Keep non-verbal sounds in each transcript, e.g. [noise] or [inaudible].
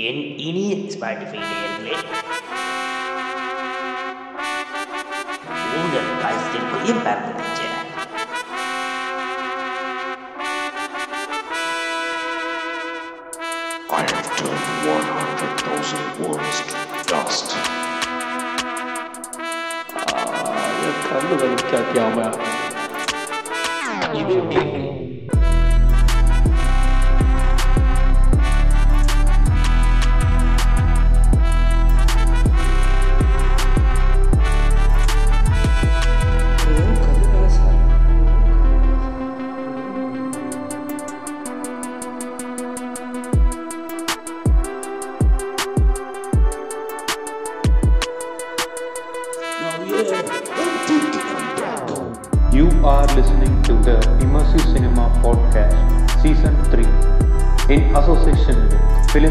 என் இனிய ஸ்பாட்டிஃபை நேயர்களே உங்கள் காய்ச்சலுக்குரிய பார்த்துச்சு I have turned 100,000 worlds to dust. கண்ணு வலிக்காத்தியாம இது You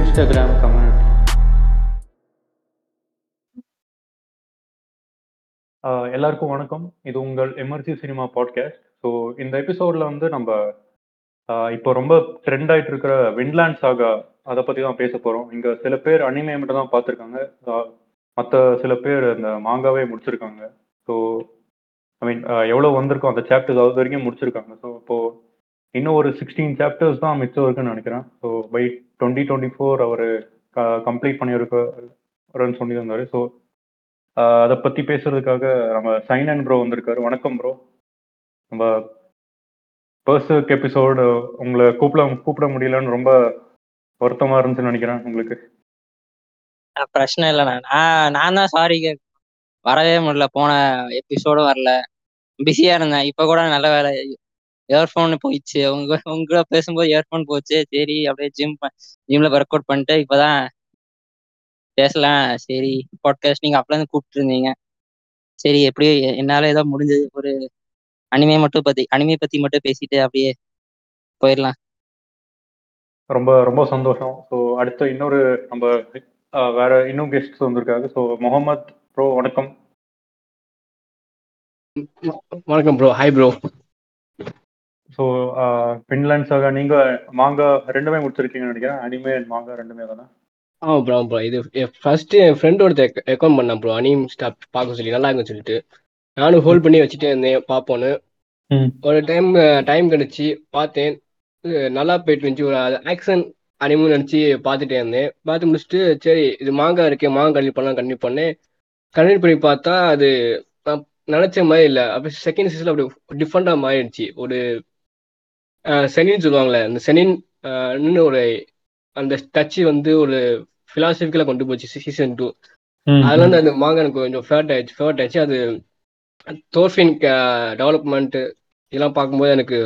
Filmstagram Community. ஆஹ் எல்லாருக்கும் வணக்கம். இது உங்கள் எமர்ஜி சினிமா பாட்காஸ்ட். ஸோ இந்த எபிசோட்ல வந்து நம்ம இப்போ ரொம்ப ட்ரெண்ட் ஆயிட்டு இருக்கிற விண்ட்லேண்ட் சாகா அதை பத்தி தான் பேச போறோம். இங்க சில பேர் அனிமே மட்டும் தான் பார்த்துருக்காங்க. மற்ற சில பேர் இந்த மாங்காவே முடிச்சிருக்காங்க. ஸோ ஐ மீன் எவ்வளோ வந்திருக்கோம் அந்த சாப்டர்ஸ் அது வரைக்கும் முடிச்சிருக்காங்க. ஸோ இப்போ இன்னும் ஒரு சிக்ஸ்டீன் சாப்டர்ஸ் தான் மிச்சம் இருக்குன்னு நினைக்கிறேன். So by twenty twenty four our complete பண்ணியிருக்காருன்னு சொல்லியிருந்தாரு. ஸோ அதை பற்றி பேசுறதுக்காக நம்ம சைன் அண்ட் ப்ரோ வந்திருக்காரு. வணக்கம் ப்ரோ நம்ம பர்சக் எபிசோடு உங்களை கூப்பிட கூப்பிட முடியலன்னு ரொம்ப வருத்தமாக இருந்துச்சுன்னு நினைக்கிறேன் உங்களுக்கு. பிரச்சனை இல்லைண்ணா நான் நான் தான் சாரி வரவே முடியல. போன எபிசோடும் வரல. பிஸியாக இருந்தேன். இப்போ கூட நல்ல வேலை. இயர்ஃபோன் போயிடுச்சு. உங்க உங்க பேசும்போது இயர்ஃபோன் போச்சு. சரி அப்படியே ஜிம் ஜிம்ல ஒர்க் அவுட் பண்ணிட்டு இப்பதான் பேசலாம். சரி பாட்காஸ்ட் நீங்க அப்பல இருந்து கூப்பிட்டு இருந்தீங்க சரி எப்படியோ என்னால ஏதோ முடிஞ்சது. ஒரு அனிமே மட்டும் பத்தி அனிமே பத்தி மட்டும் பேசிட்டு அப்படியே போயிடலாம். ரொம்ப ரொம்ப சந்தோஷம். ஸோ அடுத்து இன்னொரு நம்ம வேற இன்னும் கெஸ்ட்ஸ் வந்திருக்காங்க. ஸோ முகமது ப்ரோ வணக்கம். வணக்கம் bro hi bro so Vinland saga நீங்க மாங்கா ரெண்டுமே முடிச்சிருக்கீங்கன்னு நினைக்கிறேன். அனிமே அண்ட் மாங்கா ரெண்டுமே தானே? ஆ ப்ரோ ப்ரோ இது ஃபர்ஸ்ட் என் ஃப்ரெண்ட் ஒருத்தர் ரெக்கமெண்ட் பண்ணேன் ப்ரோ அனிம் ஸ்டாப் பார்க்க சொல்லி நல்லா இருக்குன்னு சொல்லிட்டு. நானும் ஹோல்ட் பண்ணி வச்சுட்டே இருந்தேன் பார்ப்போன்னு. ஒரு டைம் டைம் கிடைச்சி பார்த்தேன். நல்லா போயிட்டு இருந்துச்சு. ஒரு ஆக்ஷன் அனிமும் நினச்சி பார்த்துட்டே இருந்தேன். பார்த்து முடிச்சுட்டு சரி இது மாங்கா இருக்கே மாங்கா கண்டினியூ பண்ணலாம் கண்டினியூ பண்ணேன். கண்டினியூ பண்ணி பார்த்தா அது நான் நினைச்ச மாதிரி இல்லை. அப்படி செகண்ட் சீசன்ல அப்படி டிஃப்ரெண்டாக மாறிடுச்சு. ஒரு செனின்னு சொல்லுவாங்களே அந்த செனின் ஒரு அந்த டச் வந்து ஒரு பிலாசபிக்கலா கொண்டு போச்சு சீசன் டூ அதுல இருந்து அந்த மாங்க எனக்கு கொஞ்சம் ஃபேட் ஆயிடுச்சு ஃபேட் ஆயிடுச்சு. அது தோர்ஃபின் டெவலப்மெண்ட் இதெல்லாம் பார்க்கும்போது எனக்கு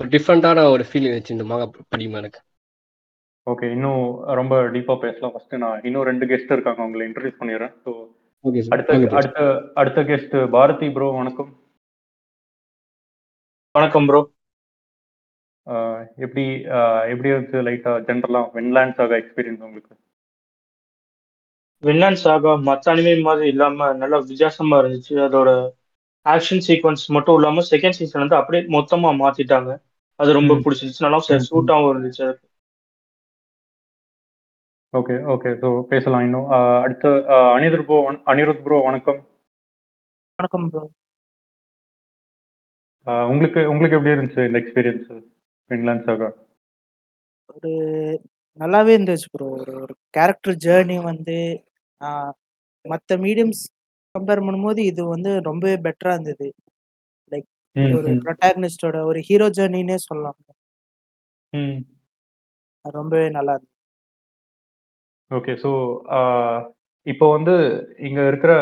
ஒரு டிஃப்ரெண்டான ஒரு ஃபீல் இருந்துச்சு இந்த மாங்கா படிக்குமா எனக்கு. ஓகே இன்னும் ரொம்ப டீப்பா பேசலாம். ஃபர்ஸ்ட் நான் இன்னும் ரெண்டு கெஸ்ட் இருக்காங்க உங்களை இன்ட்ரடியூஸ் பண்ணிடுறேன். ஸோ ஓகே அடுத்த அடுத்த அடுத்த கெஸ்ட் பாரதி ப்ரோ வணக்கம். வணக்கம் ப்ரோ ஆஹ் எப்படி எப்படி இருந்துச்சு லைட்டா ஜென்ரலா வென்லேண்ட் சாகா எக்ஸ்பீரியன்ஸ் உங்களுக்கு? வின்லாண்ட் சாகா மற்ற அனிமே மாதிரி இல்லாம நல்லா வித்தியாசமா இருந்துச்சு. அதோட ஆக்ஷன் சீக்வன்ஸ் மட்டும் இல்லாம செகண்ட் சீசன் வந்து அப்படியே மொத்தமா மாத்திட்டாங்க. அது ரொம்ப ம். பிடிச்சிருச்சு நல்லா. சூட்டாகவும் இருந்துச்சு அது. ஓகே ஓகே ஸோ பேசலாம் இன்னும். அடுத்த அனிருத் ப்ரோ அனிருத் ப்ரோ வணக்கம். வணக்கம் ப்ரோ உங்களுக்கு உங்களுக்கு எப்படி இருந்துச்சு இந்த எக்ஸ்பீரியன்ஸ் வென்லேண்ட் சாகா ஒரு நல்லாவே இருந்துச்சு ப்ரோ ஒரு ஒரு கேரக்டர் ஜேர்னி வந்து மற்ற மீடியம்ஸ் கம்பேர் பண்ணும்போது இது வந்து ரொம்பவே பெட்டரா இருந்தது. லைக் ஒரு ப்ரொட்டாகனிஸ்டோட ஒரு ஹீரோ ஜேர்னினே சொல்லலாம். ரொம்பவே நல்லா இருந்துச்சு. ஓகே ஸோ இப்போ வந்து இங்க இருக்கிற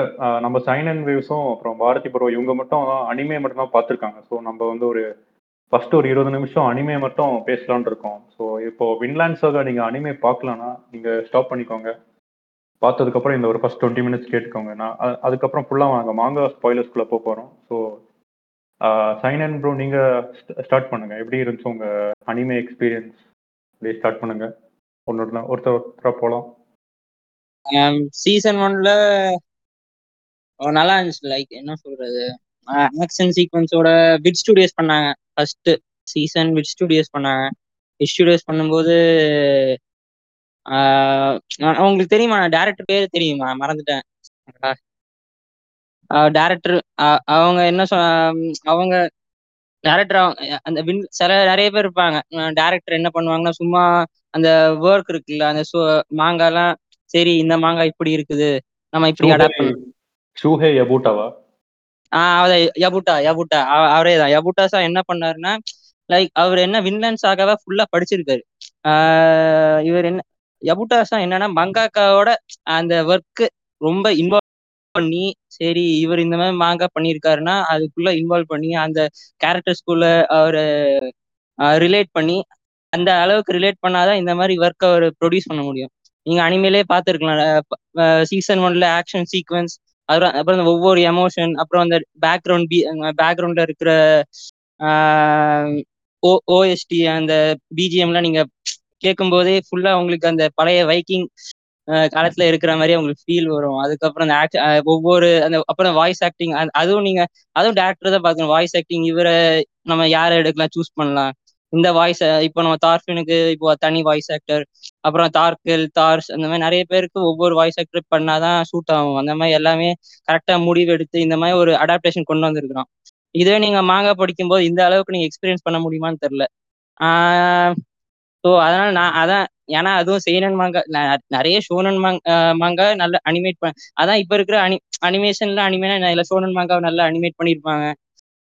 நம்ம சைன் அண்ட் வேவ்ஸும் அப்புறம் பாரதி ப்ரோ இவங்க மட்டும் அனிமே மட்டும் தான் பார்த்துருக்காங்க. ஸோ நம்ம வந்து ஒரு ஃபர்ஸ்ட் ஒரு இருபது நிமிஷம் அனிமே மட்டும் பேசலான் இருக்கோம். ஸோ இப்போ வின்லேண்ட் சாகா நீங்க அனிமே பார்க்கலன்னா நீங்க ஸ்டாப் பண்ணிக்கோங்க. பார்த்ததுக்கப்புறம் இந்த ஒரு ஃபர்ஸ்ட் டுவெண்ட்டி மினிட்ஸ் கேட்டுக்கோங்க. நான் அதுக்கப்புறம் ஃபுல்லாக நாங்கள் மாங்கா ஸ்பாய்லர்ஸ்குள்ளே போக போகிறோம் ஸோ சைன் அண்ட் ப்ரோ நீங்கள் ஸ்டார்ட் பண்ணுங்க. எப்படி இருந்துச்சு உங்க அனிமே எக்ஸ்பீரியன்ஸ் அப்படியே ஸ்டார்ட் பண்ணுங்க. ஒன்று ஒருத்தர் ஒருத்தராக போகலாம் Um, சீசன் ஒன்ல நல்லா இருந்துச்சு. லைக் என்ன சொல்றது? ஆக்ஷன் சீக்வன்ஸோட பிட் ஸ்டுடியோஸ் பண்ணாங்க. ஃபர்ஸ்ட் சீசன் விட் ஸ்டுடியோஸ் பண்ணாங்க. ஸ்டூடியோஸ் பண்ணும்போது ஆஹ் உங்களுக்கு தெரியுமா? டேரக்டர் பேர் தெரியுமா? மறந்துட்டேன். டேரக்டர் அவங்க என்ன சொ அவங்க டேரக்டர் அந்த வின் சில நிறைய பேர் இருப்பாங்க. டேரக்டர் என்ன பண்ணுவாங்கன்னா சும்மா அந்த ஒர்க் இருக்குல்ல அந்த மாங்காலாம் சரி இந்த மாங்காய் இப்படி இருக்குது. நம்ம இப்படி அடாப்ட் பண்ண ஷூஹே யபூட்டாவா? ஆஹ் அத யபுட்டா யபுட்டா. அவரே தான். யபுட்டாசா என்ன பண்ணாருன்னா லைக் அவர் என்ன வின்லாண்ட் சாகாவை ஃபுல்லா படிச்சிருக்காரு. ஆஹ் இவர் என்ன யபுட்டாசா என்னன்னா மங்காக்காவோட அந்த ஒர்க்கு ரொம்ப இன்வால்வ் பண்ணி சரி இவர் இந்த மாதிரி மாங்கா பண்ணியிருக்காருன்னா அதுக்குள்ள இன்வால்வ் பண்ணி அந்த கேரக்டர்ஸ்குள்ள அவரை ரிலேட் பண்ணி அந்த அளவுக்கு ரிலேட் பண்ணாதான் இந்த மாதிரி ஒர்க் அவர் ப்ரொடியூஸ் பண்ண முடியும். நீங்க அனிமேலே பார்த்துருக்கலாம். சீசன் ஒன்ல ஆக்ஷன் சீக்வன்ஸ் அப்புறம் அப்புறம் இந்த ஒவ்வொரு எமோஷன் அப்புறம் அந்த பேக்ரவுண்ட் பி பேக்ரவுண்ட்ல இருக்கிற ஓ ஓஎஸ்டி அந்த பிஜிஎம்லாம் நீங்க கேட்கும் போதே ஃபுல்லா உங்களுக்கு அந்த பழைய வைக்கிங் காலத்துல இருக்கிற மாதிரி உங்களுக்கு ஃபீல் வரும். அதுக்கப்புறம் அந்த ஆக்ட் ஒவ்வொரு அந்த அப்புறம் வாய்ஸ் ஆக்டிங் அதுவும் நீங்க அதுவும் டேரக்டர் தான் பார்க்கணும். வாய்ஸ் ஆக்டிங் இவரை நம்ம யாரை எடுக்கலாம்? சூஸ் பண்ணலாம். இந்த வாய்ஸ் இப்போ நம்ம தார்ஃபினுக்கு இப்போ தனி வாய்ஸ் ஆக்டர் அப்புறம் தார்கில் தார்ஸ் அந்த மாதிரி நிறைய பேருக்கு ஒவ்வொரு வாய்ஸ் ஆக்டர் பண்ணாதான் சூட் ஆகும். அந்த மாதிரி எல்லாமே கரெக்டா முடிவு எடுத்து இந்த மாதிரி ஒரு அடாப்டேஷன் கொண்டு வந்திருக்கிறோம் இதுவே நீங்க மாங்கா படிக்கும்போது இந்த அளவுக்கு நீங்க எக்ஸ்பீரியன்ஸ் பண்ண முடியுமான்னு தெரியல. ஸோ அதனால நான் அதான் ஏன்னா அதுவும் செய்னன் மாங்கா நிறைய ஷோனன் மாங்கா நல்லா அனிமேட் பண்ண அதான் இப்ப இருக்கிற அனி அனிமேஷன்ல அனிமேனா சோனன் மாங்காவை நல்லா அனிமேட் பண்ணியிருப்பாங்க.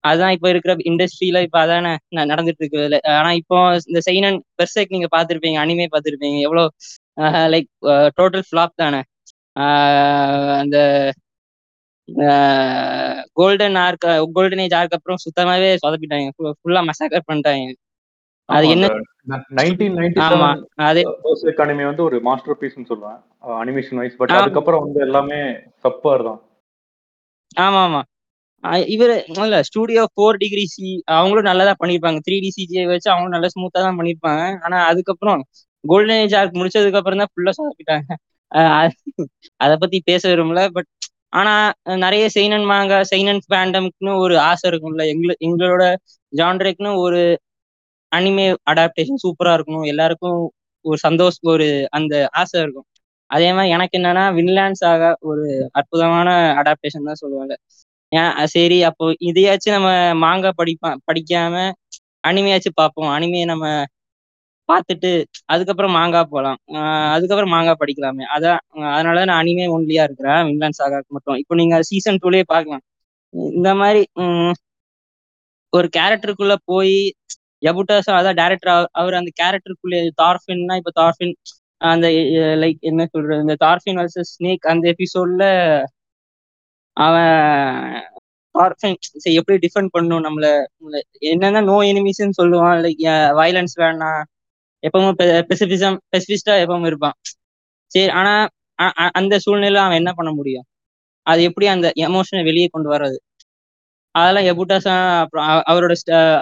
அதுதான் இப்ப இருக்கிற இண்டஸ்ட்ரியில இப்ப அதானே நடந்துட்டு இருக்கு ஆனா இப்போ இந்த செய்னன் பெர்செக் நீங்க பாத்திருப்பீங்க அனிமே பாத்திருப்பீங்க எவ்வளவு லைக் டோட்டல் ஃபிளாப் தானே. அந்த golden arc golden age arc அப்புறம் சுத்தமாவே சொதப்பிட்டாங்க. ஃபுல்லா மசாக்கர் பண்ணிட்டாங்க. அது என்ன? ஆமா. அது அனிமே வந்து ஒரு மாஸ்டர் பீஸ்னு சொல்லுவேன் அனிமேஷன் வைஸ் பட் அதுக்கப்புறம் வந்து எல்லாமே சப்பர் தான். ஆமா ஆமா இவர் இல்ல ஸ்டூடியோ ஃபோர் டிகிரி சி அவங்களும் நல்லா தான் பண்ணிருப்பாங்க த்ரீ டி சிஜியை வச்சு அவங்களும் நல்லா ஸ்மூத்தா தான் பண்ணிருப்பாங்க. ஆனா அதுக்கப்புறம் கோல்டன் ஏஜ் ஆர்க் முடிச்சதுக்கு அப்புறம் தான் ஃபுல்லா சாப்பிட்டாங்க அதை பத்தி பேச விரும்பல பட் ஆனா நிறைய செய்னன் மாங்க செய்னன் ஃபேண்டம்க்குன்னு ஒரு ஆசை இருக்கும்ல. எங்கள எங்களோட ஜான்ரேக்குன்னு ஒரு அனிமே அடாப்டேஷன் சூப்பரா இருக்கணும். எல்லாருக்கும் ஒரு சந்தோஷம் ஒரு அந்த ஆசை இருக்கும். அதே மாதிரி எனக்கு என்னன்னா வின்லாண்ட்ஸ் ஆக ஒரு அற்புதமான அடாப்டேஷன் தான் சொல்லுவாங்க. ஏன் சரி அப்போ இதையாச்சும் நம்ம மாங்கா படிப்பா படிக்காம அனிமையாச்சும் பார்ப்போம். அனிமையை நம்ம பார்த்துட்டு அதுக்கப்புறம் மாங்காய் போகலாம் அதுக்கப்புறம் மாங்காய் படிக்கலாமே. அதான் அதனால நான் அனிமே ஒன்லியா இருக்கிறேன். வின்லாண்ட் சாகாக்கு மட்டும். இப்போ நீங்க சீசன் டூலயே பார்க்கலாம். இந்த மாதிரி ஒரு கேரக்டருக்குள்ள போய் யபுட்டாசா அதான் டேரக்டர் அவர் அந்த கேரக்டருக்குள்ளே தார்ஃபின்னா இப்போ தார்ஃபின் அந்த லைக் என்ன சொல்றது இந்த தார்ஃபின் வர்சஸ் ஸ்னேக் அந்த எபிசோட்ல அவன் சரி எப்படி டிஃபெண்ட் பண்ணும் நம்மள என்னன்னா நோ எனிமிஸ்ன்னு சொல்லுவான். லைக் வயலன்ஸ் வேணாம் எப்பவும் பெசிபிசம் பெசிபிஸ்டா எப்பவும் இருப்பான். சரி ஆனா அந்த சூழ்நிலை அவன் என்ன பண்ண முடியும்? அது எப்படி அந்த எமோஷனை வெளியே கொண்டு வர்றது? அதெல்லாம் எபுட்டாசா அப்புறம் அவரோட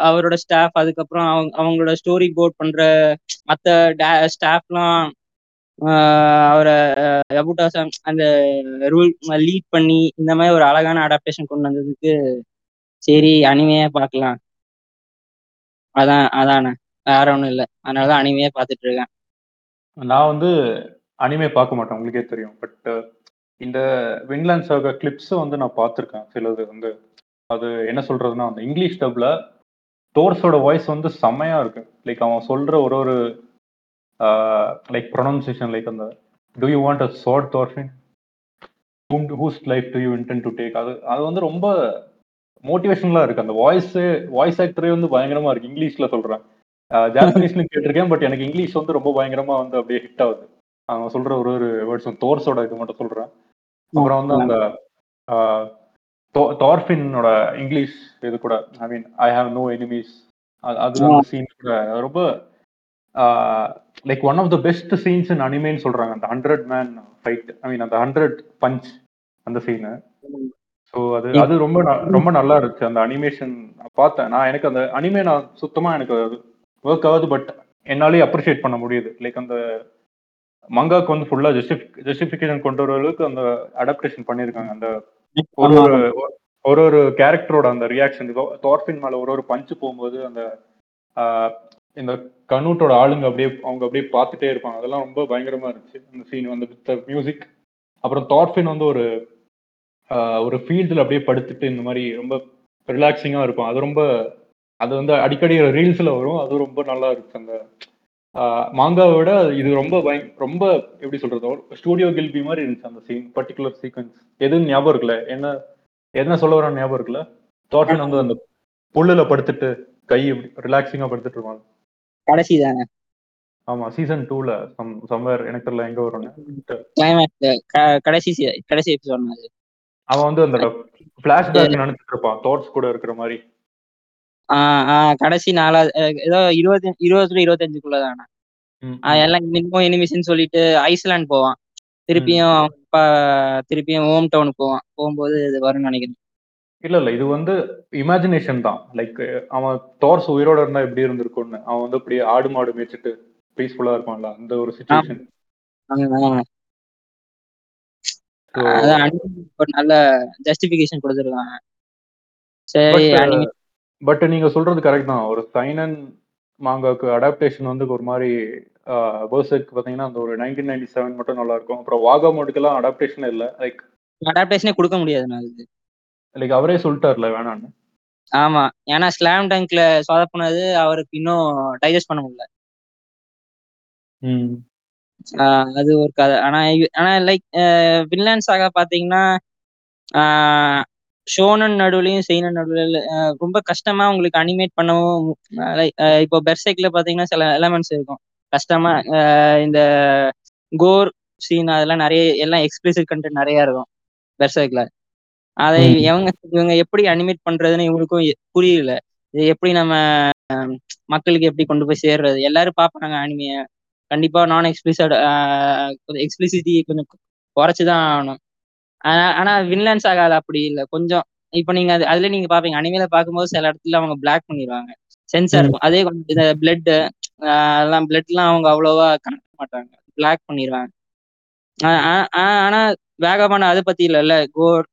அவரோட ஸ்டாஃப் அதுக்கப்புறம் அவங்க அவங்களோட ஸ்டோரி போர்ட் பண்ற மற்ற ஸ்டாஃப்லாம் அவரை எபுட்டாசா அந்த ரூல் லீட் பண்ணி இந்த மாதிரி ஒரு அழகான அடாப்டேஷன் கொண்டு வந்ததுக்கு சரி அனிமையா பார்க்கலாம். அதான் அதானே. வேற ஒன்றும் இல்லை. அதனால தான் அனிமையே பார்த்துட்டு இருக்கேன். நான் வந்து அனிமே பார்க்க மாட்டேன். உங்களுக்கே தெரியும். பட் இந்த வின்லாண்ட் சாக கிளிப்ஸும் வந்து நான் பார்த்துருக்கேன். சிலது வந்து அது என்ன சொல்றதுன்னா அந்த இங்கிலீஷ் டப்ல டோர்ஸோட வாய்ஸ் வந்து செம்மையா இருக்கு. லைக் அவன் சொல்ற ஒரு ஒரு லைக் ப்ரொனன்சியேஷன் லைக் அந்த do you want a short Thorfinn whose life do you intend to take அது அது வந்து ரொம்ப மோட்டிவேஷனலாக இருக்கு. அந்த வாய்ஸ் வாய்ஸ் ஆக்டரே வந்து பயங்கரமா இருக்கு. இங்கிலீஷ்ல சொல்றேன். Uh, ஜாப்பனீஸ்லையும் கேட்டிருக்கேன் பட் எனக்கு இங்கிலீஷ் வந்து ரொம்ப பயங்கரமா வந்து அப்படியே ஹிட் ஆகுது. அவன் சொல்ற ஒரு ஒரு வேர்ட்ஸ் தோர்ஸோட இது மட்டும் சொல்கிறேன் அப்புறம் வந்து அந்த uh, தார்ஃபினோட இங்கிலீஷ் இது கூட I mean I have no enemies அது சீன் கூட ரொம்ப like one of the best scenes in அனிமேன்னு சொல்றாங்க. அந்த hundred man fight I mean அந்த ஹண்ட்ரட் பஞ்ச் அந்த சீனு ஸோ அது அது ரொம்ப ரொம்ப நல்லா இருந்துச்சு. அந்த அனிமேஷன் பார்த்தேன். நான் எனக்கு அந்த அனிமே நான் சுத்தமா எனக்கு ஒர்க் ஆகுது பட் என்னாலே அப்ரிஷியேட் பண்ண முடியுது. லைக் அந்த மங்காக்கு வந்து ஃபுல்லா ஜஸ்டிஃபிக் ஜஸ்டிஃபிகேஷன் கொண்டு வர அளவுக்கு அந்த அடாப்டேஷன் பண்ணியிருக்காங்க அந்த ஒரு ஒரு ஒரு ஒரு கேரக்டரோட அந்த ரியாக்ஷன் தோர்ஃபின் மேல ஒரு ஒரு பஞ்சு போகும்போது அந்த இந்த கனூட்டோட ஆளுங்க அப்படியே அவங்க அப்படியே பார்த்துட்டே இருப்பாங்க. அதெல்லாம் ரொம்ப பயங்கரமா இருந்துச்சு. அந்த சீன் வந்து வித் மியூசிக் அப்புறம் தாட்ஃபின் வந்து ஒரு ஒரு ஃபீல்டில் அப்படியே படுத்துட்டு இந்த மாதிரி ரொம்ப ரிலாக்ஸிங்காக இருக்கும். அது ரொம்ப அது வந்து அடிக்கடி ரீல்ஸில் வரும். அது ரொம்ப நல்லா இருக்கு அந்த மாங்காவை விட இது ரொம்ப பய ரொம்ப எப்படி சொல்றது? ஸ்டூடியோ கில்பி மாதிரி இருந்துச்சு அந்த சீன் பர்டிகுலர் சீக்வன்ஸ் எதுவும் ஞாபகம் இருக்குல்ல? என்ன என்ன சொல்ல வர ஞாபகம் இருக்குல்ல? தாட்ஃபின் வந்து அந்த புல்லுல படுத்துட்டு கை ரிலாக்ஸிங்காக படுத்துட்டு இருப்பாங்க. கடைசி தானே? ஆமா சீசன் டூல சம் சம்வேர் எனக்கு தெரியல எங்க கிளைமேக்ஸ் கடைசி கடைசி எபிசோட் அது. அவன் வந்து அந்த பிளாஷ்பேக் நினைச்சிட்டு இருப்பான் தாட்ஸ் கூட இருக்கிற மாதிரி. கடைசி நாலாவது ஏதோ இருபத்தி இருபதுல இருபத்தஞ்சுக்குள்ள தானே ம், ஆஹ் ம். எல்லாம் மினிமம் எனிமிஷன் சொல்லிட்டு ஐஸ்லாண்ட் போவான். திருப்பியும் திருப்பியும் ஹோம் டவுனுக்கு போவான். போகும்போது இது வரும்னு நினைக்கிறேன். இல்ல இல்ல. இது வந்து இமேஜினேஷன் தான். லைக் அவன் தாட்ஸ் உயிரோட இருந்தா எப்படி இருந்திருக்கும்னு. அவன் வந்து அப்படியே ஆடு மாடு மேய்ச்சிட்டு பீஸ்ஃபுல்லா இருப்பான்ல அந்த ஒரு சுச்சுவேஷன் ஒரு நல்ல ஜஸ்டிபிகேஷன் கொடுத்துருக்காங்க. சரி பட் நீங்க சொல்றது கரெக்ட் தான். ஒரு சைனன் மாங்காக்கு அடாப்டேஷன் வந்து ஒரு மாதிரி பர்சக் பாத்தீங்கன்னா அந்த ஒரு நைன்டீன் நைன்டி செவன் மட்டும் நல்லா இருக்கும். அப்புறம் வாகா மோடுக்கெல்லாம் அடாப்டேஷன் இல்ல. லைக் அடாப்டேஷனே கொடுக்க முடியாது நான் லைக் அவரே சொல்லிட்டார்ல வேணான்னு ஆமா. ஏன்னா ஸ்லாம் டங்க்ல சொதப்புனது அவருக்கு இன்னும் டைஜஸ்ட் பண்ண முடியல. அது ஒரு கதை. ஆனா ஆனா லைக் வில்லன்ஸ் ஆக பாத்தீங்கன்னா ஷோனன் நடுவுலயும் செய்னன் நடுவுல ரொம்ப கஷ்டமா உங்களுக்கு அனிமேட் பண்ணவும் லைக் இப்போ பெர்செக்ல பாத்தீங்கன்னா சில எலமெண்ட்ஸ் இருக்கும். கஷ்டமா இந்த கோர் சீன் அதெல்லாம் நிறைய எல்லாம் எக்ஸ்பிளிசிட் கண்டென்ட் நிறைய இருக்கும் பெர்செக்ல அதை ம். இவங்க இவங்க எப்படி அனிமேட் பண்றதுன்னு இவங்களுக்கும் எ- புரியல. இது எப்படி நம்ம மக்களுக்கு எப்படி கொண்டு போய் சேர்றது? எல்லாரும் பார்ப்பாங்க அனிமைய கண்டிப்பா நான் எக்ஸ்பிளிசிட் எக்ஸ்பிளிசிட்டி கொஞ்சம் குறைச்சுதான் ஆகணும். ஆனா ஆனா வின்லாண்ட்ஸ் ஆகாது அப்படி இல்லை. கொஞ்சம் இப்போ நீங்க அது அதுல நீங்க பாப்பீங்க அனிமையில பார்க்கும்போது சில இடத்துல அவங்க பிளாக் பண்ணிடுவாங்க. சென்சார் ம். இருக்கும். அதே கொஞ்சம் இந்த பிளட் அதெல்லாம் பிளட்லாம் அவங்க அவ்வளோவா கணக்க மாட்டாங்க. பிளாக் பண்ணிடுவாங்க. ஆனா வேகமான அதை பத்தி இல்லைல்ல. கோர்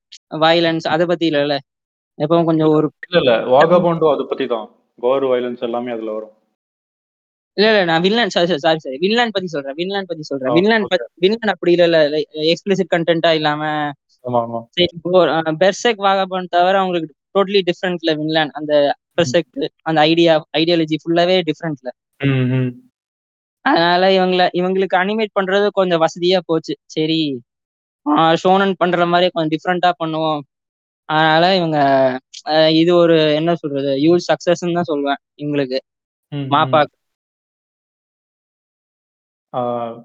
வயலன்ஸ் அதை பத்தி இல்லைல்ல. எப்பவும் கொஞ்சம் ஒரு இல்ல இல்ல வாகாபாண்டோ அதை பத்தி தான். கோர் வயலன்ஸ் எல்லாமே அதுல வரும். இல்ல இல்ல நான் Vinland sorry sorry sorry Vinland பத்தி சொல்றேன் வின்லாண்ட் பத்தி சொல்றேன். வின்லாண்ட். வின்லாண்ட் அப்படி இல்ல இல்ல எக்ஸ்பிளிசிட் கண்டென்ட்டா இல்லாம. பெர்செக் வாகபான் தவிர அவங்களுக்கு டோட்டலி டிஃப்ரெண்ட்ல வின்லாண்ட் அந்த பெர்செக் அந்த ஐடியா ஐடியாலஜி ஃபுல்லாவே டிஃப்ரெண்ட்ல. அதனால இவங்கள இவங்களுக்கு அனிமேட் பண்றது கொஞ்சம் வசதியா போச்சு. சரி ஷோனன் பண்ற மாதிரி கொஞ்சம் டிஃப்ரெண்டா பண்ணுவோம். அதனால இவங்க இது ஒரு என்ன சொல்றது யூஸ் சக்சஸ்ன்னு தான் சொல்லுவேன் இவங்களுக்கு. மாப்பா.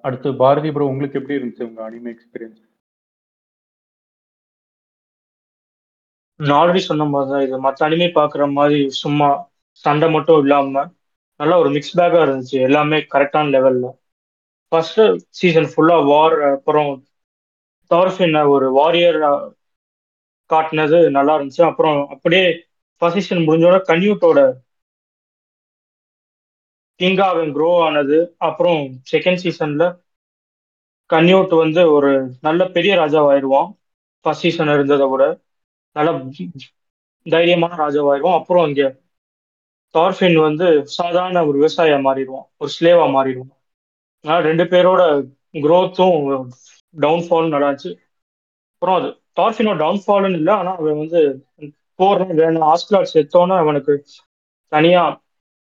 அடுத்து பாரதி ப்ரோ உங்களுக்கு எப்படி இருந்துச்சு உங்க அனிமே எக்ஸ்பீரியன்ஸ் நான் ஆல்ரெடி சொன்ன மாதிரி தான் இது. மற்ற அனிமே பார்க்குற மாதிரி சும்மா சண்டை மட்டும் இல்லாம நல்லா ஒரு மிக்ஸ் பேக்கா இருந்துச்சு. எல்லாமே கரெக்டான லெவல்ல ஃபர்ஸ்ட் சீசன் ஃபுல்லா வார் அப்புறம் டார்ஃபின் ஒரு வாரியர் காட்டினது நல்லா இருந்துச்சு. அப்புறம் அப்படியே ஃபர்ஸ்ட் சீசன் முடிஞ்சோட கன்யூட்டோட கிங்கா க்ரோ ஆனது. அப்புறம் செகண்ட் சீசன்ல கன்யூட் வந்து ஒரு நல்ல பெரிய ராஜாவாயிடுவான் ஃபர்ஸ்ட் சீசன் இருந்ததை விட நல்ல தைரியமான ராஜாவாயிடுவான் அப்புறம் இங்கே தார்ஃபின் வந்து சாதாரண ஒரு விவசாயியா மாறிடுவான். ஒரு ஸ்லேவா மாறிடுவான். அதனால ரெண்டு பேரோட குரோத்தும் டவுன்ஃபால் நடாச்சு. அப்புறம் அது தார்ஃபினோட டவுன்ஃபால்னு இல்லை ஆனால் அவன் வந்து போர்னு வேணும் ஆஸ்கிளாட் செத்தோன்னு அவனுக்கு தனியா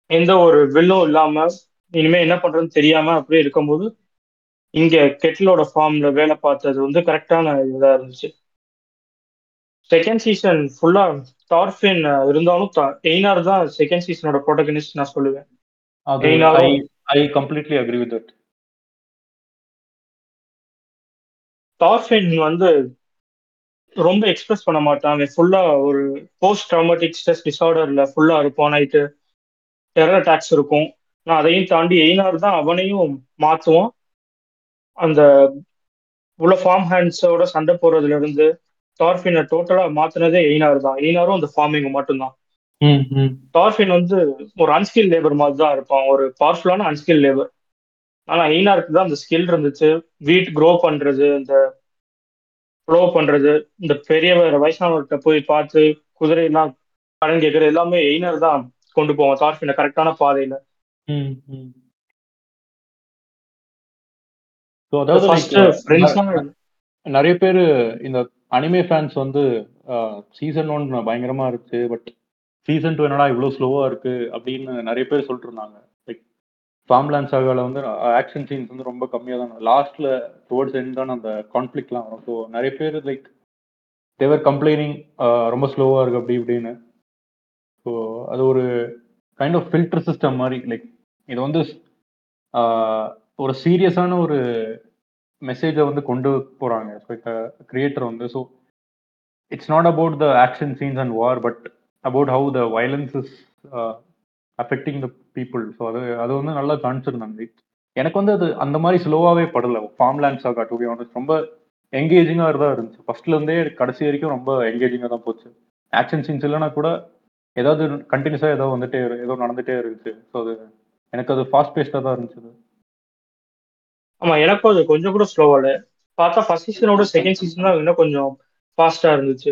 எந்த ஒரு வில்லும் இல்லாம இனிமே என்ன பண்றதுன்னு தெரியாம அப்படியே இருக்கும்போது இங்க கெட்டிலோட ஃபார்ம்ல வேலை பார்த்தது வந்து கரெக்டான இதா இருந்துச்சு. செகண்ட் சீசன் ஃபுல்லா டார்ஃபின் இருந்தாலும் எய்னார் தான் செகண்ட் சீசனோட ப்ரோட்டகனிஸ்ட் நான் சொல்லுவேன். I completely agree with that Thorfinn வந்து ரொம்ப எக்ஸ்பிரஸ் பண்ண மாட்டான். அவன் ஃபுல்லா ஒரு போஸ்ட் ட்ராமட்டிக் ஸ்ட்ரெஸ் டிசார்டர்ல ஃபுல்லா இருப்பான். நைட்டு டெரர் அட்டாக்ஸ் இருக்கும். நான் அதையும் தாண்டி எய்னார் தான் அவனையும் மாத்துவான். அந்த உள்ள ஃபார்ம் ஹேண்ட்ஸோட சண்டை போடுறதுல இருந்து டார்ஃபினை டோட்டலா மாத்துனதே எய்னார் தான். எய்னாரும் அந்த ஃபார்மிங் மட்டும்தான். டார்ஃபின் வந்து ஒரு அன்ஸ்கில் லேபர் மாதிரி தான் இருப்பான். ஒரு பவர்ஃபுல்லான அன்ஸ்கில் லேபர் ஆனா எய்னாருக்கு தான் அந்த ஸ்கில் இருந்துச்சு. வீட் க்ரோ பண்றது இந்த ப்ளோ பண்றது இந்த பெரியவர் வயசானவர்கிட்ட போய் பார்த்து குதிரையெல்லாம் கடன் கேட்கறது எல்லாமே எய்னர் தான் கொண்டு போவான். டார்ஃபினை கரெக்டான பாதையில. நிறைய பேர் இந்த அனிமே ஃபேன்ஸ் வந்து சீசன் ஒன் பயங்கரமா இருக்கு பட் சீசன் டூ என்னடா இவ்வளோ ஸ்லோவா இருக்கு அப்படின்னு நிறைய பேர் சொல்லிட்டு இருந்தாங்க லைக் ஃபார்ம்லேண்ட் சாகால வந்து ஆக்ஷன் சீன்ஸ் வந்து ரொம்ப கம்மியாக தான் லாஸ்ட்ல டுவர்ட்ஸ் எண்ட் தான் அந்த கான்ஃப்ளிக்ட்லாம் வரும். ஸோ நிறைய பேர் லைக் தேவர் கம்ப்ளைனிங் ரொம்ப ஸ்லோவாக இருக்கு அப்படி இப்படின்னு. ஸோ அது ஒரு கைண்ட் ஆஃப் ஃபில்டர் சிஸ்டம் மாதிரி லைக் இது வந்து ஒரு சீரியஸான ஒரு மெசேஜை வந்து கொண்டு போறாங்க. கிரியேட்டர் வந்து so it's not about the action scenes and war but about how the violence is affecting the people so அது அது வந்து நல்லா காமிச்சிருந்தாங்க. எனக்கு வந்து அது அந்த மாதிரி ஸ்லோவாகவே படல. ஃபார்ம் லேண்ட்ஸ் ஆகா டு ரொம்ப என்கேஜிங்காக தான் இருந்துச்சு. ஃபர்ஸ்ட்லேருந்தே கடைசி வரைக்கும் ரொம்ப என்கேஜிங்காக தான் போச்சு. ஆக்ஷன் சீன்ஸ் இல்லைன்னா கூட ஏதாவது கண்டினியூஸாக ஏதோ வந்துட்டே இரு- ஏதோ நடந்துகிட்டே இருந்துச்சு. ஸோ அது எனக்கு அது ஃபாஸ்ட் பேஸ்டாக தான் இருந்துச்சு. ஆமா எனக்கும் அது கொஞ்சம் கூட ஸ்லோவா இல்ல பார்த்தா ஃபர்ஸ்ட் சீசனோட செகண்ட் சீசன் தான் இன்னும் கொஞ்சம் ஃபாஸ்டா இருந்துச்சு.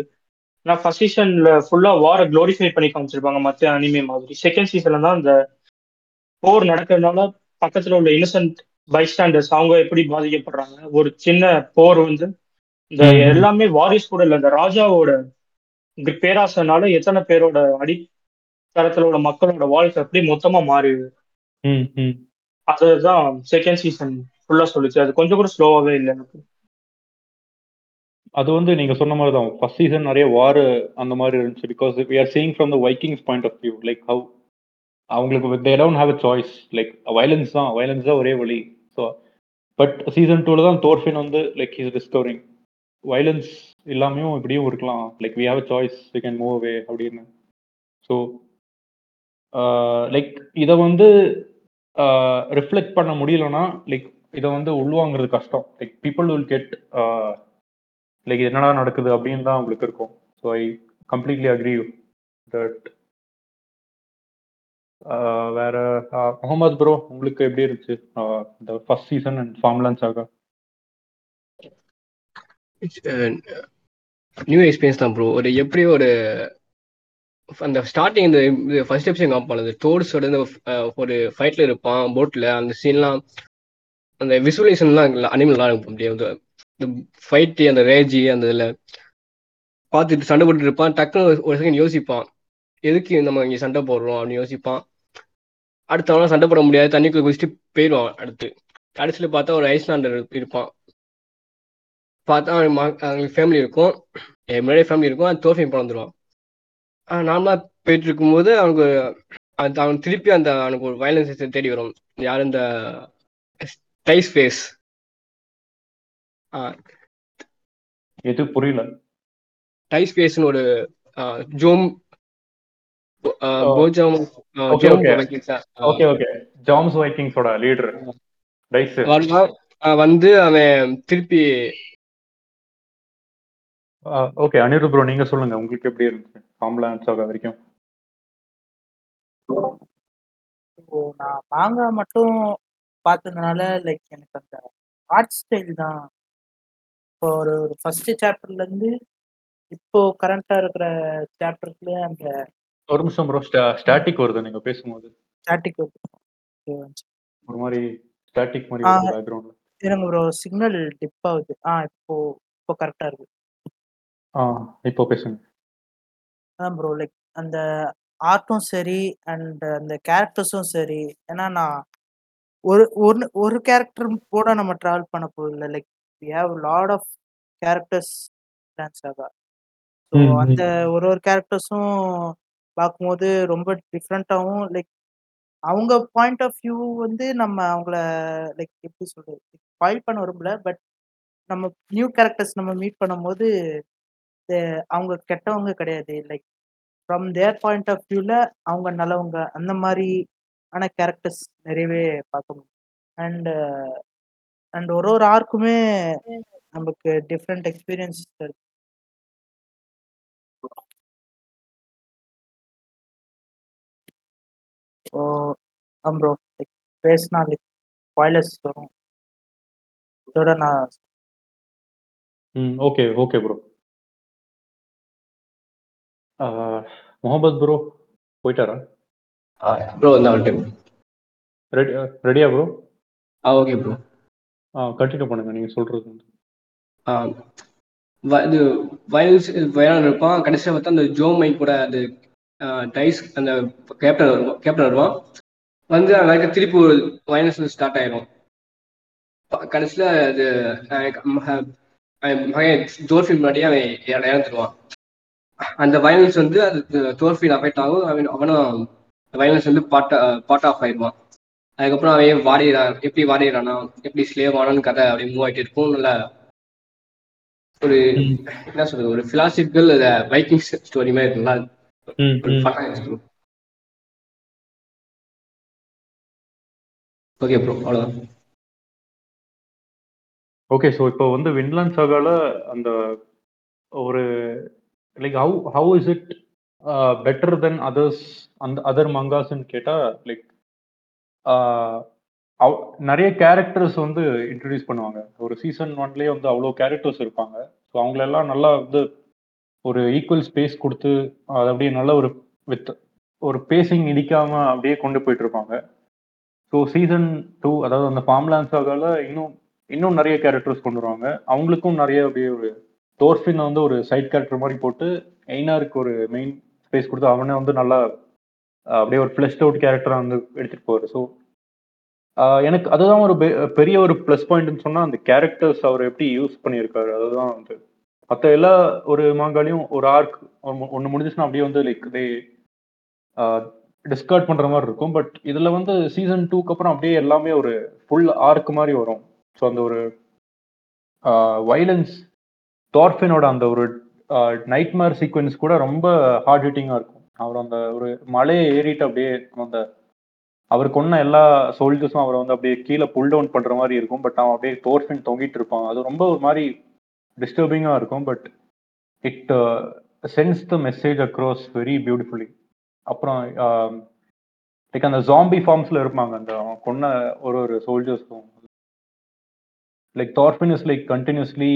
நான் ஃபர்ஸ்ட் சீசன்ல ஃபுல்லா வார க்ளோரிஃபை பண்ணி காமிச்சிருப்பாங்க மத்த அனிமே மாதிரி. செகண்ட் சீசன்ல தான் இந்த போர் நடக்கிறதுனால பக்கத்துல உள்ள இன்னசென்ட் பைஸ்டாண்டர்ஸ் அவங்க எப்படி பாதிக்கப்படுறாங்க? ஒரு சின்ன போர் வந்து இந்த. எல்லாமே வாரிஸ் கூட இல்ல இந்த ராஜாவோட பேராசனால எத்தனை பேரோட அடித்தளத்துல உள்ள மக்களோட வாழ்க்கை எப்படி மொத்தமா மாறிடுது. அதுதான் செகண்ட் சீசன் ஃபுல்லா சொல்லுச்சு. அது கொஞ்சம் கூட ஸ்லோவாவே இல்லை எனக்கு. அது வந்து நீங்க சொன்ன மாதிரி தான் ஃபர்ஸ்ட் சீசன் நிறைய வார் அந்த மாதிரி இருந்துச்சு. Because we are seeing from the Vikings point of view like how அவங்களுக்கு they don't have a choice like violence தான். வயலன்ஸ் தான் ஒரே வழி. ஸோ பட் சீசன் டூல தான் தோர்ஃபின் வந்து லைக் இஸ் டிஸ்கவரிங் வயலன்ஸ் இல்லாமையும் இப்படியும் இருக்கலாம். Like we have a choice we can move away அப்படின்னு. ஸோ லைக் uh, இதை வந்து uh, ரிஃப்ளெக்ட் பண்ண முடியலன்னா லைக் இதை வந்து உள்வாங்கிறது கஷ்டம். Like people will get like என்னடா நடக்குது அப்படின்னு தான் உங்களுக்கு இருக்கும். So I completely agree that வேற uh, முகமது ப்ரோ உங்களுக்கு எப்படி இருந்துச்சு? Uh, இந்த ஃபர்ஸ்ட் சீசன் அண்ட் ஃபார்ம்லான்ஸ் ஆக நியூ எக்ஸ்பீரியன்ஸ் தான் ப்ரோ ஒரு எப்படி ஒரு அந்த ஸ்டார்டிங் இந்த ஃபர்ஸ்ட் எபிசோட் காமிப்பான் அந்த டோர்ஸோட ஒரு ஃபைட்ல இருப்பான் போட்ல அந்த சீன்லாம் அந்த விசுவலைசேஷன்லாம் அனிமல் நல்லா இருக்கும் அப்படியே வந்து இந்த ஃபைட்டு அந்த ரேஜி அந்த இதில் பார்த்துட்டு சண்டை போட்டுட்டு இருப்பான். டக்குன்னு ஒரு- செகண்ட் யோசிப்பான். எதுக்கு நம்ம இங்கே சண்டை போடுறோம் அப்படின்னு யோசிப்பான். அடுத்தவனா சண்டை போட முடியாது. தண்ணிக்குள்ள குதிச்சுட்டு போயிடுவான் அடுத்து. கடைசியில் பார்த்தா ஒரு ஐஸ்லாண்டர் இருப்பான். பார்த்தா அவன் அவங்களுக்கு ஃபேமிலி இருக்கும். என் முன்னாடியே ஃபேமிலி இருக்கும். அது தோஃபையும் பிறந்துருவான். நார்மலாக போயிட்டு இருக்கும்போது அவனுக்கு அந்த அவன் திருப்பி அந்த அவனுக்கு ஒரு வயலன்ஸ் தேடி வரும். யார் இந்த டைஸ் ஃபேஸ் எது புரியல? டைஸ் ஃபேஸ்னு ஒரு ஜோம். போஜாம் ஓகே ஓகே ஜாம்ஸ் வைக்கிங்ஸோட லீடர் டைஸ் வந்து அவன் திருப்பி ஓகே அனிருத் ப்ரோ நீங்க சொல்லுங்க. உங்களுக்கு எப்படி இருந்துச்சு? ஃபார்ம்லான்ஸ் ஆக வரைக்கும். நான் மாங்கா மட்டும் பார்த்ததுனால லைக் எனக்கு அந்த ஆர்ட் ஸ்டைல் தான். இப்போ ஒரு ஒரு ஃபர்ஸ்ட் சாப்டர்ல இருந்து இப்போ கரண்டா இருக்கிற சாப்டருக்குள்ள அந்த ஒரு நிமிஷம் ப்ரோ ஸ்டாட்டிக் வருது நீங்க பேசும்போது. ஸ்டாட்டிக் ஒரு மாதிரி ஸ்டாட்டிக் மாதிரி. வருது பேக்ரவுண்ட்ல எனக்கு ஒரு சிக்னல் டிப் ஆகுது. ஆ இப்போ இப்போ கரெக்டா இருக்கு. ஆ இப்போ பேசுங்க. அதான் ப்ரோ லைக் அந்த ஆர்ட்டும் சரி அண்ட் அந்த கேரக்டர்ஸும் சரி. ஏன்னா நான் ஒரு ஒரு ஒரு கேரக்டர் கூட நம்ம ட்ராவல் பண்ண போதில்லை like we have lot of characters dance ஆகா ஸோ. அந்த ஒரு ஒரு கேரக்டர்ஸும் பார்க்கும்போது ரொம்ப டிஃப்ரெண்ட்டாகவும் லைக் அவங்க பாயிண்ட் ஆஃப் வியூ வந்து நம்ம அவங்கள லைக் எப்படி சொல்றது ஸ்பாயில் பண்ண விரும்பல. பட் நம்ம நியூ கேரக்டர்ஸ் நம்ம மீட் பண்ணும்போது அவங்க கெட்டவங்க கிடையாது. Like from their point of வியூவில் அவங்க நல்லவங்க அந்த மாதிரி ஆனா கேரக்டர்ஸ் நிறையவே பார்க்க முடியும் அண்ட் அண்ட் ஒரு ஒரு ஆர்க்குமே நமக்கு டிஃப்ரெண்ட் எக்ஸ்பீரியன்ஸ் இருக்கு ஸோ ப்ரோ பேசினா லைக் ஸ்பாய்லர்ஸ் வரும். இதோட நான் ம் okay okay bro Mohammed bro போயிட்டாரா? ப்ரோ இந்த டைம் ரெடி ரெடியா ப்ரோ ஆ ஓகே ப்ரோ ஆ கண்டினியூ பண்ணுங்க நீங்க சொல்றது வந்து. இது வயல்ஸ் வயலான் இருப்பான் கடைசியில் பார்த்தா அந்த ஜோ மைக் கூட அந்த டைஸ் அந்த கேப்டன் வருவான் கேப்டன் வருவான் வந்து அவன் திருப்பி ஒரு வயலன்ஸ் ஸ்டார்ட் ஆயிரும். கடைசியில் அது மகன் ஜோர்ஃபின் முன்னாடியே அவன் இற- இறந்துருவான். அந்த வயலன்ஸ் வந்து அது ஜோர்ஃபின் அஃபெக்ட் ஆகும். அவன் அவனும் வயலன்ஸ் வந்து பாட்ட பார்ட் ஆஃப் ஆயிடுவான் அதுக்கப்புறம் அவன் வாடிறான் எப்படி வாடிறானா எப்படி ஸ்லேவ் ஆனான்னு கதை அப்படி மூவ் ஆயிட்டு இருக்கும். நல்ல ஒரு என்ன சொல்றது ஒரு பிலாசிபிக்கல் வைக்கிங் ஸ்டோரி மாதிரி இருக்குங்களா. ஓகே ப்ரோ அவ்வளோதான் ஓகே ஸோ இப்போ வந்து வின்லாண்ட் சாகால அந்த ஒரு like how how is it better then others அந்த அதர் மங்காஸ்ன்னு கேட்டால் லைக் நிறைய கேரக்டர்ஸ் வந்து இன்ட்ரடியூஸ் பண்ணுவாங்க. ஒரு சீசன் ஒன்லேயே வந்து அவ்வளோ கேரக்டர்ஸ் இருப்பாங்க. ஸோ அவங்களெல்லாம் நல்லா வந்து ஒரு ஈக்குவல் ஸ்பேஸ் கொடுத்து அது அப்படியே நல்ல ஒரு வித் ஒரு பேசிங் இடிக்காம அப்படியே கொண்டு போயிட்டு இருப்பாங்க. ஸோ சீசன் டூ அதாவது அந்த ஃபார்ம்லான்ஸாகால இன்னும் இன்னும் நிறைய கேரக்டர்ஸ் கொண்டு வருவாங்க. அவங்களுக்கும் நிறைய அப்படியே ஒரு தோர்ஃபின் வந்து ஒரு சைட் கேரக்டர் மாதிரி போட்டு எய்னாருக்கு ஒரு மெயின் ஸ்பேஸ் கொடுத்து அவனே வந்து நல்லா அப்படியே ஒரு ஃப்ளஷ்ட் அவுட் கேரக்டராக வந்து எடுத்துகிட்டு போவார். ஸோ எனக்கு அதுதான் ஒரு பெ- பெரிய ஒரு ப்ளஸ் பாயிண்ட்னு சொன்னால் அந்த கேரக்டர்ஸ் அவர் எப்படி யூஸ் பண்ணியிருக்காரு. அதுதான் வந்து மற்ற எல்லா ஒரு மாங்காலையும் ஒரு ஆர்க் ஒன்று முடிஞ்சிச்சுன்னா அப்படியே வந்து லைக் தே டிஸ்கார்ட் பண்ணுற மாதிரி இருக்கும். பட் இதில் வந்து சீசன் டூக்கு அப்புறம் அப்படியே எல்லாமே ஒரு ஃபுல் ஆர்க் மாதிரி வரும். ஸோ அந்த ஒரு வைலன்ஸ் டார்ஃபினோட அந்த ஒரு நைட்மேர் சீக்வன்ஸ் கூட ரொம்ப ஹார்ட் ஹிட்டிங்காக இருக்கும். அவர் அந்த ஒரு மலையை ஏறிட்டு அப்படியே அந்த அவர் கொன்ன எல்லா சோல்ஜர்ஸும் அவரை வந்து அப்படியே கீழே புல் டவுன் பண்ணுற மாதிரி இருக்கும். பட் அவன் அப்படியே தோர்ஃபின் தொங்கிட்டு இருப்பான். அது ரொம்ப ஒரு மாதிரி டிஸ்டர்பிங்காக இருக்கும். But it sends the message across very beautifully அப்புறம் லைக் அந்த ஜாம்பி ஃபார்ம்ஸில் இருப்பாங்க. அந்த அவன் கொன்ன ஒரு ஒரு சோல்ஜர்ஸும் like Thorfinn is like continuously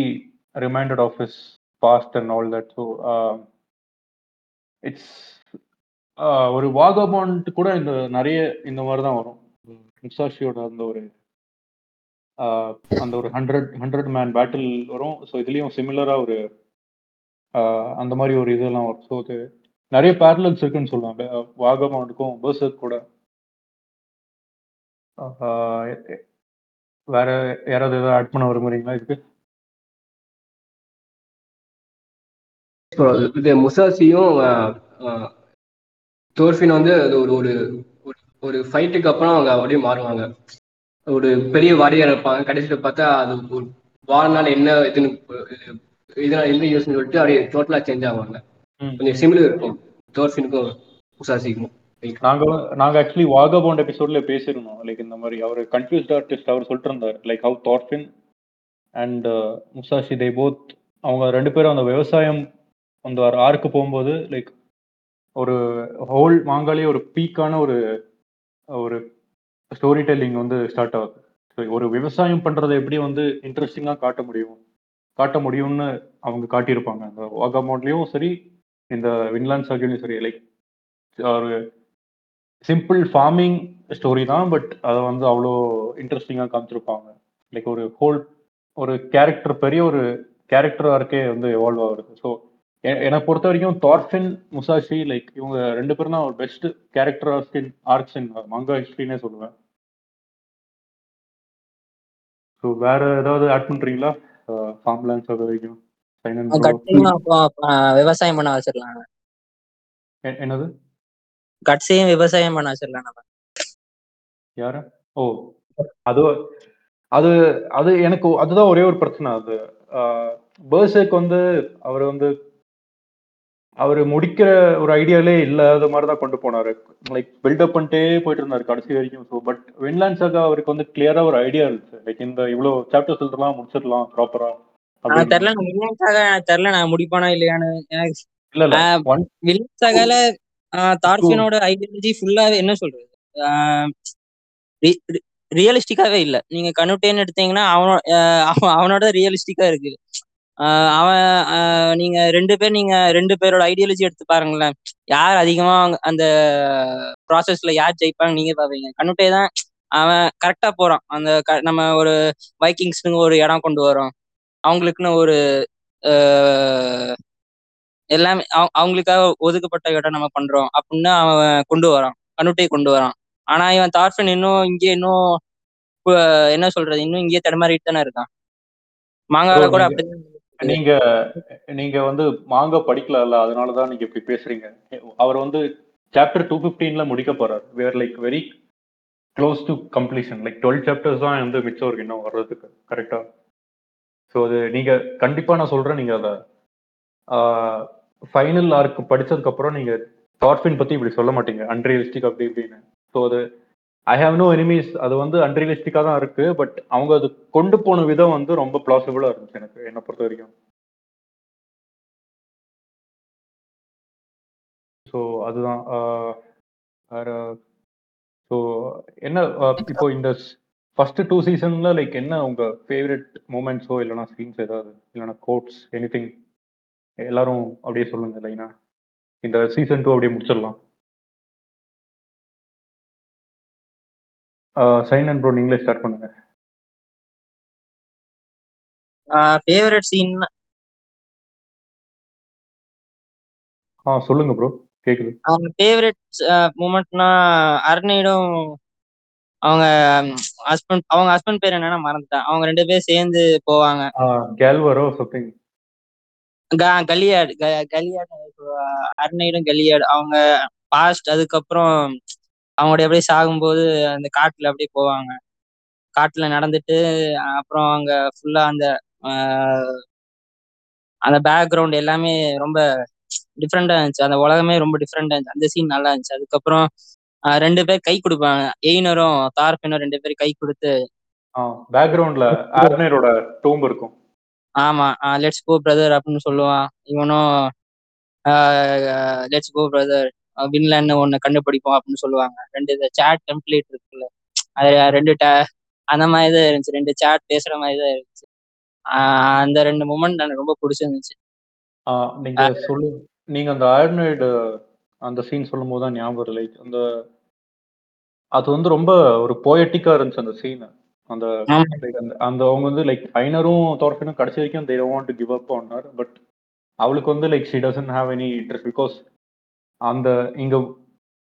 reminded of his past and all that so it's ஒரு வாகபாண்ட் கூட இந்த நிறைய இந்த மாதிரி தான் வரும். முசாஷியோட அந்த ஒரு அந்த ஒரு ஹண்ட்ரட் ஹண்ட்ரட் மேன் பேட்டில் வரும். ஸோ இதுலேயும் சிமிலராக ஒரு அந்த மாதிரி ஒரு இதெல்லாம் வரும். ஸோ இது நிறைய பேரலன்ஸ் இருக்குன்னு சொல்லுவாங்க. வாகபாண்டுக்கும் பர்சர் கூட. வேற யாராவது ஏதாவது ஆட் பண்ண விரும்புறீங்களா இதுக்கு? Bro, இது முசாசியும் தோர்ஃபின் வந்து அது ஒரு ஒரு ஒரு- ஒரு ஃபைட்டுக்கு அப்புறம் அவங்க அப்படியே மாறுவாங்க. ஒரு பெரிய வாரியார் இருப்பாங்க. கடைசியில் பார்த்தா அது ஒரு வாழ்நாள் என்ன இதுன்னு இது- இதனால என்ன யூஸ்னு சொல்லிட்டு அப்படியே டோட்டலாக சேஞ்ச் ஆவாங்க. கொஞ்சம் சிமிலர் இருக்கும். தோர்ஃபினுக்கும் முசாசிக்கும். நாங்க நாங்க ஆக்சுவலி வாகபாண்ட் எபிசோட்ல பேசியிருந்தோம். லைக் இந்த மாதிரி அவர் கன்ஃபியூஸ்ட் ஆர்டிஸ்ட் அவர் சொல்லிட்டு இருந்தார் like how Thorfinn and Musashi they both அவங்க ரெண்டு பேரும் அந்த விவசாயம் அந்த ஆர்க்கு போகும்போது லைக் ஒரு ஹோல் மாங்காலே ஒரு பீக்கான ஒரு ஒரு ஸ்டோரி டெல்லிங் வந்து ஸ்டார்ட் ஆகுது. ஒரு விவசாயம் பண்றதை எப்படி வந்து இன்ட்ரெஸ்டிங்கா காட்ட முடியும் காட்ட முடியும்னு அவங்க காட்டியிருப்பாங்க. அந்த வாகபாண்ட்லயும் சரி இந்த வின்லாண்ட் சர்க்கிள்லையும் சரி லைக் ஒரு சிம்பிள் ஃபார்மிங் ஸ்டோரி தான் பட் அதை வந்து அவ்வளோ இன்ட்ரெஸ்டிங்காக காமிச்சிருப்பாங்க. லைக் ஒரு ஹோல் ஒரு கேரக்டர் பெரிய ஒரு கேரக்டர் இருக்கே வந்து எவால்வ் ஆகுது ஸோ என்னை பொறுத்த வரைக்கும் தார்ஃபின் முசாஷி லைக் இவங்க ரெண்டு பேரும் தான் ஒரு best character arcs in arcs in manga ஹிஸ்ட்ரினே சொல்லுவேன். ஸோ வேற ஏதாவது ஆட் பண்றீங்களா? ஃபார்ம்லான்ஸ் அது வரைக்கும் விவசாயம் பண்ண வச்சிடலாம் என்னது? கட்ஸையும் விவசாயம் பண்ண வச்சிடலாம் நம்ம யாரு? ஓ அது அது அது எனக்கு அதுதான் ஒரே ஒரு பிரச்சனை. அது பேர்சேக் வந்து அவர் வந்து அவர் முடிக்கிற ஒரு ஐடியாலே இல்லாத மாதிரி தான் கொண்டு போனாரு. லைக் பில்டப் பண்ணிட்டே போயிட்டு இருந்தாரு கடைசி வரைக்கும். ஸோ பட் வின்லாண்ட்ஸாக அவருக்கு வந்து கிளியரா ஒரு ஐடியா இருந்துச்சு. லைக் இந்த இவ்வளோ சாப்டர்ஸ் எழுதலாம் முடிச்சிடலாம் ப்ராப்பரா தெரியல வில்லியன்ஸாக எனக்கு தெரியல நான் முடிப்பானா இல்லையான்னு. இல்ல இல்ல. ஆஹ் ஒன் வில்லியன்ஸாகால தார்ஃபினோட ஐடியாலஜி ஃபுல்லாவே என்ன சொல்றது? ரியலிஸ்டிக்காவே இல்ல. நீங்க கனுட்டேன்னு எடுத்தீங்கன்னா அவனோ ஆஹ் அவன் அவனோட ரியலிஸ்டிக்கா இருக்கு அவன் நீங்க ரெண்டு பேர் நீங்க ரெண்டு பேரோட ஐடியாலஜி எடுத்து பாருங்களேன். யார் அதிகமா அந்த ப்ராசஸ்ல யார் ஜெயிப்பாங்க நீங்க பாப்பீங்க. கனுட்டே தான் அவன் கரெக்டா போறான். அந்த க- நம்ம ஒரு வைக்கிங்ஸ்னு ஒரு இடம் கொண்டு வரோம் அவங்களுக்குன்னு ஒரு எல்லாமே அவ- அவங்களுக்காக ஒதுக்கப்பட்ட இடம் நம்ம பண்றோம். அப்படின்னு அவன் கொண்டு வரான். கண்ணுட்டை கொண்டு வரான். ஆனா இவன் தார்ஃபின் இன்னும் இங்கே இன்னும் என்ன சொல்றது? இன்னும் இங்கேயே தடுமாறிட்டு தானே இருக்கான். மாங்கால கூட அப்படிதான். நீங்க நீங்க வந்து மாங்க படிக்கல அதனாலதான் நீங்க இப்படி பேசுறீங்க. அவர் வந்து சாப்டர் டூ பிப்டீன்ல முடிக்க போறாரு. Where like very close to completion like twelve chapters தான் வந்து மிச்சம் இருக்கு இன்னும் வர்றதுக்கு கரெக்டா ஸோ அது நீங்க கண்டிப்பா நான் சொல்றேன் நீங்க அதை ஃபைனல் ஆர்க் படிச்சதுக்கு அப்புறம் நீங்க டார்ஃபின் பத்தி இப்படி சொல்ல மாட்டீங்க. அன்ரியலிஸ்டிக் அப்படி இப்படின்னு. ஸோ அது ஐ ஹாவ் நோ எனிமீஸ் அது வந்து அன்ரியலிஸ்டிக்காக தான் இருக்கு பட் அவங்க அது கொண்டு போன விதம் வந்து ரொம்ப பிளாசிபிளாக இருந்துச்சு எனக்கு என்னை பொறுத்த வரைக்கும். ஸோ அதுதான். வேற ஸோ என்ன இப்போ இந்த ஃபர்ஸ்ட் டூ சீசன்ல லைக் என்ன உங்க ஃபேவரட் மூமெண்ட்ஸோ இல்லைனா சீன்ஸ் ஏதாவது இல்லைனா கோட்ஸ் எனிதிங் எல்லாரும் அப்படியே சொல்லுங்க லைனா. இந்த சீசன் டூ அப்படியே முடிச்சிடலாம். சைன் அண்ட் ப்ரோ நீங்களே ஸ்டார்ட் பண்ணுங்க. ஃபேவரட் சீன் ஆ சொல்லுங்க ப்ரோ கேக்குது. ஃபேவரட் மூமெண்ட்னா அருணையிடம் அவங்க ஹஸ்பண்ட் அவங்க ஹஸ்பண்ட் பேர் என்னன்னா மறந்துட்டேன். அவங்க ரெண்டு பேரும் சேர்ந்து போவாங்க. கேல்வரோ சம்திங் கலியாடு கலியாடு அருணையிடம் கலியாடு. அவங்க பாஸ்ட் அதுக்கப்புறம் அவங்களுடைய அப்படியே சாகும்போது அந்த காட்டுல அப்படியே போவாங்க. காட்டுல நடந்துட்டு அப்புறம் அங்க ஃபுல்லா அந்த அந்த பேக்ரவுண்ட் எல்லாமே ரொம்ப டிஃப்ரெண்டா இருந்துச்சு. அந்த உலகமே ரொம்ப டிஃப்ரெண்டா இருந்துச்சு. அந்த சீன் நல்லா இருந்துச்சு. அதுக்கப்புறம் ரெண்டு பேர் கை கொடுப்பாங்க. எய்னரும் தார்பினும் ரெண்டு பேரும் கை கொடுத்து. பேக்ரவுண்ட்ல ஆர்னரோட டூம் இருக்கும். ஆமா. லெட்ஸ் கோ பிரதர் அப்படின்னு சொல்லுவான். இவனும் லெட்ஸ் கோ பிரதர் வின்லான்னு ஒண்ணு கண்டுபிடிப்போம் அப்படின்னு சொல்லுவாங்க. ரெண்டு இந்த சேட் டெம்ப்ளேட் இருக்குல்ல. அது ரெண்டு ta- அந்த மாதிரி தான் இருந்துச்சு. ரெண்டு சேட் பேசுற மாதிரி தான் இருந்துச்சு. அந்த ரெண்டு மூமெண்ட் எனக்கு ரொம்ப பிடிச்சிருந்துச்சு. நீங்க சொல்லு நீங்க அந்த ஆர்னைடு அந்த சீன் சொல்லும் போது தான் ஞாபகம் லைக் அந்த அது வந்து ரொம்ப ஒரு போயட்டிக்கா இருந்துச்சு அந்த சீன் அந்த அந்த அவங்க வந்து லைக் ஐனரும் தோர்ஃபினும் கடைசி வரைக்கும் want to give up on her. But அவளுக்கு வந்து like she doesn't have any interest because அந்த இங்க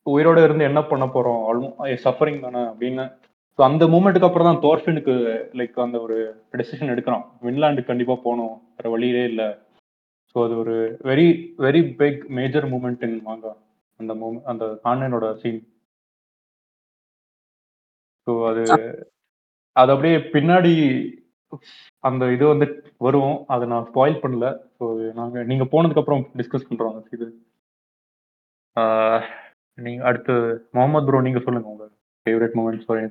உயிரோட இருந்து என்ன பண்ண போறோம்? சஃபரிங் eh, தானே அப்படின்னு. ஸோ அந்த மூமெண்ட்டுக்கு அப்புறம் தான் தோர்ஃபினுக்கு லைக் அந்த ஒரு டெசிஷன் எடுக்கிறான் வின்லாண்டுக்கு கண்டிப்பா போகணும். வேற வழியிலே இல்லை. ஸோ அது ஒரு very very big major moment வாங்க அந்த மூமெண்ட் அந்த ஆன்லைனோட சீன் ஸோ அது அது அப்படியே பின்னாடி அந்த இது வந்து வரும். அதை நான் ஸ்பாயில் பண்ணல. ஸோ நாங்கள் நீங்கள் போனதுக்கப்புறம் டிஸ்கஸ் பண்ணுறோம் அந்த இது. நீங்க அடுத்து முகமது ப்ரோ நீங்க சொல்லுங்க உங்க favourite moments for any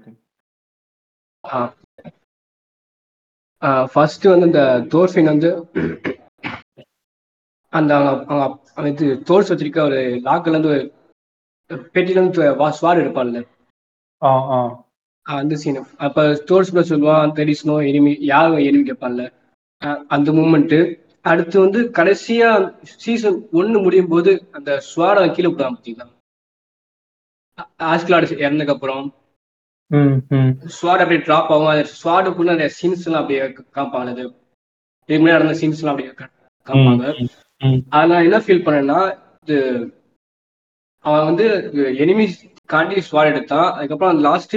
first வந்து இந்த தோர்ஃபின் வந்து அந்த அவங்க இது தோர்ஸ் வச்சிருக்க ஒரு லாக்கில் இருந்து பெட்டில இருந்து வா ஸ்வாட் எடுப்பான்ல. அந்த சீன் அப்ப கூட சொல்லுவான்? தெர் இஸ் நோ எனிமி யார் எனிமி கேட்பான்ல அந்த மூமெண்ட் அடுத்து வந்து கடைசியா சீசன் ஒன்னு முடியும் போது அந்த ஸ்வாட கீழே விடுவான் பார்த்தீங்களா ஆஸ்கிலாடு இறந்ததுக்கு அப்புறம். ஸ்வாட் அப்படியே ட்ராப் ஆகும். அந்த ஸ்வாடுக்குள்ள அந்த சீன்ஸ் எல்லாம் அப்படியே காப்பாங்க அது இதுக்கு நடந்த சீன்ஸ் எல்லாம் அப்படியே காப்பாங்க. அது நான் என்ன ஃபீல் பண்ணேன்னா இது அவன் வந்து எனிமி காண்டி ஸ்வாட் எடுத்தான். அதுக்கப்புறம் அந்த லாஸ்ட்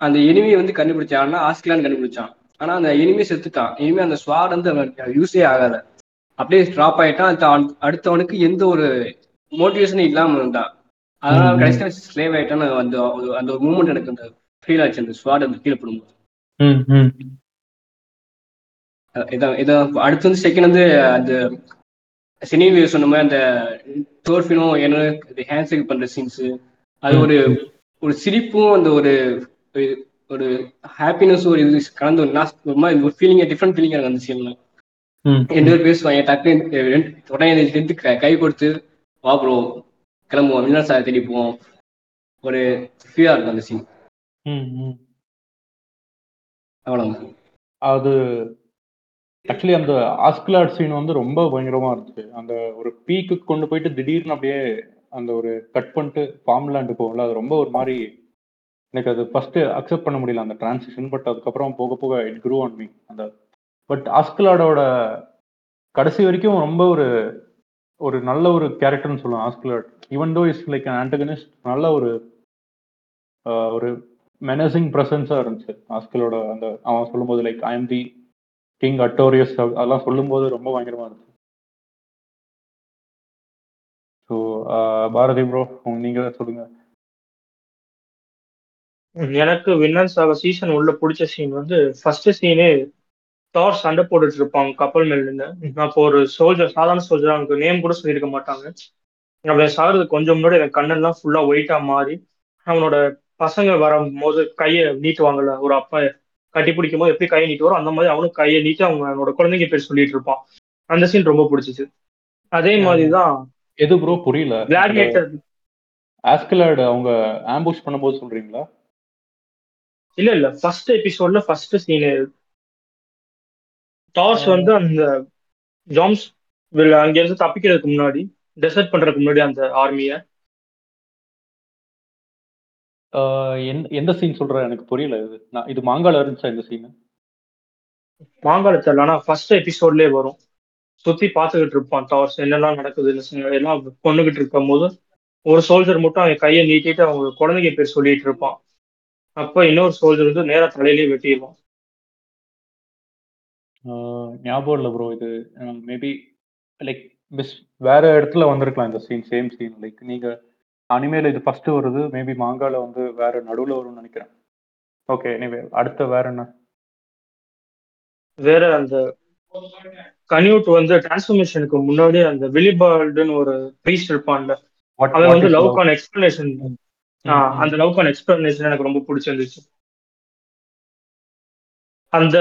அந்த எனிமி வந்து கண்டுபிடிச்சான்னா ஆஸ்கிலான்னு கண்டுபிடிச்சான். ஆனா அந்த எனிமி செத்துட்டான். இனிமே அந்த ஸ்வாட் வந்து அவன் யூஸே ஆகாத. அப்படியே ட்ராப் ஆயிட்டான். அடுத்தவனுக்கு எந்த ஒரு மோட்டிவேஷனும் இல்லாம இருந்தான். அதனால. கடைசியா ஸ்லேவ் ஆயிட்டான்னு அந்த அந்த ஒரு மூமெண்ட் எனக்கு அந்த ஃபீல் ஆச்சு. அந்த ஸ்வாட் அந்த கீழே போடும்போது. இதான் இதான். அடுத்து வந்து செகண்ட் வந்து அந்த சினிவி சொன்ன மாதிரி அந்த தோர்ஃபினும் என்ன ஹேண்ட்ஷேக் பண்ற சீன்ஸ் அது ஒரு ஒரு சிரிப்பும் அந்த ஒரு ஒரு- ஹாப்பினஸ் ஒரு இது கலந்து ஒரு நாஸ் ஒரு ஃபீலிங் டிஃப்ரெண்ட் ஃபீலிங் எனக்கு அந்த சீன்ல ரெண்டு பேர் பேசுவாங்க டக்கு ரெண்டு உடனே எழுந்து கை- கொடுத்து வா ப்ரோ கிளம்புவோம் வில்லன் சார் தேடி போவோம். ஒரு ஃபீலா இருக்கும் அந்த சீன் அவ்வளவுதான். அது ஆக்சுவலி அந்த ஆஸ்கிலாட் சீன் வந்து ரொம்ப பயங்கரமா இருந்துச்சு. அந்த ஒரு பீக்கு கொண்டு போயிட்டு திடீர்னு அப்படியே அந்த ஒரு கட் பண்ணிட்டு ஃபார்ம்லாண்டு போகும்ல அது ரொம்ப ஒரு மாதிரி எனக்கு அது ஃபர்ஸ்ட் அக்செப்ட் பண்ண முடியல அந்த டிரான்சிஷன் பட் அதுக்கப்புறம் போக போக இட் க்ரூ ஆன் மீ அந்த பட் ஆஸ்கலாடோட கடைசி வரைக்கும் ரொம்ப ஒரு ஒரு நல்ல ஒரு கேரக்டர்னு சொல்லலாம் Askeladd even though is like an antagonist நல்ல ஒரு ஒரு மெனசிங் ப்ரெசன்ஸாக இருந்துச்சு ஆஸ்கலோட அந்த அவன் சொல்லும்போது like I am the king Artorius அதெல்லாம் சொல்லும்போது ரொம்ப பயங்கரமாக இருந்துச்சு. ஸோ பாரதி ப்ரோ நீங்கள் சொல்லுங்கள் எனக்கு வின்னன் சாக சீசன் உள்ள பிடிச்ச சீன் வந்து ஃபர்ஸ்ட் சீனே தார் சண்டை போட்டுட்டு இருப்பாங்க கப்பல் மேல அப்போ ஒரு சோல்ஜர் சாதாரண சோல்ஜர் அவனுக்கு நேம் கூட சொல்லியிருக்க மாட்டாங்க. அப்படி சாகிறதுக்கு கொஞ்சம் முன்னாடி எனக்கு கண்ணெல்லாம் ஃபுல்லா ஒயிட்டா மாறி அவனோட பசங்க வரும்போது கையை நீட்டுவாங்கல்ல ஒரு அப்பா கட்டி பிடிக்கும் போது எப்படி கையை நீட்டுவாரோ அந்த மாதிரி அவனும் கையை நீட்டி அவனோட குழந்தைங்க பேர் சொல்லிட்டு இருப்பான். அந்த சீன் ரொம்ப பிடிச்சிச்சு. அதே மாதிரி தான் எது ப்ரோ புரியல. கிளாடியேட்டர் ஆஸ்கலாட் அவங்க ஆம்புஷ் பண்ணும்போது சொல்றீங்களா? இல்ல இல்ல. ஃபர்ஸ்ட் எபிசோட்ல ஃபர்ஸ்ட் சீனு டாஸ் வந்து அந்த ஜாம்ஸ் அங்க இருந்து தப்பிக்கிறதுக்கு முன்னாடி டெசர்ட் பண்றதுக்கு முன்னாடி அந்த ஆர்மிய எந்த- சீன் சொல்ற? எனக்கு புரியல இது. நான் இது மாங்கால இருந்துச்சா இந்த சீன் மாங்கால தெரியல ஆனா ஃபர்ஸ்ட் எபிசோட்லயே வரும். சுத்தி பார்த்துக்கிட்டு இருப்பான் டார்ஸ் என்னெல்லாம் நடக்குது எல்லாம் கொண்டுகிட்டு இருக்கும் போது ஒரு சோல்ஜர் மட்டும் அவன் கையை நீட்டிட்டு அவங்க குழந்தைங்க பேர் சொல்லிட்டு இருப்பான். அப்ப இன்னொரு சோல்ஜர் வந்து நேரா தலையிலேயே வெட்டிடுவான் ஞாபகம் இல்லை ப்ரோ இது மேபி லைக் மிஸ் வேற இடத்துல வந்திருக்கலாம் இந்த சீன் சேம் சீன் லைக் நீங்க அனிமேல இது ஃபர்ஸ்ட் வருது மேபி மாங்கால வந்து வேற நடுவுல வரும்னு நினைக்கிறேன் ஓகே எனிவே அடுத்த வேற என்ன வேற அந்த கன்யூட் வந்து டிரான்ஸ்ஃபர்மேஷனுக்கு முன்னாடி அந்த விலிபால்டுன்னு ஒரு ப்ரீஸ்ட் இருப்பான்ல அவன் வந்து love? லவ்க்கான எக்ஸ்பிளனேஷன். அந்த லவ்க்கான எக்ஸ்பிளனேஷன் எனக்கு ரொம்ப பிடிச்சிருந்துச்சு. அந்த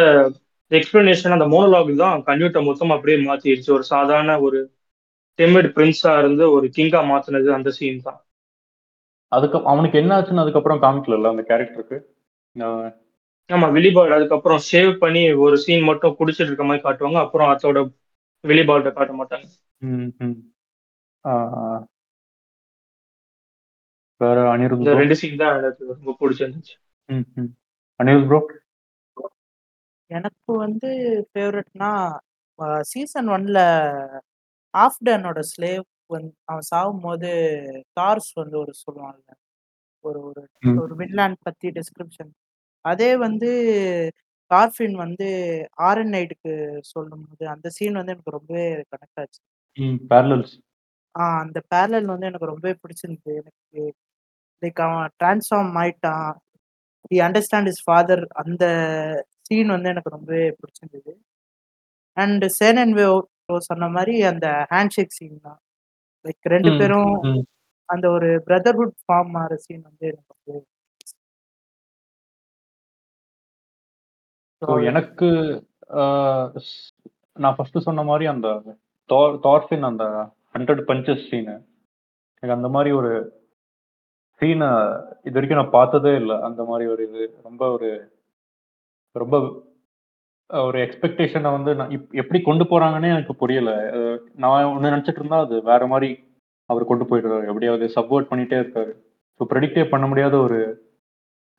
எக்ஸ்பிளனேஷன் அந்த மோனோலாக் தான் கன்யூட்டை மொத்தம் அப்படியே மாத்திடுச்சு ஒரு சாதாரண ஒரு டெமிட் பிரின்ஸா இருந்து ஒரு கிங்கா மாத்தினது அந்த சீன் தான். அதுக்கு அவனுக்கு என்ன ஆச்சுன்னு அதுக்கப்புறம் காமிக்கல அந்த கேரக்டருக்கு ஆமா விலிபால் அதுக்கப்புறம் சேவ் பண்ணி ஒரு சீன் மட்டும் குடிச்சிட்டு இருக்க மாதிரி காட்டுவாங்க. அப்புறம் அதோட விலிபால்ட்ட காட்ட மாட்டாங்க. வேற அனிருத்? ரெண்டு சீன் தான் எனக்கு ரொம்ப பிடிச்சிருந்துச்சு. அனிருத் ப்ரோ எனக்கு வந்து ஃபேவரட்னா சீசன் ஒன்ல ஆஃப்டனோட ஸ்லேவ் வந்து அவன் சாகும்போது தார்ஸ் வந்து ஒரு சொல்லுவான்ல ஒரு ஒரு. ஒரு வின்லாண்ட் பத்தி டிஸ்கிரிப்ஷன் அதே வந்து கார்ஃபின் வந்து ஆரன் நைட்டுக்கு சொல்லும்போது அந்த சீன் வந்து எனக்கு ரொம்பவே கனெக்ட் ஆச்சு ம் பேரலல்ஸ் ஆ அந்த பேரலல் வந்து எனக்கு ரொம்பவே பிடிச்சிருந்தது எனக்கு லைக் அவன் டிரான்ஸ்ஃபார்ம் ஆயிட்டான். தி அண்டர்ஸ்டாண்ட் இஸ் ஃபாதர் அந்த சீன் வந்து எனக்கு ரொம்பவே பிடிச்சிருந்தது. அண்ட் சேன் அண்ட் வே சொன்ன மாதிரி அந்த ஹேண்ட்ஷேக் சீன் தான். லைக் ரெண்டு பேரும். அந்த ஒரு பிரதர்ஹுட் ஃபார்ம் ஆகிற சீன் வந்து எனக்கு ரொம்பவே ஸோ எனக்கு நான் ஃபர்ஸ்ட் சொன்ன மாதிரி அந்த தார் தார்ஃபின் அந்த ஹண்ட்ரட் பஞ்சஸ் சீனு எனக்கு அந்த மாதிரி ஒரு சீனை இது வரைக்கும் நான் பார்த்ததே இல்லை. அந்த மாதிரி ஒரு இது ரொம்ப ஒரு ரொம்ப ஒரு எக்ஸ்பெக்டேஷனை வந்து நான் இப் எப்படி கொண்டு போறாங்கன்னே எனக்கு புரியல. நான் ஒன்று நினச்சிட்டு இருந்தா அது வேற மாதிரி அவர் கொண்டு போயிடுறாரு. எப்படியாவது சப்போர்ட் பண்ணிட்டே இருக்காரு. ஸோ ப்ரெடிக்டே பண்ண முடியாத ஒரு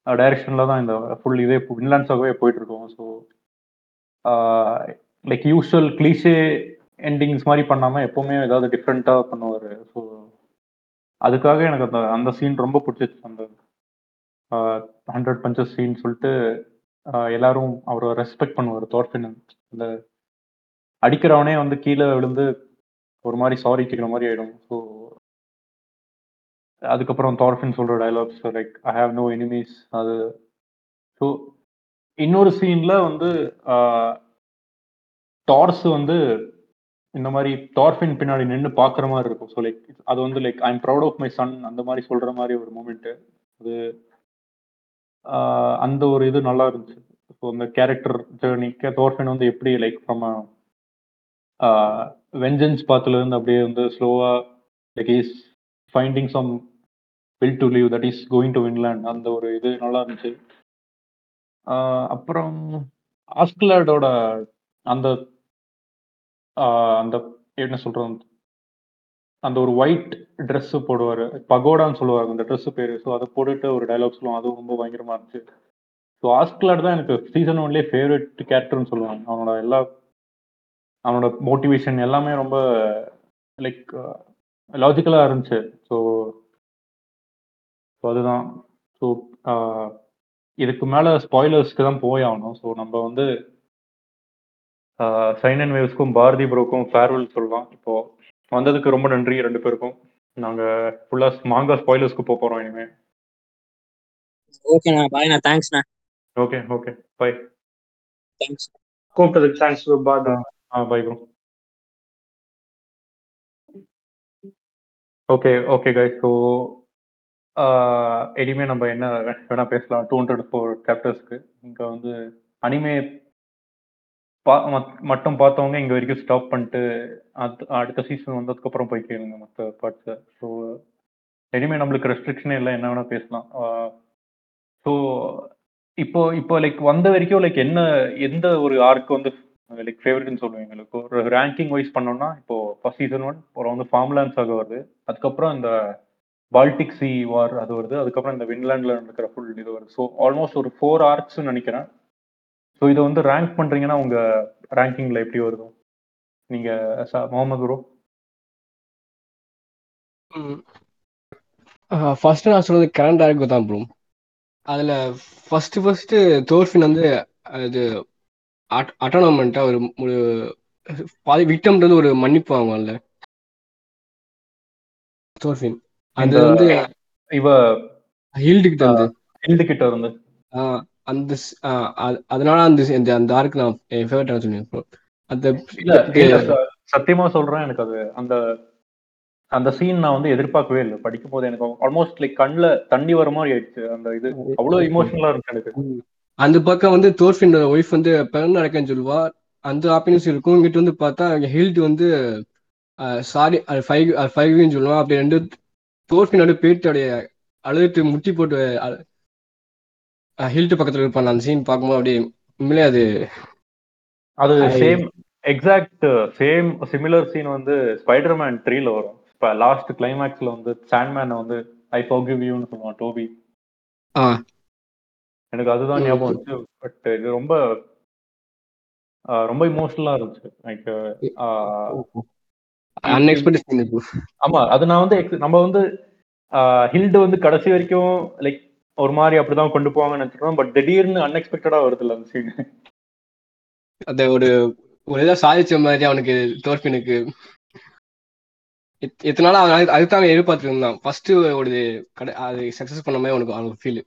டைரக்ஷன்ல தான் இந்த ஃபுல் இதே இன்லாண்ட்ஸாகவே போயிட்டு இருக்கோம். So like usual cliche endings மாதிரி பண்ணாமல் எப்போவுமே ஏதாவது டிஃப்ரெண்ட்டாக பண்ணுவார். ஸோ அதுக்காக எனக்கு அந்த அந்த சீன் ரொம்ப பிடிச்சிச்சு அந்த ஹண்ட்ரட் பஞ்சஸ் சீன் சொல்லிட்டு எல்லாரும் அவரை ரெஸ்பெக்ட் பண்ணுவார் தோர்ஃபின் அந்த அடிக்கிறவனே வந்து கீழே விழுந்து ஒரு மாதிரி சாரி கேட்குற மாதிரி ஆயிடும். ஸோ அதுக்கப்புறம் தார்ஃபின் சொல்ற dialogues like I have no enemies அது ஸோ இன்னொரு சீன்ல வந்து டார்ஸ் வந்து இந்த மாதிரி டார்ஃபின் பின்னாடி நின்று பாக்குற மாதிரி இருக்கும். ஸோ லைக் அது வந்து like I am proud of my son அந்த மாதிரி சொல்ற மாதிரி ஒரு மூமெண்ட்டு அது அந்த ஒரு இது நல்லா இருந்துச்சு. ஸோ அந்த கேரக்டர் ஜேர்னிக்கு டார்ஃபின் வந்து எப்படி லைக் ஃப்ரம் வெஞ்சன்ஸ் பாத்துல இருந்து அப்படியே வந்து ஸ்லோவா like is finding some will to leave that is going to Vinland அந்த ஒரு இது நல்லா இருந்துச்சு. அப்புறம் ஆஸ்கிலாடோட அந்த அந்த என்ன சொல்றது? அந்த ஒரு ஒயிட் ட்ரெஸ் போடுவார். பகோடான்னு சொல்லுவாங்க அந்த ட்ரெஸ் பேர். ஸோ அதை போட்டுட்டு ஒரு டைலாக் சொல்லுவோம் அதுவும் ரொம்ப பயங்கரமா இருந்துச்சு. ஸோ ஆஸ்கிலாட் தான் எனக்கு சீசன் ஒன்லேயே ஃபேவரட் கேரக்டர்னு சொல்லுவாங்க. அவனோட எல்லா அவனோட மோட்டிவேஷன் எல்லாமே ரொம்ப லைக் லாஜிக்கலாக இருந்துச்சு. ஸோ ஸோ அதுதான். ஸோ இதுக்கு மேலே ஸ்பாய்லர்ஸ்க்கு தான் போய் ஆகணும். ஸோ நம்ம வந்து சைன் அண்ட் வேவ்ஸ்க்கும் பாரதி ப்ரோக்கும் ஃபேர்வெல் சொல்லலாம். இப்போ வந்ததுக்கு ரொம்ப நன்றி ரெண்டு பேருக்கும். நாங்கள் ஃபுல்லாக மாங்கா ஸ்பாய்லர்ஸ்க்கு போக போகிறோம் இனிமேல் ஓகேண்ணா பாய்ண்ணா தேங்க்ஸ்ண்ணா ஓகே ஓகே பை தேங்க்ஸ் கூப்பிட்டதுக்கு தேங்க்ஸ் பாய் ஆ bye bro okay okay guys so இனிமே நம்ம என்ன வேணா பேசலாம். டூ ஹண்ட்ரட் ஃபோர் சாப்டர்ஸ்க்கு இங்கே வந்து அனிமே மட்டும் பார்த்தவங்க இங்கே வரைக்கும் ஸ்டாப் பண்ணிட்டு அடுத்த சீசன் வந்ததுக்கப்புறம் போய் கேளுங்க மற்ற பார்ட்ஸை ஸோ இனிமே நம்மளுக்கு ரெஸ்ட்ரிக்ஷனே இல்லை என்ன வேணா பேசலாம். ஸோ இப்போ இப்போ லைக் வந்த வரைக்கும் லைக் என்ன எந்த ஒரு ஆர்க் வந்து லைக் ஃபேவரட்னு சொல்லுவீங்க? எங்களுக்கு ஒரு ரேங்கிங் வைஸ் பண்ணோம்னா இப்போ ஃபர்ஸ்ட் சீசன் ஒன் அப்புறம் வந்து ஃபார்ம்லான்ஸ் ஆக வருது. அதுக்கப்புறம் இந்த பால்டிக் சி வார் அது வருது. அதுக்கப்புறம் இந்த வின்லாண்டில் நடக்கிற ஃபுல் இது வருது. ஸோ ஆல்மோஸ்ட் ஒரு ஃபோர் ஆர்க்ஸ்னு நினைக்கிறேன். ஸோ இதை வந்து ரேங்க் பண்ணுறீங்கன்னா உங்கள் ரேங்கிங்கில் எப்படி வருது? நீங்கள் முகமது ப்ரோ ஃபர்ஸ்ட் நான் சொல்றது கரண்ட் ஆர்க் தான் ப்ரோ அதுல ஃபர்ஸ்ட் ஃபர்ஸ்ட் தோர்ஃபின் வந்து அது அட்டானமெண்ட்டா ஒரு ஒரு பாதி விக்டம் வந்து ஒரு மன்னிப்பு வாங்குவாங்கல்ல தோர்ஃபின் அது வந்து இவ ஹீல்டு கிட்ட இருந்து. ஹில்டு கிட்ட இருந்து. அந்த அதனால அந்த அந்த ஆர்க் நான் என் ஃபேவரட் bro. அந்த சத்தியமா சொல்றேன் எனக்கு அது அந்த அந்த சீன் நான் வந்து எதிர்பார்க்கவே இல்லை. படிக்கும் போது எனக்கு ஆல்மோஸ்ட் லைக் கண்ணுல தண்ணி வர மாதிரி ஆயிடுச்சு. அந்த இது அவ்வளவு இமோஷனலா இருக்கு எனக்கு. அந்த பக்கம் வந்து தோர்ஃபின் ஒய்ஃப் வந்து பிறந்து நடக்கன்னு சொல்லுவா. அந்த ஹாப்பினஸ் இருக்கும். இங்கிட்டு வந்து பார்த்தா ஹில்ட் வந்து சாரி ஃபைவ் ஃபைவ்னு சொல்லுவான் அப்படி ரெண்டு தோர்ஃபினோட பேட்டோடைய அழுதுட்டு முட்டி போட்டு ஹில்ட் பக்கத்துல இருப்பான் அந்த சீன் பார்க்கும்போது அப்படியே உண்மையிலே அது அது same exact same similar scene வந்து ஸ்பைடர்மேன் த்ரீல வரும். இப்ப லாஸ்ட் கிளைமேக்ஸ்ல வந்து சாண்ட்மேன் வந்து ஐ forgive யூன்னு சொல்லுவான் டோபி எனக்கு அதுதான். ஞாபகம் வந்துச்சு பட் இது ரொம்ப ரொம்ப இமோஷனலா இருந்துச்சு. லைக் அன்எக்ஸ்பெக்டட் ஆமா அது நான் வந்து நம்ம வந்து ஹில்டு வந்து கடைசி வரைக்கும் லைக் ஒரு மாதிரி அப்படிதான் கொண்டு போவாங்கன்னு நினைச்சிருக்கோம். பட் திடீர்னு அன்எக்ஸ்பெக்டடா வருதுல்ல அந்த சீன் அந்த ஒரு ஒரு இதாக சாதிச்ச மாதிரி அவனுக்கு தோர்ஃபினுக்கு எத்- எத்தனை நாளா அவன் அது- அதுதான் எதிர்பார்த்துட்டு இருந்தான் ஃபர்ஸ்ட் ஒரு கடை அது சக்சஸ் பண்ண மாதிரி அவனுக்கு அவனுக்கு ஃபீல்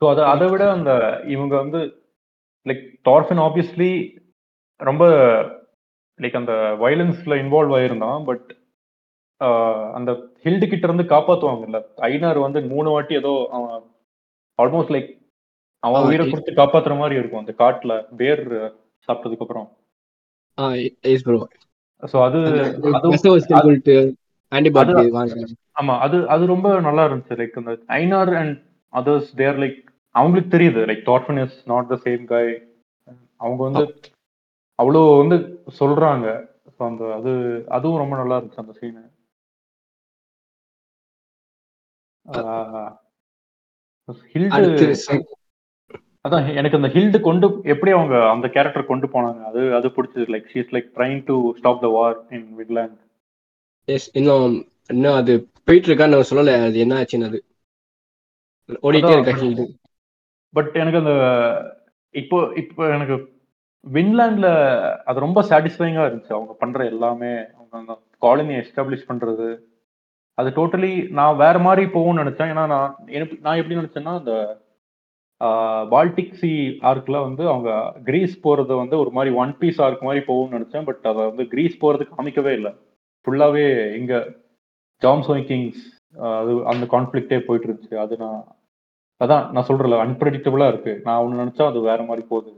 ஸோ அதை அதை விட அந்த இவங்க வந்து லைக் டார்ஃபின் ஆப்வியஸ்லி ரொம்ப லைக் அந்த வயலன்ஸ்ல இன்வால்வ் ஆயிருந்தான். பட் அந்த ஹில்டு கிட்ட இருந்து காப்பாத்துவாங்கல்ல. ஐநார் வந்து மூணு வாட்டி ஏதோ ஆல்மோஸ்ட் லைக் அவன் உயிரை கொடுத்து காப்பாத்துற மாதிரி இருக்கும். அந்த காட்டுல பேர் சாப்பிட்டதுக்கு அப்புறம். ஸோ அது ஆமா அது அது ரொம்ப நல்லா இருந்துச்சு. லைக் அந்த Einar and others there like அவங்களுக்கு தெரியுது. Like Thorfinn is not the same guy அவங்க வந்து அவ்வளோ வந்து சொல்றாங்க. அந்த அது அதுவும் ரொம்ப நல்லா இருந்துச்சு அந்த சீனு ஹில்டு அதான் எனக்கு அந்த ஹில்டு கொண்டு எப்படி அவங்க அந்த கேரக்டர் கொண்டு போனாங்க? அது அது பிடிச்சது. Like she's like trying to stop the war in Vinland S இன்னும் இன்னும் அது போயிட்டு இருக்கா நான் சொல்லல. அது என்ன ஆச்சுன்னு அது. ஓடிட்டே. இருக்கா ஹீல்டு. பட் எனக்கு அந்த இப்போ இப்போ எனக்கு வின்லாண்ட்ல அது ரொம்ப சாட்டிஸ்ஃபைங்கா இருந்துச்சு. அவங்க பண்ற எல்லாமே. அவங்க அந்த காலனியை எஸ்டாப்ளிஷ் பண்றது. அது டோட்டலி நான் வேற மாதிரி போகும்னு நினைச்சேன். ஏன்னா நான் எனக்கு நான் எப்படி நினைச்சேன்னா அந்த பால்டிக் சி ஆர்க்ல வந்து அவங்க கிரீஸ் போறது வந்து ஒரு மாதிரி ஒன் பீஸ் ஆர்க் மாதிரி போகும்னு நினைச்சேன். பட் அதை வந்து கிரீஸ் போறது காமிக்கவே இல்லை. ஃபுல்லாவே இங்க ஜாம்ஸ் கிங்ஸ் அது அந்த கான்ஃபிளிக்டே போயிட்டு இருந்துச்சு. அது நான் அதான் நான் சொல்றேன்ல அன்பிரடிக்டபிளா இருக்கு. நான் ஒண்ணு நினைச்சா அது வேற மாதிரி போகுது.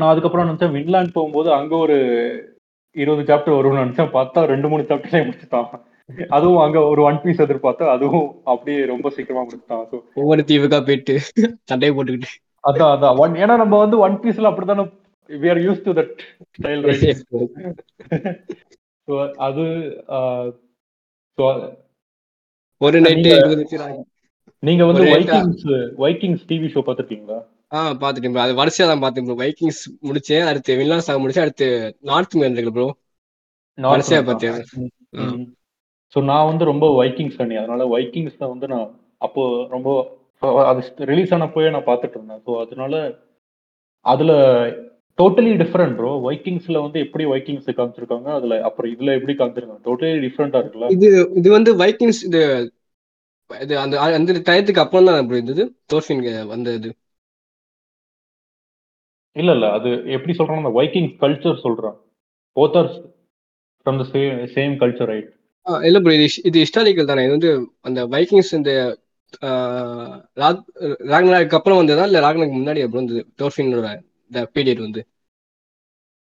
நான் அதுக்கப்புறம் நினைச்சேன். வின்லாண்ட் போகும்போது அங்க ஒரு இருபது சாப்டர் வரும்னு நினைச்சேன். பார்த்தா ரெண்டு மூணு சாப்டர்லேயே முடிச்சுட்டான். அதுவும் அங்க ஒரு ஒன் பீஸ் எதிர்பார்த்தா அதுவும் அப்படியே ரொம்ப சீக்கிரமா முடிச்சுட்டான். ஸோ ஒவ்வொரு தீவுக்கா போயிட்டு சண்டையை போட்டுக்கிட்டு. அதான் அதான். ஒன் ஏன்னா நம்ம வந்து ஒன் பீஸ்ல அப்படித்தானே we are use to that style so அது so ஒரு நைட்டு நீங்க வந்து வைக்கிங்ஸ் வைக்கிங்ஸ் டிவி ஷோ பார்த்துருக்கீங்களா? ஆ பாத்துட்டேன் ப்ரோ அது வரிசையா தான் பார்த்தேன் ப்ரோ வைக்கிங்ஸ் முடிச்சேன் அடுத்து வில்லாஸ் ஆக முடிச்சு அடுத்து நார்த் மேன் இருக்கு ப்ரோ வரிசையா பார்த்தேன். ஸோ நான் வந்து ரொம்ப வைக்கிங்ஸ் அணி அதனால வைக்கிங்ஸ்ல வந்து நான் அப்போ ரொம்ப அது ரிலீஸ் ஆனப்போயே நான் பார்த்துட்டு இருந்தேன். ஸோ அதனால அதுல டோட்டலி டிஃப்ரெண்ட் ப்ரோ வைக்கிங்ஸ்ல வந்து எப்படி வைக்கிங்ஸ் காமிச்சிருக்காங்க அதுல அப்புறம் இதுல எப்படி காமிச்சிருக்காங்க? டோட்டலி டிஃப்ரெண்டா இருக்குல்ல? இது இது வந்து வைக்கிங்ஸ் இது இது அந்த அந்த டயத்துக்கு அப்புறம் தான் ப்ரோ இருந்தது தோர்ஃபின் வந்தது. இல்ல இல்ல. அது எப்படி சொல்றாங்க அந்த வைக்கிங் கல்ச்சர் சொல்றான். Both are from the same same culture right இல்ல ப்ரோ இது இது ஹிஸ்டாரிக்கல் தானே. இது வந்து அந்த வைக்கிங்ஸ் இந்த ராக்னாக்கு அப்புறம் வந்ததா இல்ல ராக்னாக்கு முன்னாடி அப்புறம் வந்தது? தோர்ஃபினோட இந்த பீரியட் வந்து.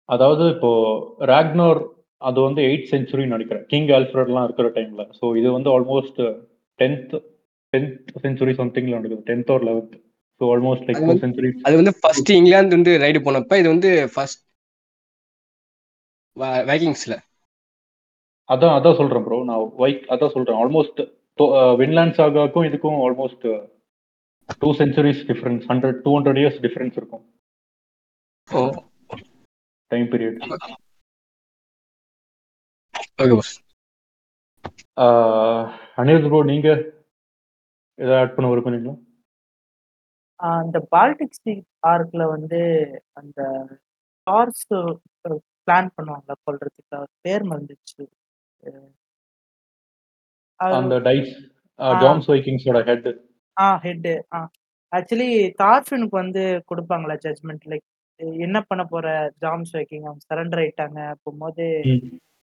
அதாவது இப்போ ராக்னோர் அது வந்து எயிட் செஞ்சுரின்னு நினைக்கிறேன். கிங் ஆல்ஃபிரட்லாம் இருக்கிற டைம்ல ஸோ இது வந்து ஆல்மோஸ்ட் டென்த் டென்த் செஞ்சுரி சம்திங்ல நடக்குது. Tenth or eleventh so almost like century அது வந்து ஃபர்ஸ்ட் இங்கிலாந்து வந்து ரைடு போனப்ப இது வந்து ஃபர்ஸ்ட் வைக்கிங்ஸ்ல அதான் அதான் சொல்றேன் ப்ரோ நான் வைக் அதான் சொல்றேன். ஆல்மோஸ்ட் வின்லாண்ட் சாகாக்கும் இதுக்கும் almost two centuries difference hundred two hundred years difference இருக்கும். டைம் பீரியட் அனிருத் ப்ரோ நீங்க ஏதாவது ஆட் பண்ண விரும்புறீங்களா ஆஹ் அந்த பால்டிக் சி ஆர்க்ல வந்து அந்த கார்ஸ் பிளான் பண்ணுவாங்க கொல்றதுக்கு. அவர் பேர் மறந்துச்சு. அஹ் அவர் அந்த டைஸ் ஆ. ஜான்ஸ் வைக்கிங்ஸோட ஹெட் ஆ ஹெட் ஆ. ஆக்சுவலி தார்ஃபினுக்கு வந்து கொடுப்பாங்களா ஜட்மெண்ட் லைக் என்ன பண்ண போற? ஜாம்ஸ் வைக்கிங் அவங்க சரண்டர் ஆயிட்டாங்க போகும்போது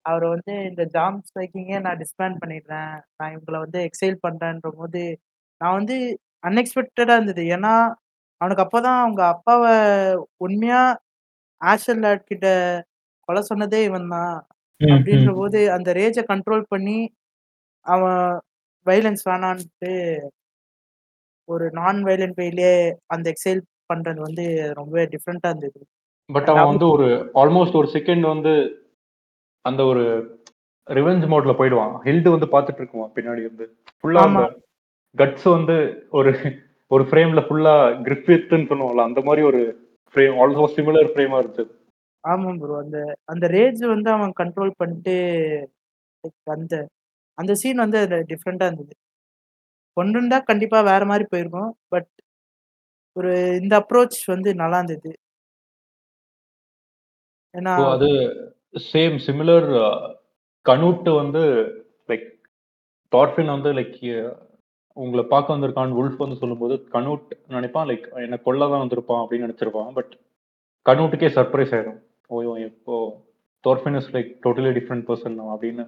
அவர் வந்து இந்த ஜாம்ஸ் வைக்கிங்கே நான் டிஸ்பேண்ட் பண்ணிடுறேன். நான் இவங்களை வந்து எக்ஸைல் பண்றேன்ற போது நான் வந்து அன்எக்ஸ்பெக்டடா இருந்தது. ஏன்னா அவனுக்கு அப்பதான் அவங்க அப்பாவை உண்மையா ஆஷல் லாட் கிட்ட கொலை சொன்னதே இவன் தான். அப்படின்ற போது அந்த ரேஜை கண்ட்ரோல் பண்ணி அவன் வைலன்ஸ் வேணான்ட்டு ஒரு நான் வைலண்ட் வேலயே அந்த எக்ஸைல் பண்றது வந்து ரொம்பவே டிஃப்ரெண்டா இருந்தது. பட் அவன் வந்து ஒரு ஆல்மோஸ்ட் ஒரு செகண்ட் வந்து அந்த ஒரு ரிவெஞ்ச் மோட்ல போயிடுவான். ஹில்டு வந்து பார்த்துட்டு இருக்குவான் பின்னாடி வந்து ஃபுல்லா அந்த ஆமா. கட்ஸ் வந்து ஒரு ஒரு ஃப்ரேம்ல ஃபுல்லா கிரிஃபித்னு சொல்லுவோம்ல அந்த மாதிரி ஒரு ஃப்ரேம் ஆல்மோஸ்ட் சிமிலர் ஃப்ரேமா இருந்துச்சு. ஆமா ப்ரோ அந்த அந்த ரேஜ் வந்து அவன் கண்ட்ரோல் பண்ணிட்டு அந்த அந்த சீன் வந்து அதுல டிஃப்ரெண்டா இருந்தது. கொண்டிருந்தா கண்டிப்பா வேற மாதிரி போயிருக்கும் பட் ஒரு இந்த அப்ரோச் வந்து நல்லா இருந்தது. ஏன்னா அது சேம் சிமிலர் கனூட் வந்து லைக் தாட்ஃபின் வந்து லைக் உங்களை பார்க்க வந்திருக்கான் உல்ஃப் வந்து சொல்லும்போது கனூட் நினைப்பான் லைக் என்னை கொல்ல தான் வந்திருப்பான் அப்படின்னு நினைச்சிருப்பான். பட் கனூட்டுக்கே சர்ப்ரைஸ் ஆயிடும். ஓ இப்போ Thorfinn is like totally different person அப்படின்னு.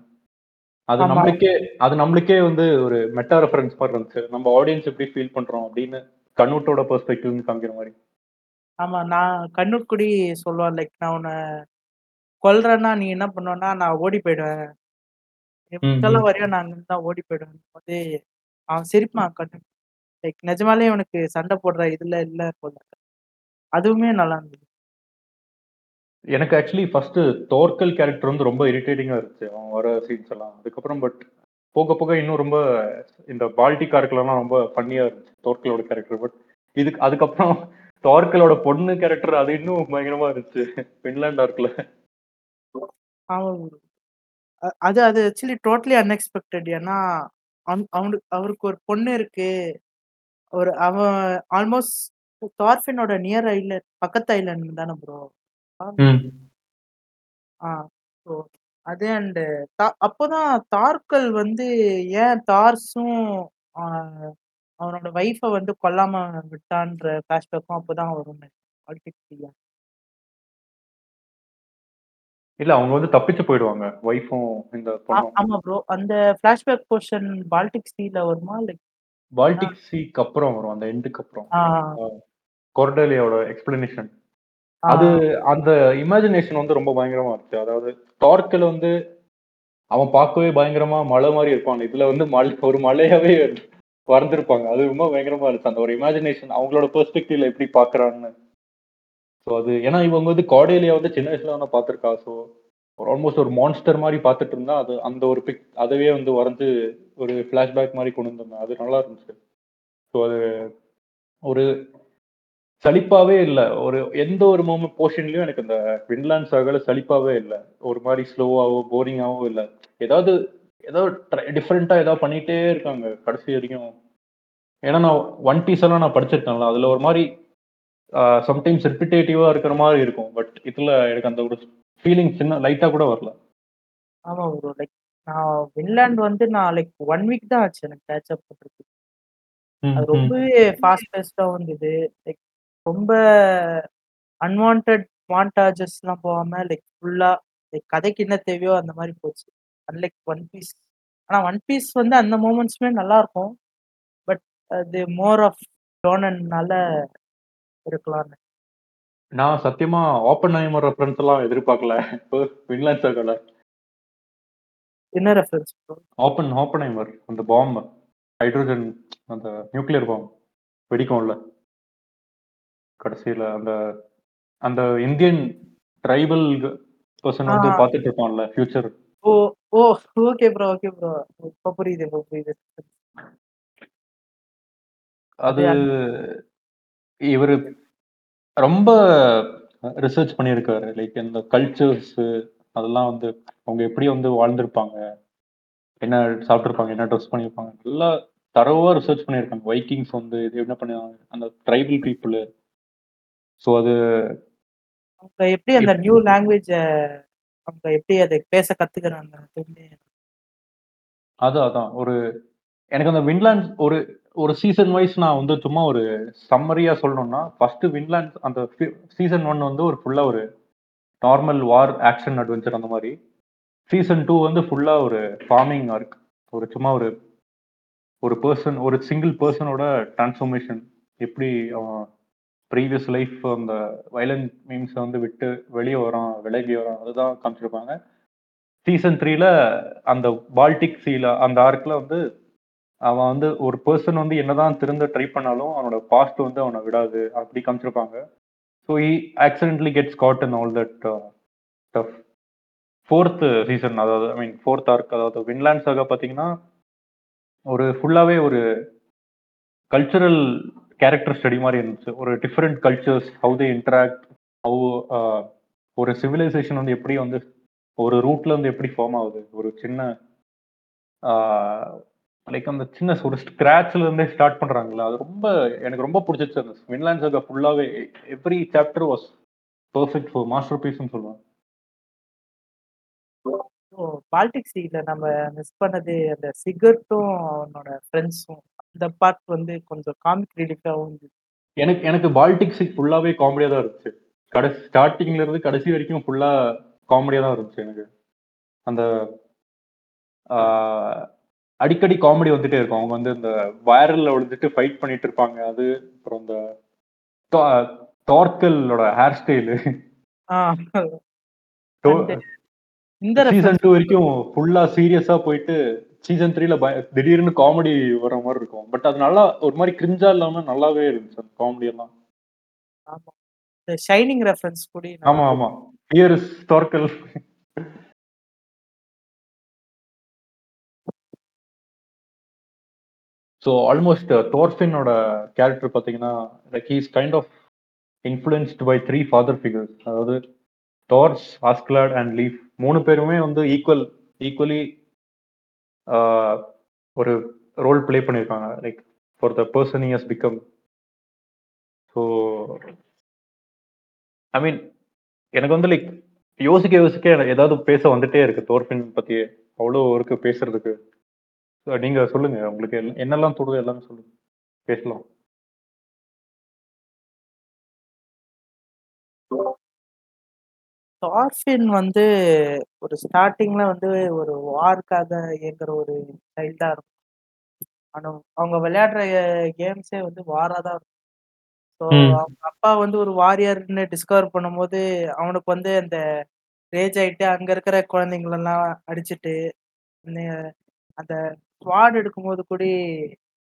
அது. நம்மளுக்கே அது நம்மளுக்கே வந்து ஒரு மெட்டா ரெஃபரன்ஸ் மாதிரி இருந்துச்சு. நம்ம ஆடியன்ஸ் எப்படி ஃபீல் பண்றோம் அப்படின்னு கனூட்டோட பெர்ஸ்பெக்டிவ் காமிக்கிற மாதிரி. ஆமா நான் கண்ணுக்குடி சொல்லுவான். லைக் நான் உன்னை கொல்றேன்னா நீ என்ன பண்ணுவேன்னா நான் ஓடி போயிடுவேன். எவ்வளவு வரையும் நான் அங்கிருந்து தான் ஓடி போயிடுவேன். போது அவன் சிரிப்பான் கண்ணு லைக் நிஜமாலே அவனுக்கு சண்டை போடுற இதுல இல்ல போல அதுவுமே நல்லா இருந்தது. எனக்கு ஆக்சுவலி ஃபர்ஸ்ட் தோர்க்கல் கேரக்டர் வந்து ரொம்ப இரிட்டேட்டிங்கா இருந்துச்சு. அவன் வர சீன்ஸ் எல்லாம். அதுக்கப்புறம் பட் போக போக இன்னும் ரொம்ப இந்த பால்டிக் ஆர்க்லாம் ரொம்ப ஃபன்னியா இருந்துச்சு. தோர்க்கலோட கேரக்டர். பட் இதுக்கு அதுக்கப்புறம் தோர்க்கலோட பொண்ணு கேரக்டர் அது இன்னும் பயங்கரமா இருந்துச்சு. பின்லாண்ட் ஆர்க்ல அது அது ஆக்சுவலி டோட்டலி அன்எக்ஸ்பெக்டட் ஏன்னா அவன்- அவனுக்கு அவருக்கு ஒரு பொண்ணு இருக்கு. ஒரு அவன் ஆல்மோஸ்ட் தார்ஃபினோட நியர் ஐலண்ட் பக்கத்து ஐலண்ட் தானே ப்ரோ ஆ ஸோ அது அண்டு அப்போதான் தார்க்கல் வந்து ஏன் தார்ஸும் அவனோட ஒய்ஃபை வந்து கொல்லாம விட்டான்ற ஃபிளாஷ்பேக்கும் அப்போதான் வரும் பாலிடிக்ஸ் இல்ல அவங்க வந்து தப்பிச்சு போயிடுவாங்க. ஒய்ஃபும் இந்த பொண்ணும். ஆமா ப்ரோ அந்த ஃபிளாஷ்பேக் போர்ஷன் பால்டிக் சீல வருமா? லைக் பால்டிக் சீக்கு அப்புறம் வரும். அந்த எண்டுக்கு அப்புறம். கொர்டேலியோட எக்ஸ்பிளனேஷன் அது அந்த இமேஜினேஷன் வந்து ரொம்ப பயங்கரமா இருந்துச்சு அதாவது டார்க்கல் வந்து அவன் பார்க்கவே பயங்கரமா மலை மாதிரி இருப்பான். இதுல வந்து மலை ஒரு மலையாவே வரைஞ்சிருப்பாங்க அது ரொம்ப பயங்கரமா இருந்துச்சு. அந்த ஒரு இமேஜினேஷன் அவங்களோட பெர்ஸ்பெக்டிவ்ல எப்படி பாக்குறான்னு ஸோ அது ஏன்னா இவங்க வந்து கார்டேலியா வந்து சின்ன வயசுல வந்து பார்த்துருக்கா. ஸோ ஆல்மோஸ்ட் ஒரு மான்ஸ்டர் மாதிரி பார்த்துட்டு இருந்தா அது அந்த ஒரு பிக் அதவே வந்து வரைஞ்சு ஒரு ஃப்ளாஷ்பேக் மாதிரி கொண்டு வந்திருந்தேன் அது நல்லா இருந்துச்சு. ஸோ அது ஒரு சலிப்பாவே இல்லை. ஒரு எந்த ஒரு மூமெண்ட் போர்ஷன்லயும் எனக்கு அந்த வின்லாண்ட் சாகல சலிப்பாவே இல்லை. ஒரு மாதிரி ஸ்லோவாகவோ போரிங்காகவோ இல்லை. ஏதாவது ஏதோ டிஃப்ரெண்டா ஏதாவது பண்ணிட்டே இருக்காங்க கடைசி வரைக்கும். ஏன்னா நான் ஒன் பீஸ் எல்லாம் நான் படிச்சிருக்கேன்ல அதுல ஒரு மாதிரி சம்டைம்ஸ் ரிப்பிட்டேட்டிவா இருக்கிற மாதிரி இருக்கும். பட் இதுல எனக்கு அந்த ஒரு ஃபீலிங் சின்ன லைட்டா கூட வரல. ஆமா ப்ரோ லைக் நான் வின்லாண்ட் வந்து நான் லைக் ஒன் வீக் தான் ஆச்சு எனக்கு கேட்ச் அப் ம், அது. ரொம்பவே ஃபாஸ்ட் பேஸ்டா வந்தது. லைக் ரொம்ப அன்வான்ட் மாண்டாஜஸ்லாம் போகாம லைக் ஃபுல்லா லைக் கதைக்கு என்ன தேவையோ அந்த மாதிரி போச்சு. அன்லைக் ஒன் பீஸ் ஆனா ஒன் பீஸ் வந்து அந்த மூமெண்ட்ஸுமே நல்லா இருக்கும். பட் அது மோர் ஆஃப் டோனன்னால இருக்கலாம்னு. நான் சத்தியமா ஓப்பன் ஹைமர் ரெஃபரன்ஸ் எல்லாம் எதிர்பார்க்கல. வின்லாண்ட் சாகல என்ன ரெஃபரன்ஸ் ஓப்பன் ஓப்பன் ஹைமர் அந்த பாம்பு ஹைட்ரோஜன் அந்த நியூக்ளியர் பாம்பு வெடிக்கும்ல. கடைசியில அந்த அந்த இந்தியன் ட்ரைபல் பர்சன் வந்து ஆ. பார்த்துட்டு இருப்பான்ல ஃபியூச்சர் ஓ ஓ ஓகே ப்ரோ ஓகே ப்ரோ இப்போ புரியுது இப்போ புரியுது. அது அது இவரு ரொம்ப ரிசர்ச் பண்ணியிருக்காரு. லைக் இந்த கல்ச்சர்ஸ் அதெல்லாம் வந்து அவங்க எப்படி வந்து வாழ்ந்திருப்பாங்க என்ன சாப்பிட்டிருப்பாங்க என்ன ட்ரெஸ் பண்ணியிருப்பாங்க எல்லாம் தரவா ரிசர்ச் பண்ணியிருக்காங்க. வைக்கிங்ஸ் வந்து இது என்ன பண்ணுவாங்க அந்த ட்ரைபல் பீப்புள் ஸோ அது அவங்க எப்படி அந்த நியூ லாங்குவேஜ அவங்க எப்படி அதை பேச கத்துக்கிறாங்க அது அதான். ஒரு எனக்கு அந்த வின்லாண்ட் ஒரு ஒரு சீசன் வைஸ் நான் வந்து சும்மா ஒரு சம்மரியா சொல்லணும்னா ஃபர்ஸ்ட் வின்லாண்ட் அந்த சீசன் ஒன் வந்து ஒரு ஃபுல்லா ஒரு நார்மல் வார் ஆக்ஷன் அட்வென்ச்சர் அந்த மாதிரி. சீசன் டூ வந்து ஃபுல்லா ஒரு ஃபார்மிங் ஆர்க் ஒரு சும்மா ஒரு ஒரு பர்சன் ஒரு சிங்கிள் பர்சனோட டிரான்ஸ்ஃபர்மேஷன் எப்படி அவன் ப்ரீவியஸ் லைஃப் அந்த வயலண்ட் மீம்ஸை வந்து விட்டு வெளியே வரான் விலகி வரான் அதுதான் காமிச்சிருப்பாங்க. சீசன் த்ரீல அந்த பால்டிக் சீல அந்த ஆர்க்ல வந்து அவன் வந்து ஒரு பர்சன் வந்து என்னதான் திருந்த ட்ரை பண்ணாலும் அவனோட பாஸ்ட் வந்து அவனை விடாது. அப்படி காமிச்சிருப்பாங்க. So he accidentally gets caught and all that tough fourth season அதாவது ஐ மீன் ஃபோர்த் ஆர்க் அதாவது வின்லாண்ட் சாகா பார்த்தீங்கன்னா ஒரு ஃபுல்லாகவே ஒரு கல்ச்சுரல் கேரக்டர் ஸ்டடி மாதிரி இருந்துச்சு. ஒரு different cultures how they interact how ஒரு சிவிலைசேஷன் வந்து எப்படி வந்து ஒரு ரூட்ல இருந்து எப்படி ஃபார்ம் ஆகுது. ஒரு சின்ன uh, லைக் அந்த சின்ன ஒரு ஸ்கிராச்ல இருந்தே ஸ்டார்ட் பண்றாங்கல்ல அது ரொம்ப எனக்கு ரொம்ப பிடிச்சிச்சு அந்த வின்லாண்ட் சாகா ஃபுல்லாவே every chapter was perfect for master பீஸ்னு சொல்லுவேன் ஓ பால்டிக் சீல நம்ம மிஸ் பண்ணது அந்த சிகர்ட்டும் அவனோட ஃப்ரெண்ட்ஸும் அந்த பார்ட் வந்து கொஞ்சம் காமிக் ரிலீஃபாகவும் இருந்துச்சு எனக்கு எனக்கு பால்டிக் சிக் ஃபுல்லாவே காமெடியா தான் இருந்துச்சு. கடைசி ஸ்டார்டிங்ல இருந்து கடைசி வரைக்கும் ஃபுல்லா காமெடியா தான் இருந்துச்சு எனக்கு. அந்த அடிக்கடி காமெடி வந்துட்டே இருக்கும். அவங்க வந்து இந்த வைரல்ல விழுந்துட்டு ஃபைட் பண்ணிட்டு இருப்பாங்க. அது அப்புறம் இந்த டார்க்கலோட ஹேர் ஸ்டைலு இந்த சீசன் டூ வரைக்கும் ஃபுல்லா சீரியஸா போயிட்டு சீசன் த்ரீல திடீர்னு காமெடி வர மாதிரி இருக்கும். பட் அது நல்லா ஒரு மாதிரி கிரிஞ்சா இல்லாம நல்லாவே இருந்துச்சு அந்த காமெடி எல்லாம். ஷைனிங் ரெஃபரன்ஸ் கூட ஆமா ஆமா. Here is Thorkell so almost தோர்ஃபினோட character பார்த்தீங்கன்னா like he's kind of influenced by three father figures அதாவது டார்ஸ் ஆஸ்க்லாட் அண்ட் லீஃப் மூணு பேருமே வந்து ஈக்குவல் ஈக்குவலி ஒரு ரோல் பிளே பண்ணியிருக்காங்க. Like for the person has become so I mean எனக்கு வந்து like யோசிக்க யோசிக்க ஏதாவது பேச வந்துட்டே இருக்கு தோர்ஃபின் பத்தி அவ்வளோ இருக்கு பேசுறதுக்கு. நீங்க சொல்லுங்க. உங்களுக்கு என்ன- என்னெல்லாம் தோணுது எல்லாமே சொல்லுங்க. பேசலாம். டார்ஃபின் வந்து ஒரு ஸ்டார்டிங்ல வந்து ஒரு வார்க்காக இயங்குற ஒரு சைல்டா இருக்கும். ஆனா அவங்க விளையாடுற கேம்ஸே வந்து வாரா தான் இருக்கும். ஸோ. அவங்க அப்பா வந்து ஒரு வாரியர்னு டிஸ்கவர் பண்ணும்போது அவனுக்கு வந்து அந்த ரேஜ் ஆயிட்டு அங்க இருக்கிற குழந்தைங்களெல்லாம் அடிச்சிட்டு அந்த ஸ்வாட் எடுக்கும்போது கூட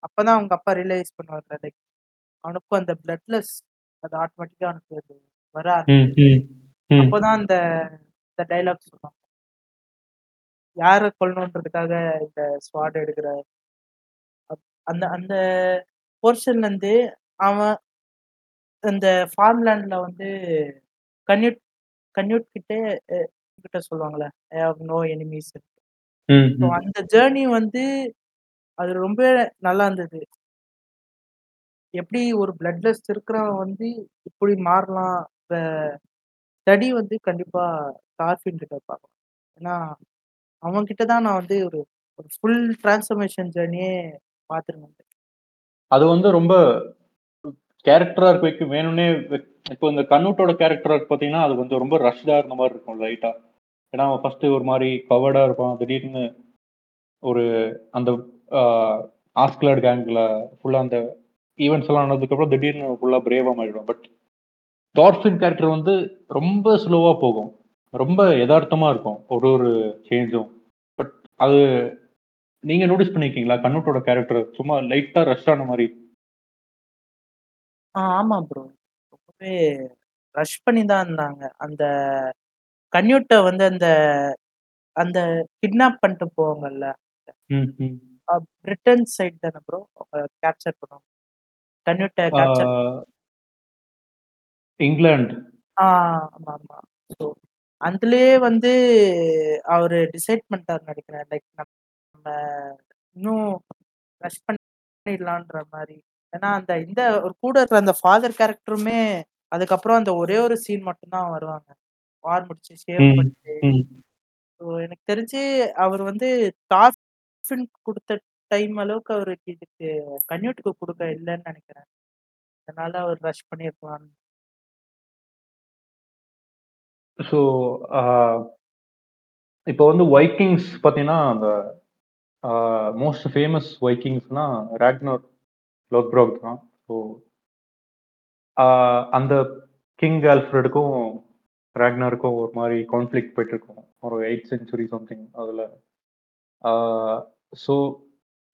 அப்பதான் அவங்க அப்பா ரியலைஸ் பண்ணுவாங்க. லைக் அவனுக்கும் அந்த பிளட்லெஸ் அது ஆட்டோமேட்டிக்கா அவனுக்கு அது வர. அப்போதான் அந்த இந்த டைலாக் சொல்லுவாங்க. யாரை கொல்லணுன்றதுக்காக இந்த ஸ்வாட் எடுக்கிற அந்த அந்த போர்ஷன்ல இருந்து அவன் அந்த ஃபார்ம் லேண்ட்ல வந்து கன்யூட் கன்யூட் கிட்ட கிட்ட சொல்லுவாங்கல்ல I have no enemies hmm, so hmm. அந்த ஜேர்னி வந்து அது ரொம்ப நல்லா இருந்தது. எப்படி ஒரு பிளட்லெஸ் இருக்கிறவன் வந்து இப்படி மாறலாம் ஸ்டடி வந்து கண்டிப்பா டார்ஃபின் கிட்ட பார்க்கலாம் ஏன்னா அவன் கிட்ட தான் நான் வந்து ஒரு ஒரு ஃபுல் டிரான்ஸ்ஃபர்மேஷன் ஜேர்னியே பார்த்துருந்தேன் அது வந்து ரொம்ப கேரக்டரா இருக்க வைக்க வேணும்னே இப்போ இந்த கண்ணூட்டோட கேரக்டரா இருக்கு பாத்தீங்கன்னா அது கொஞ்சம் ரொம்ப ரஷ்டா இருந்த மாதிரி இருக்கும் லைட்டா. ஏன்னா அவன் ஃபர்ஸ்ட் ஒரு மாதிரி கவர்டா இருப்பான். திடீர்னு ஒரு அந்த ஆஸ்கிலாட் கேங்ல ஃபுல்லா அந்த ஈவெண்ட்ஸ் எல்லாம் நடந்ததுக்கப்புறம் திடீர்னு ஃபுல்லா பிரேவா மாறிடும் பட் டார்ஃபின் கேரக்டர் வந்து ரொம்ப ஸ்லோவா போகும். ரொம்ப யதார்த்தமா இருக்கும். ஒரு ஒரு சேஞ்சும் பட் அது நீங்க நோட்டீஸ் பண்ணிருக்கீங்களா? கண்ணூட்டோட கேரக்டர் சும்மா லைட்டா ரஷ் ஆன மாதிரி. ஆ ஆமா ப்ரோ ரொம்பவே ரஷ் பண்ணி தான் இருந்தாங்க. அந்த கன்யூட்டை வந்து அந்த அந்த கிட்னாப் பண்ணிட்டு போவாங்கல்ல. பிரிட்டன் சைடு தானே ப்ரோ கேப்சர் பண்ணுவாங்க. கன்யூட்டை கேப்சர் இங்கிலாந்து. ஆமா ஆமா. ஸோ அதுலயே வந்து அவரு டிசைட் பண்ணிட்டாரு நினைக்கிறேன். லைக் நம்ம இன்னும் ரஷ் பண்ணிடலான்ற மாதிரி. ஏன்னா அந்த இந்த ஒரு கூட இருக்கிற அந்த ஃபாதர் கேரக்டருமே அதுக்கப்புறம் அந்த ஒரே ஒரு சீன் மட்டும்தான் வருவாங்க. வார் முடிச்சு ஷேவ் பண்ணிட்டு. ஸோ எனக்கு தெரிஞ்சு அவர் வந்து டார்ஃபின் கொடுத்த டைம் அளவுக்கு அவருக்கு இதுக்கு கன்யூட்டுக்கு கொடுக்க இல்லைன்னு நினைக்கிறேன். அதனால அவர் ரஷ் பண்ணியிருக்கலாம் ஸோ இப்போ வந்து வைக்கிங்ஸ் பார்த்தீங்கன்னா அந்த மோஸ்ட் ஃபேமஸ் வைக்கிங்ஸ்னா ராக்னர் லோக்ப்ராக் தான் ஸோ அந்த கிங் ஆல்ஃப்ரெடுக்கும் ரேக்னாருக்கும் ஒரு மாதிரி கான்ஃப்ளிக் போயிட்டு இருக்கும் ஒரு எயிட் சென்ச்சுரி சம்திங் அதில். ஸோ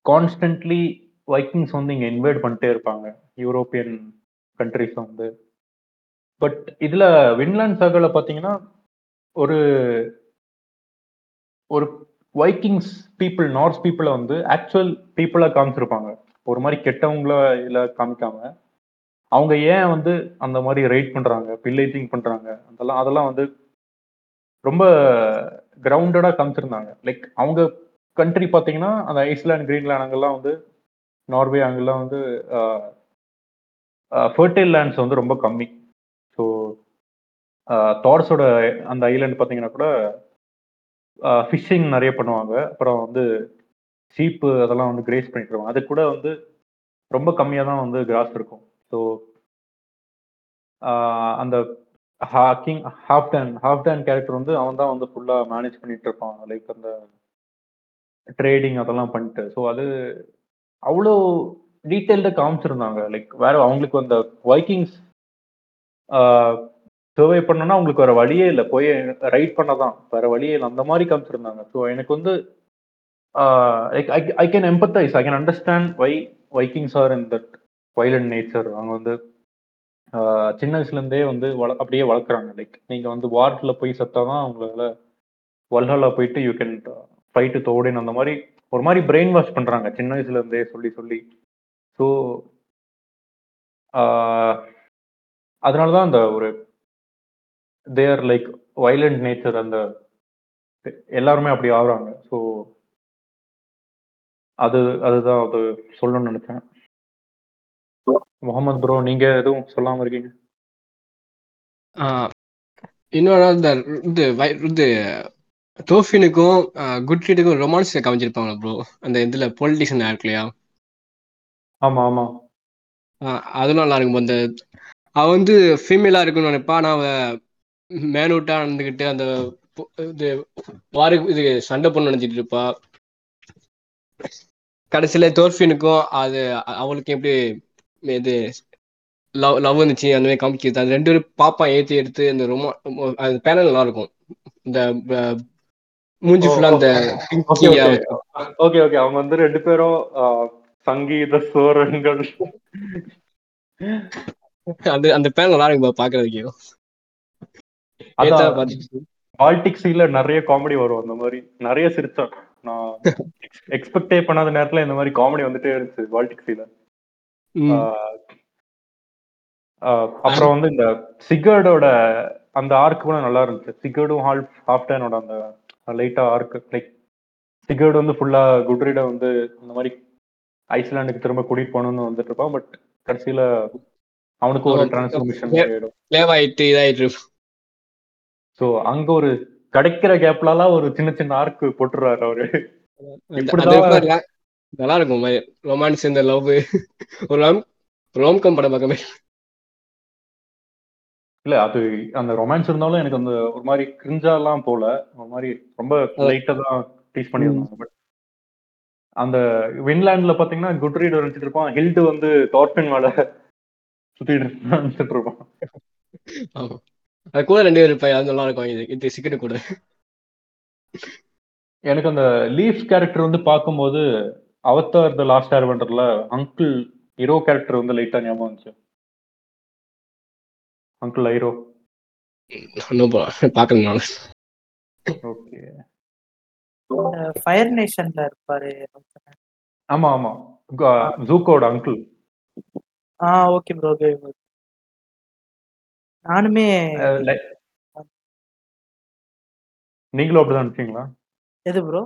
கான்ஸ்டன்ட்லி வைக்கிங்ஸ் வந்து இங்கே இன்வைட் பண்ணிட்டே இருப்பாங்க. யூரோப்பியன் கண்ட்ரிஸ் வந்து. பட் இதில் வின்லாண்ட் சாகல பார்த்தீங்கன்னா ஒரு ஒரு வைக்கிங்ஸ் பீப்புள் நார்த் பீப்புளை வந்து ஆக்சுவல் பீப்புளாக காமிச்சிருப்பாங்க. ஒரு மாதிரி கெட்டவங்கள இல்லை காமிக்காம. அவங்க ஏன் வந்து அந்த மாதிரி ரைட் பண்ணுறாங்க பில்லைட்டிங் பண்ணுறாங்க அதெல்லாம் அதெல்லாம் வந்து ரொம்ப கிரவுண்டடாக காமிச்சிருந்தாங்க. லைக் அவங்க கண்ட்ரி பார்த்தீங்கன்னா அந்த ஐஸ்லாண்ட் கிரீன்லேண்ட் அங்கெல்லாம் வந்து நார்வே அங்கெல்லாம் வந்து ஃபர்டைல் லேண்ட்ஸ் வந்து ரொம்ப கம்மி. ஸோ தாட்ஸோட அந்த ஐலாண்ட் பார்த்தீங்கன்னா கூட ஃபிஷ்ஷிங் நிறைய பண்ணுவாங்க. அப்புறம் வந்து சீப்பு அதெல்லாம் வந்து கிரேஸ் பண்ணிட்டு இருவாங்க அது கூட வந்து ரொம்ப கம்மியாக தான் வந்து கிராஸ் இருக்கும். ஸோ அந்த Hawking half Dane half Dane character வந்து அவன் தான் வந்து ஃபுல்லாக மேனேஜ் பண்ணிட்டு இருப்பான். லைக் அந்த ட்ரேடிங் அதெல்லாம் பண்ணிட்டு. ஸோ அது அவ்வளோ டீட்டெயில்டாக காமிச்சிருந்தாங்க. லைக் வேற அவங்களுக்கு அந்த வைக்கிங்ஸ் சர்வே பண்ணோன்னா அவங்களுக்கு வேற வழியே இல்லை. போய் ரைட் பண்ண தான் வேற வழியே இல்லை. அந்த மாதிரி காமிச்சிருந்தாங்க. ஸோ எனக்கு வந்து like I I can empathise I can understand why Vikings are in that violent nature அவங்க வந்து சின்ன வயசுலேருந்தே வந்து வள அப்படியே வளர்க்குறாங்க. லைக் நீங்கள் வந்து வார்டில் போய் செத்தால் தான் அவங்களால வல்ஹாலா போயிட்டு யூ கேன் ஃபைட்டு தோடின் அந்த மாதிரி ஒரு மாதிரி பிரெயின் வாஷ் பண்ணுறாங்க சின்ன வயசுலேருந்தே சொல்லி சொல்லி. ஸோ அதனால தான் அந்த ஒரு தேர் லைக் வைலண்ட் நேச்சர் அந்த எல்லாருமே அப்படி ஆகுறாங்க. ஸோ அது அதுதான் அது சொல்லணும்னு நினைச்சேன். முகமது ப்ரோ நீங்க எதுவும் சொல்லாம இருக்கீங்க? இன்னொரு இந்த இது வை- இது தோஃபினுக்கும் குட் ஃபீட்டுக்கும் ரொமான்ஸ் காமிச்சிருப்பாங்க ப்ரோ அந்த இதுல பொலிட்டிஷியன் இருக்கு இல்லையா ஆமா ஆமா. அதுவும் நல்லா இருக்கும் அந்த அவ வந்து ஃபீமேலா இருக்குன்னு நினைப்பா ஆனா அவ மேனூட்டா நடந்துக்கிட்டு அந்த இது வாருக்கு இது சண்டை பொண்ணு நினைச்சிட்டு இருப்பா. கடைசியில தோர்ஃபினுக்கும் அது அவளுக்கு எப்படி இது லவ் லவ் வந்துச்சு அந்த மாதிரி காமிக்கிறது அது ரெண்டு பேரும் பாப்பா ஏத்தி எடுத்து அந்த ரொமா அந்த பேனல் நல்லா இருக்கும் இந்த மூஞ்சி ஃபுல்லா அந்த ஓகே ஓகே. அவங்க வந்து ரெண்டு பேரும் சங்கீத சோரங்கள் அந்த அந்த பேனல் நல்லா இருக்கும் பாக்குறதுக்கு பால்டிக் சீல நிறைய காமெடி வரும் அந்த மாதிரி. நிறைய சிரிச்சேன். நான் [laughs] எக்ஸ்பெக்டே பண்ணாத நேரத்துல இந்த மாதிரி காமெடி வந்துட்டே இருந்துச்சு பால்டிக் சீல. அப்புறம் வந்து இந்த சிகர்டோட அந்த ஆர்க் கூட நல்லா இருந்துச்சு. சிகர்டும் ஹால் ஹாஃப் டேனோட அந்த லைட்டா ஆர்க் லைக் சிகர்டு வந்து ஃபுல்லா குட்ரீட வந்து இந்த மாதிரி ஐஸ்லாண்டுக்கு திரும்ப கூட்டிட்டு போகணும்னு வந்துட்டு இருப்பான். பட் கடைசியில அவனுக்கு ஒரு ஆமா. டிரான்ஸ்ஃபர்மேஷன் ஆயிட்டு இதாயிட்டு ஸோ அங்க ஒரு கிடைக்கிற கேப்லலாம் ஒரு சின்ன சின்ன ஆர்க் போட்டுறாரு அவரு. நல்லா இருக்கும் ரொமான்ஸ் இந்த லவ். ஒரு ரோம் ரோம்கம் படம் பார்க்கவே. இல்ல அது அந்த ரொமான்ஸ் இருந்தாலும் எனக்கு அந்த ஒரு மாதிரி கிரிஞ்சாலாம் போல. ஒரு மாதிரி ரொம்ப லைட்டா தான் டீச் பண்ணியிருந்தாங்க. பட் அந்த வின்லாண்ட்ல பாத்தீங்கன்னா குட்ரீட் வரைச்சிட்டு இருப்பான். ஹில்ட் வந்து டார்பின் மேல சுத்திட்டு நினைச்சிட்டு இருப்பான். ஆமா. அது கூட ரெண்டு பேர் இருப்பாங்க. அது நல்லா இருக்கும் இது இது சிக்கெட் கூட. எனக்கு அந்த லீஃப் கேரக்டர் வந்து பார்க்கும்போது அவத்தார் த லாஸ்ட் ஏர் வண்டர்ல அங்கிள் ஹீரோ கேரக்டர் வந்து லைட்டா ஞாபகம் வந்துச்சு. அங்கிள் பார்க்கணும் நான். ஓகே ஃபயர் நேஷன்ல இருப்பாரு. ஆமா ஆமா. ஜூக்கோட அங்கிள் ஆ ஓகே ப்ரோ நானுமே நீங்களும் அப்படிதான் நினைச்சீங்களா எது ப்ரோ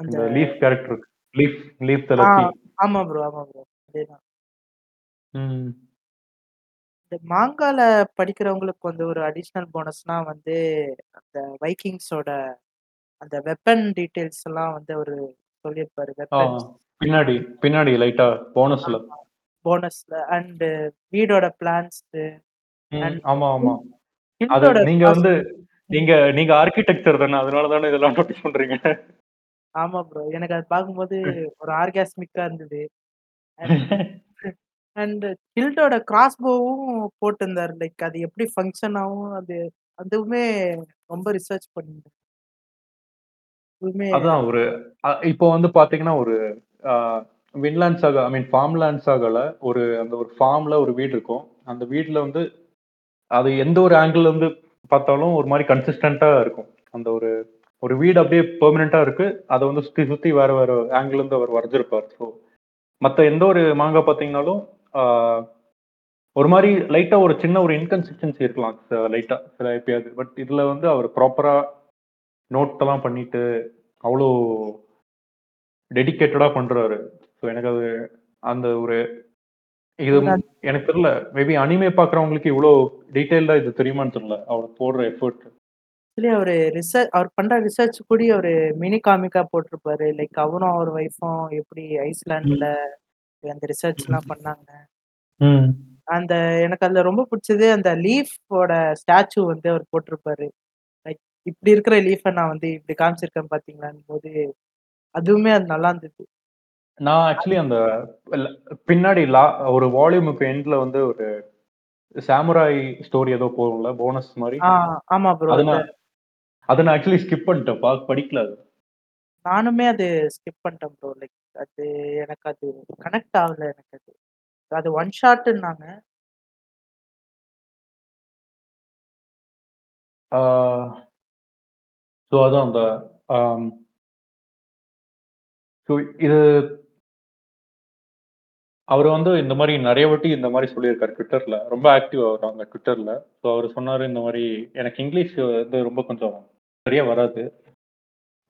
அந்த லீஃப் கேரக்டர் லீஃப் லீஃப் தலச்சி ஆமா ப்ரோ ஆமா ப்ரோ அதேதான். இந்த மாங்கால படிக்கிறவங்களுக்கு வந்து ஒரு அடிஷ்னல் போனஸ்னா வந்து அந்த வைக்கிங்ஸோட அந்த வெப்பன் டீடைல்ஸ் எல்லாம் வந்து அவரு சொல்லியிருப்பாரு. வெப்பன் பின்னாடி பின்னாடி லைட்டா போனஸ்ல போனஸ்ல அண்ட் வீடோட பிளான்ஸ் ஆமா ஆமா. அது நீங்க வந்து நீங்க நீங்க ஆர்கிடெக்சர் தானே அதனால தானே இதெல்லாம் நோட்டீஸ் பண்றீங்க? ஆமா ப்ரோ எனக்கு அது பார்க்கும்போது ஒரு ஆர்காஸ்மிக்கா இருந்தது. அண்ட் ஹில்டோட கிராஸ்போவும் போட்டிருந்தாரு. லைக் அது எப்படி ஃபங்க்ஷன் ஆகும் அது அதுவுமே ரொம்ப ரிசர்ச் பண்ணிருந்தேன் அதுவுமே அதான் ஒரு அ- இப்போ வந்து பாத்தீங்கன்னா ஒரு Vinland saga I mean farm land சாகால ஒரு அந்த ஒரு ஃபார்ம்ல ஒரு வீடு இருக்கும். அந்த வீட்ல வந்து அது எந்த ஒரு ஆங்கிள் வந்து பார்த்தாலும் ஒரு மாதிரி கன்சிஸ்டண்டா இருக்கும். அந்த ஒரு ஒரு வீடு அப்படியே பெர்மனண்டா இருக்கு. அதை வந்து சுத்தி சுத்தி வேற வேற ஆங்கிள் இருந்து அவர் வரைஞ்சிருப்பார். ஸோ மற்ற எந்த ஒரு மாங்கா பார்த்தீங்கன்னாலும் ஆஹ், ஒரு மாதிரி லைட்டா ஒரு சின்ன ஒரு இன்கன்சிஸ்டன்சி இருக்கலாம். லைட்டா சில எப்பயாவது. பட் இதுல வந்து அவர் ப்ராப்பரா நோட் எல்லாம் பண்ணிட்டு அவ்வளோ டெடிக்கேட்டடா பண்றாரு. ஸோ எனக்கு அது அந்த ஒரு இது எனக்கு தெரியல. மேபி அனிமே பாக்குறவங்களுக்கு இவ்வளோ டீட்டெயில்டா இது தெரியுமான்னு தெரியல. அவர் போடுற எஃபர்ட் ஆக்சுவலி அவரு ரிசர்ச் அவர் பண்ற ரிசர்ச் கூட ஒரு மினி காமிக்கா போட்டிருப்பாரு. லைக் அவரும் அவர் ஒய்ஃபும் எப்படி ஐஸ்லாண்ட்ல அந்த ரிசர்ச் எல்லாம் பண்ணாங்க. அந்த எனக்கு அதுல ரொம்ப பிடிச்சது அந்த லீஃபோட ஸ்டாச்சு வந்து அவர் போட்டிருப்பாரு. லைக் இப்படி இருக்கிற லீஃபை நான் வந்து இப்படி காமிச்சிருக்கேன் பாத்தீங்களான்னு போது அதுவுமே அது நல்லா இருந்தது. நான் ஆக்சுவலி அந்த பின்னாடி லா ஒரு வால்யூமுக்கு எண்ட்ல வந்து ஒரு சாமுராய் ஸ்டோரி ஏதோ போகும்ல போனஸ் மாதிரி. ஆமா ப்ரோ அது நான் ஆக்சுவலி ஸ்கிப் பண்ணிட்டேன். பார்க்க படிக்கல அது. நானுமே அது ஸ்கிப் பண்ணிட்டேன் ப்ரோ லைக் அது எனக்கு அது கனெக்ட் ஆகல எனக்கு அது. அது ஒன் ஷாட்னாங்க ஸோ அதான் அந்த ஸோ இது அவர் வந்து இந்த மாதிரி நிறைய வாட்டி இந்த மாதிரி சொல்லியிருக்காரு ட்விட்டர்ல ரொம்ப ஆக்டிவ் அந்த ட்விட்டர்ல ஸோ அவர் சொன்னாரு இந்த மாதிரி எனக்கு இங்கிலீஷ் வந்து ரொம்ப கொஞ்சம் சரியா வராது.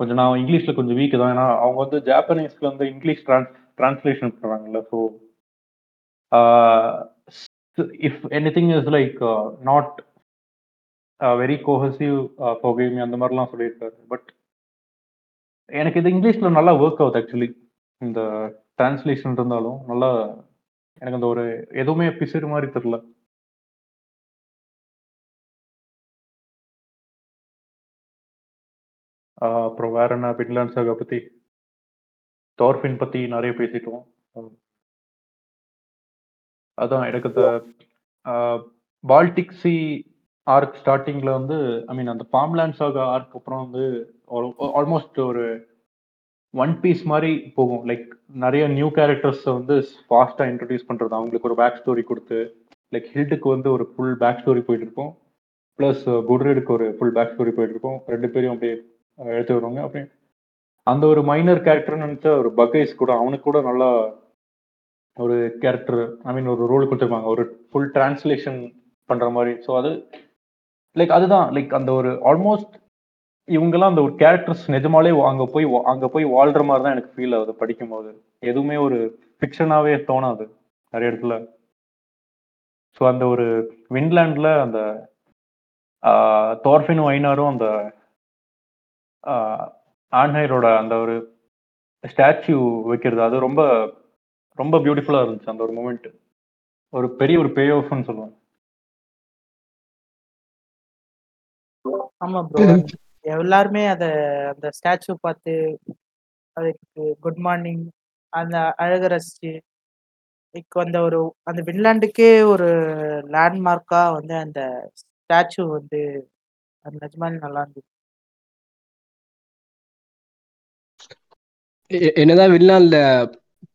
கொஞ்சம் நான் இங்கிலீஷ்ல கொஞ்சம் வீக் தான். ஏன்னா அவங்க வந்து ஜாப்பனீஸ்ல வந்து இங்கிலீஷ் ட்ரான்ஸ் ட்ரான்ஸ்லேஷன் பண்றாங்கல்ல so if anything is like not very cohesive ஃபோகேமி அந்த மாதிரிலாம் சொல்லியிருக்காரு. பட் எனக்கு இது இங்கிலீஷ்ல நல்லா ஒர்க் ஆகுது ஆக்சுவலி இந்த டிரான்ஸ்லேஷன் இருந்தாலும் நல்லா எனக்கு அந்த ஒரு எதுவுமே பிசுறு மாதிரி தெரியல. அப்புறம் வேற என்ன? பின்லாண்ட் சாகா பத்தி? டார்ஃபின் பத்தி நிறைய பேசிட்டோம். அதான் எனக்கு இந்த பால்டிக் சி ஆர்க் ஸ்டார்டிங்ல வந்து ஐ மீன் அந்த ஃபார்ம்லேண்ட் சாகா ஆர்க் அப்புறம் வந்து ஆல்மோஸ்ட் ஒரு ஒன் பீஸ் மாதிரி போகும். லைக் நிறைய நியூ கேரக்டர்ஸ் வந்து ஃபாஸ்டா இன்ட்ரடியூஸ் பண்றது. அவங்களுக்கு ஒரு பேக் ஸ்டோரி கொடுத்து லைக் ஹில்டுக்கு வந்து ஒரு ஃபுல் பேக் ஸ்டோரி போயிட்டு இருக்கும். ப்ளஸ் குட்ரேடுக்கு ஒரு ஃபுல் பேக் ஸ்டோரி போயிட்டு இருக்கும். ரெண்டு பேரும் அப்படியே எடுத்து வருவாங்க. அப்படியே அந்த ஒரு மைனர் கேரக்டர்னு நினச்சா ஒரு பகேஷ் கூட அவனுக்கு கூட நல்லா ஒரு கேரக்டர் ஐ மீன் ஒரு ரோல் கொடுத்துருப்பாங்க. ஒரு ஃபுல் டிரான்ஸ்லேஷன் பண்ற மாதிரி. ஸோ அது லைக் அதுதான். லைக் அந்த ஒரு ஆல்மோஸ்ட் இவங்கெல்லாம் அந்த ஒரு கேரக்டர்ஸ் நிஜமாலே அங்கே போய் வா- போய் வாழ்ற மாதிரி தான் எனக்கு ஃபீல் ஆகுது படிக்கும்போது. எதுவுமே ஒரு ஃபிக்ஷனாகவே தோணாது நிறைய இடத்துல. ஸோ அந்த ஒரு வின்லேண்டில் அந்த தோர்ஃபின் ஒயினாரும் அந்த ஆன்ஹைரோட அந்த ஒரு ஸ்டாச்சு வைக்கிறது அது ரொம்ப ரொம்ப பியூட்டிஃபுல்லா இருந்துச்சு அந்த ஒரு மூமெண்ட் ஒரு பெரிய ஒரு பே ஆஃப்னு சொல்லுவேன் ஆமா ப்ரோ [laughs] எல்லாருமே அத அந்த ஸ்டாச்சு பார்த்து அதுக்கு குட் மார்னிங் அந்த அழக ரசிச்சு இப்போ அந்த ஒரு அந்த வின்லாண்டுக்கே ஒரு லேண்ட்மார்க்கா வந்து அந்த ஸ்டாச்சு வந்து அது நிஜமாலே நல்லா இருந்துச்சு. என்னதான் வில்லான்ல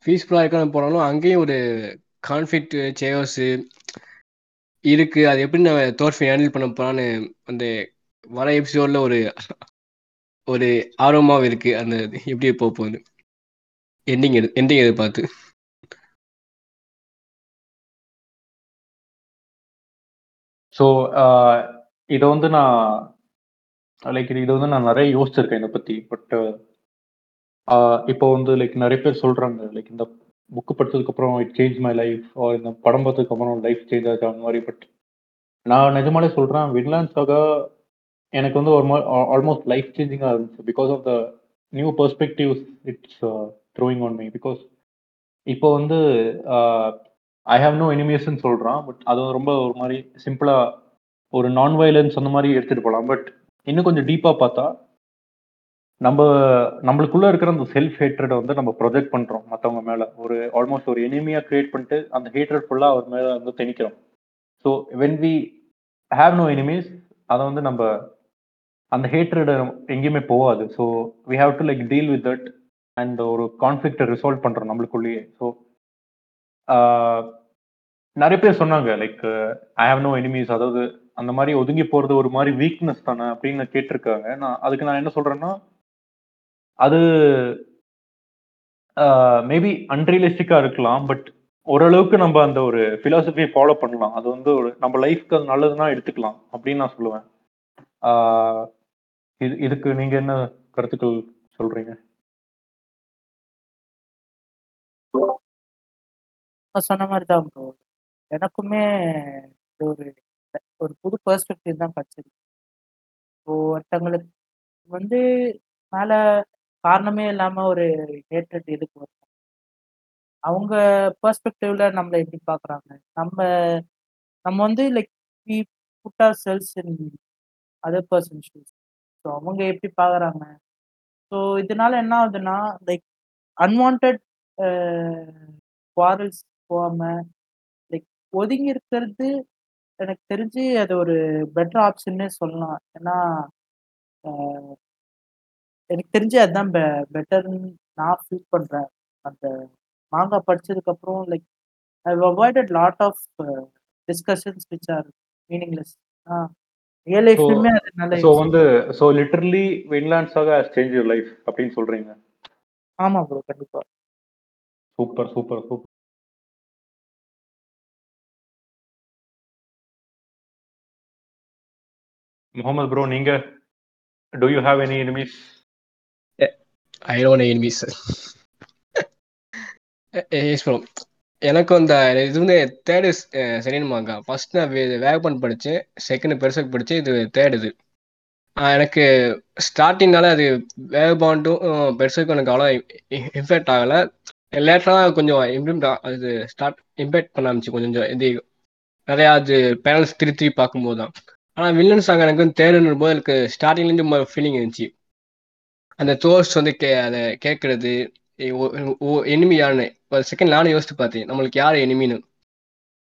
பீஸ்ஃபுல்லா இருக்கான்னு போனாலும் அங்கேயும் ஒரு கான்ஃபிளிக்ட் சேவர்ஸ் இருக்கு. அது எப்படி நம்ம தோர்ஃபை ஹேண்டில் பண்ண போறான்னு அந்த வர எபிசோட்ல ஒரு ஒரு ஆர்வமாவும் இருக்கு. அந்த இது எப்படி போக போகுது? எண்டிங் எடு எண்டிங் எதிர்பார்த்து. ஸோ இதை வந்து நான் லைக் இதை வந்து நான் நிறைய யோசிச்சிருக்கேன் இதை பத்தி. பட் இப்போ வந்து லைக் நிறைய பேர் சொல்றாங்க லைக் இந்த புக்கு படிச்சதுக்கு அப்புறம் இட் சேஞ்ச் மை லைஃப் இந்த படம் பார்த்ததுக்கு அப்புறம் லைஃப் சேஞ்ச் ஆச்சு அந்த மாதிரி. பட் நான் நிஜமாலே சொல்றேன் வின்லாண்ட்ஸாக எனக்கு வந்து ஒரு ஆல்மோஸ்ட் லைஃப் சேஞ்சிங்காக இருந்துச்சு. Because of the new perspectives it's throwing on me because இப்போ வந்து ஐ ஹாவ் நோ எனிமேஷன் சொல்கிறான் பட் அது ரொம்ப ஒரு மாதிரி சிம்பிளாக ஒரு நான் வயலன்ஸ் அந்த மாதிரி எடுத்துகிட்டு போகலாம் பட் இன்னும் கொஞ்சம் டீப்பாக பார்த்தா நம்ம நம்மளுக்குள்ள இருக்கிற அந்த செல்ஃப் ஹேட்ரட் வந்து நம்ம ப்ரொஜெக்ட் பண்றோம் மற்றவங்க மேல. ஒரு ஆல்மோஸ்ட் ஒரு எனிமியா கிரியேட் பண்ணிட்டு அந்த ஹேட்ரட் ஃபுல்லா அவர் மேல வந்து திணிக்கிறோம். So when we have no enemies அதை வந்து நம்ம அந்த ஹேட்ரட் எங்கேயுமே போகாது. So we have to like deal with that and ஒரு கான்ஃப்ளிக்டை ரிசால்வ் பண்றோம் நம்மளுக்குள்ளேயே. ஸோ நிறைய பேர் சொன்னாங்க like I have no enemies அதாவது அந்த மாதிரி ஒதுங்கி போறது ஒரு மாதிரி வீக்னஸ் தானே அப்படின்னு கேட்டிருக்காங்க. நான் அதுக்கு நான் என்ன சொல்றேன்னா அது மேபி அன்ரியலிஸ்டிக்கா இருக்கலாம் பட் ஓரளவுக்கு நம்ம அந்த ஒரு ஃபிலாசபியை ஃபாலோ பண்ணலாம். அது வந்து ஒரு நம்ம லைஃப்க்கு அது நல்லதுன்னா எடுத்துக்கலாம் அப்படின்னு நான் சொல்லுவேன். ஆஹ் இது இதுக்கு நீங்க என்ன கருத்துக்கள் சொல்றீங்க? சொன்ன மாதிரி தான் ப்ரோ எனக்குமே இது ஒரு ஒரு புது பெர்ஸ்பெக்டிவ் தான் கிடைச்சது இப்போ ஒருத்தங்களுக்கு வந்து மேல காரணமே இல்லாம ஒரு ஹேட்ரட் எதுக்கு வரும் அவங்க பெர்ஸ்பெக்டிவ்ல நம்மளை எப்படி பாக்குறாங்க? நம்ம நம்ம வந்து like we put ourselves in other person shoes so அவங்க எப்படி பார்க்குறாங்க ஸோ இதனால என்ன ஆகுதுன்னா லைக் அன்வான்ட் குவாரல்ஸ் போகாம லைக் ஒதுங்கி இருக்கிறது எனக்கு தெரிஞ்சு அது ஒரு பெட்டர் ஆப்ஷன்னே சொல்லலாம். ஏன்னா எனக்கு தெரிஞ்சு அதுதான் பெட்டர்னு நான் ஃபீல் பண்றேன். அந்த மாங்கா படிச்சதுக்கு அப்புறம் like I avoided lot of discussions which are meaningless real லைஃப்லயுமே அது நல்ல ஸோ வந்து ஸோ லிட்டர்லி வின்லாண்ட்ஸாக சேஞ்ச் யூர் லைஃப் அப்படின்னு சொல்றீங்க. ஆமா ப்ரோ கண்டிப்பா. Super super super. Mohammed bro நீங்க do you have any enemies I don't enemies sir ஏஸ்வரம் எனக்கு அந்த இது வந்து third eh, second manga first நான் வேகப்பன் படித்தேன் செகண்ட் பெருசாக படித்தேன் இது தேர்டு இது. எனக்கு ஸ்டார்டிங்னால அது வேகபாண்டும் பெருசுக்கும் எனக்கு அவ்வளோ இம்பேக்ட் ஆகலை. லேட்டராக கொஞ்சம் இம்ப்ரூவ் அது ஸ்டார்ட் இம்பேக்ட் பண்ண ஆரம்பிச்சு கொஞ்சம் கொஞ்சம் இது நிறையா அது பேனல்ஸ் திருத்தி பார்க்கும்போது தான் ஆனால் வில்லன் சாங் எனக்கு வந்து தேர்டுன்னு போது எனக்கு ஸ்டார்டிங்லேருந்து ஃபீலிங் இருந்துச்சு. அந்த தோர்ஸ் வந்து கே அதை கேட்கறது எனிமியான்னு ஒரு செகண்ட் நானும் யோசித்து பார்த்தேன். நம்மளுக்கு யார் எனிமின்னு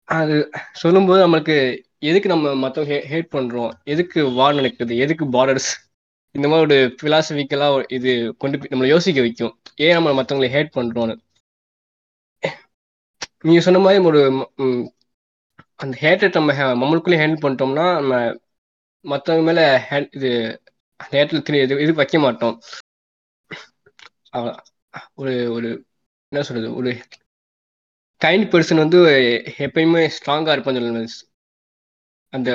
அது சொல்லும்போது நம்மளுக்கு எதுக்கு நம்ம மற்றவங்க ஹேட் பண்ணுறோம் எதுக்கு வார் நடக்குது? எதுக்கு பார்டர்ஸ் இந்த மாதிரி ஒரு ஃபிலாசபிக்கலாக இது கொண்டு போய் நம்மளை யோசிக்க வைக்கும். ஏன் நம்ம மற்றவங்களை ஹேட் பண்ணுறோன்னு நீங்கள் சொன்ன மாதிரி ஒரு அந்த ஹேட்டை நம்ம ஹே- நம்மளுக்குள்ளே ஹேண்டில் பண்ணிட்டோம்னா நம்ம மற்றவங்க மேலே ஹேண்ட் இது நேரத்தில் திணி இது இது வைக்க மாட்டோம். ஒரு ஒரு என்ன சொல்றது ஒரு கைண்ட் பர்சன் வந்து எப்பயுமே ஸ்ட்ராங்கா இருப்பான்னு சொல்லுவேன் அந்த.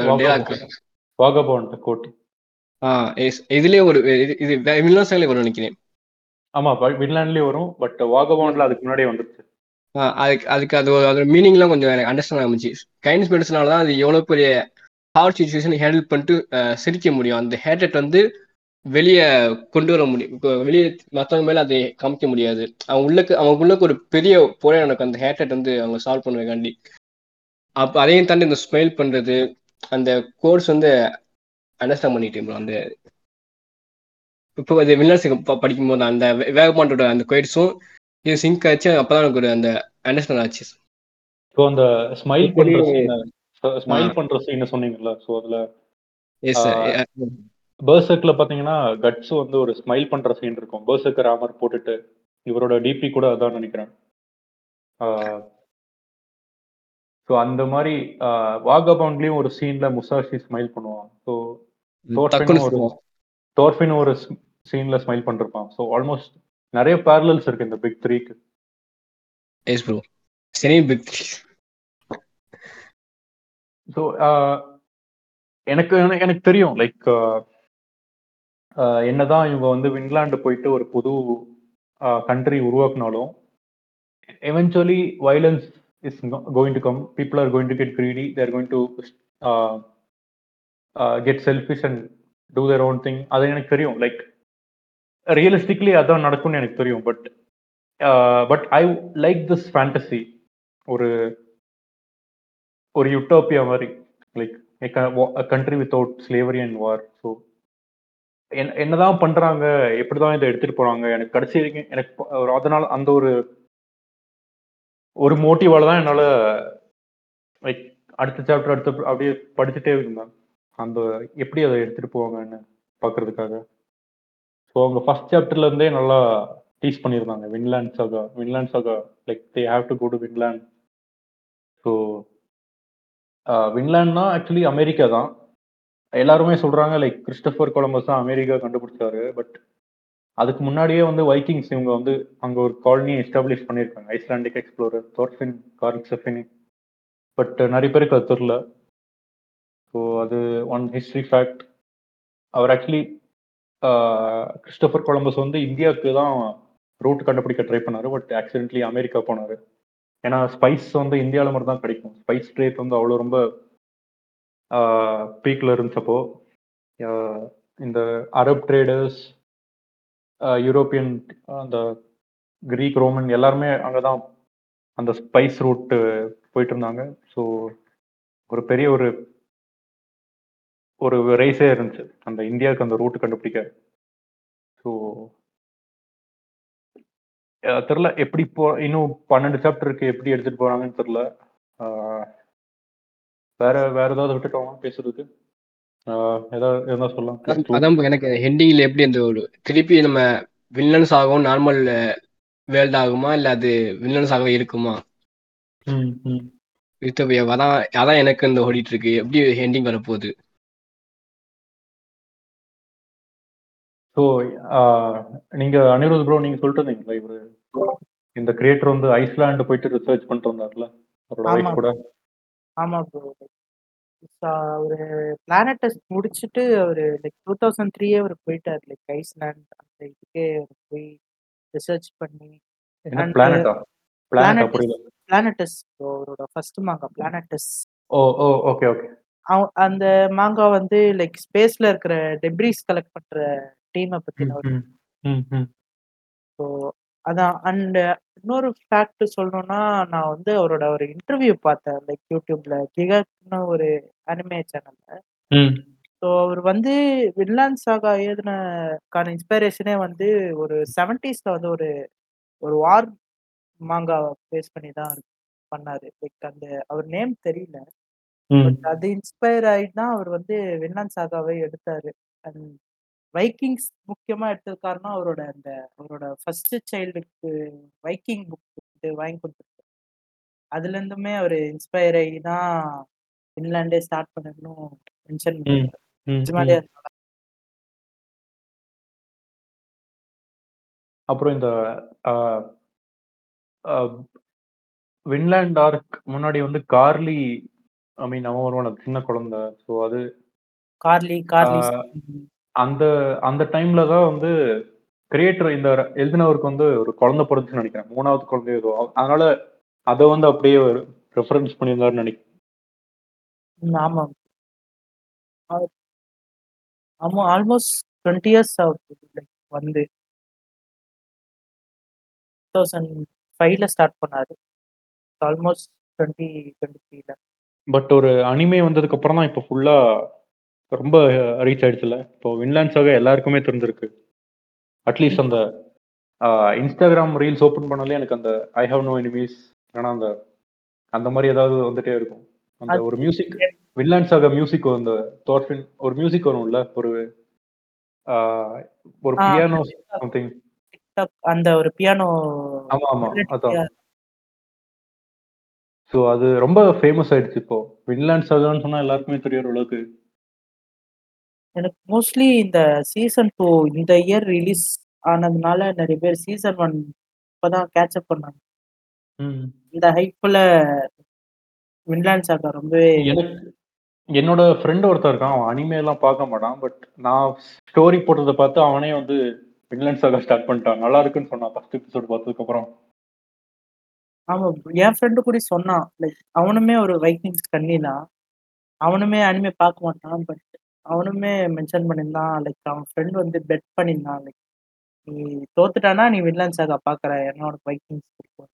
வாகபாண்ட் கோட் ஆ எஸ் இதுலயே ஒரு இது சைட்ல வரும் நினைக்கிறேன். ஆமா வின்லாண்ட்லயே வரும் பட் வாகபாண்ட்ல அதுக்கு முன்னாடியே வந்துருச்சு. அதுக்கு அதுக்கு அது அதோட மீனிங்லாம் கொஞ்சம் எனக்கு அண்டர்ஸ்டாண்ட் ஆகுச்சு கைண்ட்ஸ் மெடிசனால தான் அது எவ்வளோ பெரிய ஹார்ட் சுச்சுவேஷன் ஹேண்டில் பண்ணிட்டு சிரிக்க முடியும். அந்த ஹேட்ரட் வந்து வெளியே கொண்டு வர முடியும் வெளியே மற்றவங்க மேலே அதை காமிக்க முடியாது. அவங்க உள்ளக்கு அவங்க உள்ளக்கு ஒரு பெரிய போரே எனக்கு அந்த ஹேட்ரட் வந்து அவங்க சால்வ் பண்ணுவேக்காண்டி அப்போ அதையும் தாண்டி இந்த ஸ்மைல் பண்ணுறது அந்த கோர்ஸ் வந்து அண்டர்ஸ்டாண்ட் பண்ணிட்டேன் அந்த இப்போ அது வில்லர்ஸுக்கு படிக்கும்போது அந்த வே- வேகமாண்டோட அந்த கொயிட்ஸும் இது சிங்க் ஆச்சு அப்பதான் எனக்கு ஒரு அந்த அண்டர்ஸ்டாண்ட் ஆச்சு. இப்போ அந்த ஸ்மைல் பண்ற ஸ்மைல் பண்ற சீன் சொன்னீங்கல்ல ஸோ அதுல எஸ் பர்சக்ல பாத்தீங்கன்னா கட்ஸ் வந்து ஒரு ஸ்மைல் பண்ற சீன் இருக்கும். பர்சக் ராமர் போட்டுட்டு இவரோட டிபி கூட அதான் நினைக்கிறேன். ஸோ அந்த மாதிரி வாகபாண்ட்லயும் ஒரு சீன்ல முசாஷி ஸ்மைல் பண்ணுவான். ஸோ தோர்ஃபின் ஒரு சீன்ல ஸ்மைல் பண்ணிருப்பான் ஸோ ஆல்மோஸ்ட் நிறைய பேரலல்ஸ் இருக்கு இந்த பிக் த்ரீக்கு எஸ் ப்ரோ சரி பிக் ஸோ uh, எனக்கு எனக்கு- தெரியும் லைக் uh, uh, என்னதான் இவங்க வந்து வின்லாண்டு போயிட்டு ஒரு புது country உருவாக்குனாலும் eventually violence is going to come people are going to get greedy they're going to get selfish and do their own thing அது எனக்கு தெரியும். லைக் ரியலிஸ்டிக்லி அதான் நடக்கும்னு எனக்கு தெரியும். But but I like this fantasy ஒரு ஒரு utopia மாதிரி like country without slavery and war so என்னதான் பண்றாங்க எப்படிதான் இதை எடுத்துட்டு போறாங்க எனக்கு கடைசி வரைக்கும் எனக்கு ஒரு அதனால அந்த ஒரு ஒரு மோட்டிவால தான் என்னால லைக் அடுத்த சாப்டர் அடுத்த அப்படியே படிச்சுட்டே இருந்தேன். அந்த எப்படி அதை எடுத்துட்டு போவாங்கன்னு பாக்குறதுக்காக. ஸோ அவங்க ஃபர்ஸ்ட் சாப்டர்ல இருந்தே நல்லா டீச் பண்ணியிருந்தாங்க. Vinland saga Vinland saga like they have to go to Vinland so வின்லாண்ட்னா actually America தான். எல்லாருமே சொல்றாங்க லைக் கிறிஸ்டபர் கொலம்பஸ் தான் அமெரிக்கா கண்டுபிடிச்சாரு. பட் அதுக்கு முன்னாடியே வந்து வைக்கிங்ஸ் இவங்க வந்து அங்க ஒரு காலனியை எஸ்டாப்ளிஷ் பண்ணியிருக்காங்க. Icelandic explorer Thorfinn Karlsefni but நிறைய பேருக்கு அது தெரில ஸோ அது ஒன் ஹிஸ்ட்ரி ஃபேக்ட் அவர் ஆக்சுவலி கிறிஸ்டபர் கொலம்பஸ் வந்து இந்தியாவுக்கு தான் ரூட் கண்டுபிடிக்க ட்ரை பண்ணார். பட் ஆக்சிடென்ட்லி அமெரிக்கா போனாரு. ஏன்னா ஸ்பைஸ் வந்து இந்தியாவில் மட்டும் தான் கிடைக்கும். ஸ்பைஸ் ட்ரேட் வந்து அவ்வளோ ரொம்ப பீக்கில் இருந்துச்சப்போ இந்த அரப் ட்ரேடர்ஸ் யூரோப்பியன் அந்த கிரீக் ரோமன் எல்லாருமே அங்கே தான் அந்த ஸ்பைஸ் ரூட்டு போயிட்டு இருந்தாங்க. ஸோ ஒரு பெரிய ஒரு ஒரு ரேஸே இருந்துச்சு. அந்த இந்தியாவுக்கு அந்த ரூட்டு கண்டுபிடிக்க. ஸோ தெரில எப்படி போ இன்னும் பன்னெண்டு சாப்டர் இருக்கு. எப்படி எடுத்துட்டு போறாங்கன்னு தெரில வேற வேற ஏதாவது விட்டுட்டோமா பேசுறதுக்கு? ஏதாவது இருந்தா சொல்லலாம். அதான் எனக்கு ஹெண்டிங்ல எப்படி அந்த ஒரு திருப்பி நம்ம வில்லன்ஸ் ஆகும் நார்மல் வேர்ல்ட் ஆகுமா? இல்ல அது வில்லன்ஸ் ஆக இருக்குமா? அதான் அதான் எனக்கு இந்த ஓடிட்டு இருக்கு. எப்படி ஹெண்டிங் வரப்போகுது? ஸோ நீங்க அனிருத் ப்ரோ நீங்க சொல்லிட்டு இருந்தீங்களா இவரு? இந்த கிரியேட்டர் வந்து ஐஸ்லாண்டு போயிட்டு ரிசர்ச் பண்ணிட்டு வந்தார்ல அவரோட. ஒய்ஃப் கூட. ஆமா ப்ரோ ஒரு பிளானட் டெஸ்ட் முடிச்சுட்டு அவரு லைக் டூ தௌசண்ட் த்ரீயே அவர் போயிட்டார். லைக் ஐஸ்லாண்ட் அந்த இதுக்கே போய் ரிசர்ச் பண்ணி பிளானட்டஸ் அவரோட ஃபர்ஸ்ட் மாங்கா பிளானட்டஸ் ஓ ஓ ஓகே ஓகே அந்த மாங்கா வந்து லைக் ஸ்பேஸ்ல இருக்கிற டெப்ரிஸ் கலெக்ட் பண்ற டீமை பத்தின ஒரு ஸோ அதான். அண்ட் இன்னொரு ஃபேக்ட் சொல்லணும்னா நான் வந்து அவரோட ஒரு இன்டர்வியூ பார்த்தேன். லைக் யூடியூப்ல கிகாக்னு ஒரு அனிமே சேனல்ல ஸோ அவர் வந்து வில்லான் சாகா எழுதினக்கான இன்ஸ்பிரேஷனே வந்து ஒரு செவன்டிஸ்ல வந்து ஒரு ஒரு வார் மாங்கா பேஸ் பண்ணி தான் பண்ணாரு. லைக் அந்த அவர் நேம் தெரியல. பட் அது இன்ஸ்பயர் ஆகி தான் அவர் வந்து வில்லான் சாகாவை எடுத்தாரு. அண்ட் வைக்கிங்ஸ் முக்கியமா எடுத்தது காரணம் அவரோட அந்த அவரோட ஃபர்ஸ்ட் சைல்டுக்கு வைக்கிங் புக் வாங்கி கொடுத்துருக்காரு. அதுல இருந்துமே அவர் இன்ஸ்பயர் ஆகி தான் இன்லாண்டே ஸ்டார்ட் பண்ணணும் மென்ஷன் பண்ணிருக்காரு. அப்புறம் இந்த வின்லாண்ட் ஆர்க் முன்னாடி வந்து கார்லி ஐ மீன் அவன் வருவான் சின்ன குழந்தை. ஸோ அது கார்லி கார்லி அந்த அந்த டைம்ல தான் வந்து கிரியேட்டர் இந்த எழுதினவருக்கு வந்து ஒரு குழந்தை பிறந்துச்சுன்னு நினைக்கிறேன். மூணாவது குழந்தை ஏதோ. அதனால அதை வந்து அப்படியே ரெஃபரன்ஸ் பண்ணியிருந்தாருன்னு நினைக்கிறேன். ஆமாம் ஆ- ஆமா ஆல்மோஸ்ட் டுவெண்ட்டி இயர்ஸ் ஆகுது லைக் வந்து. தௌசண்ட் ஃபைவ்ல ஸ்டார்ட் பண்ணாரு. ஆல்மோஸ்ட் டுவெண்ட்டி டுவெண்ட்டி த்ரீல பட் ஒரு அனிமே வந்ததுக்கு அப்புறம் தான் இப்போ ஃபுல்லா ரொம்ப ரீச் ஆயிடுச்சுல இப்போ வின்லாண்ட்ஸாக எல்லாருக்குமே தெரிஞ்சிருக்கு. அட்லீஸ்ட் அந்த இன்ஸ்டாகிராம் ரீல்ஸ் ஓப்பன் பண்ணாலே எனக்கு அந்த ஐ ஹாவ் நோ எனிமீஸ் ஏன்னா அந்த அந்த மாதிரி ஏதாவது வந்துட்டே இருக்கும். அந்த ஒரு மியூசிக் வின்லாண்ட்ஸாக மியூசிக் அந்த தோர்ஃபின் ஒரு மியூசிக் வரும்ல ஒரு ஒரு பியானோ சம்திங் அந்த ஒரு பியானோ ஆமா ஆமா அதான். ஸோ அது ரொம்ப ஃபேமஸ் ஆயிடுச்சு இப்போ. வின்லாண்ட் சாகான்னு சொன்னா எல்லாருக்குமே தெரியற அளவுக்கு. எனக்கு மோஸ்ட்லி இந்த சீசன் டூ இந்த இயர் ரிலீஸ் ஆனதுனால நிறைய பேர் சீசன் ஒன் இப்போதான் கேட்சப் பண்ணாங்க ம். இந்த ஹைப்பில் வின்லாண்ட் சாகா ரொம்பவே எனக்கு என்னோட ஃப்ரெண்ட் ஒருத்தன் இருக்கான் அவன் அனிமே எல்லாம் பார்க்க மாட்டான் பட் நான் ஸ்டோரி போட்டதை பார்த்து அவனே வந்து வின்லாண்ட் சாகா ஸ்டார்ட் பண்ணிட்டான் நல்லா இருக்குன்னு சொன்னான் ஃபர்ஸ்ட் எபிசோட் பார்த்ததுக்கு அப்புறம் ஆமா bro. என் ஃப்ரெண்டு கூட சொன்னான் லைக் அவனுமே ஒரு வைக்கிங்ஸ் கண்ணி தான் அவனுமே அனிமே பார்க்க மாட்டான் பட் அவனுமே மென்ஷன் பண்ணியிருந்தான். லைக் அவன் ஃப்ரெண்ட் வந்து பெட் பண்ணியிருந்தான். லைக் நீ தோத்துட்டானா நீ வின்லாண்ட் சாகா பார்க்குற என்னோட வைக்கிங்ஸ் பிடிக்கும்?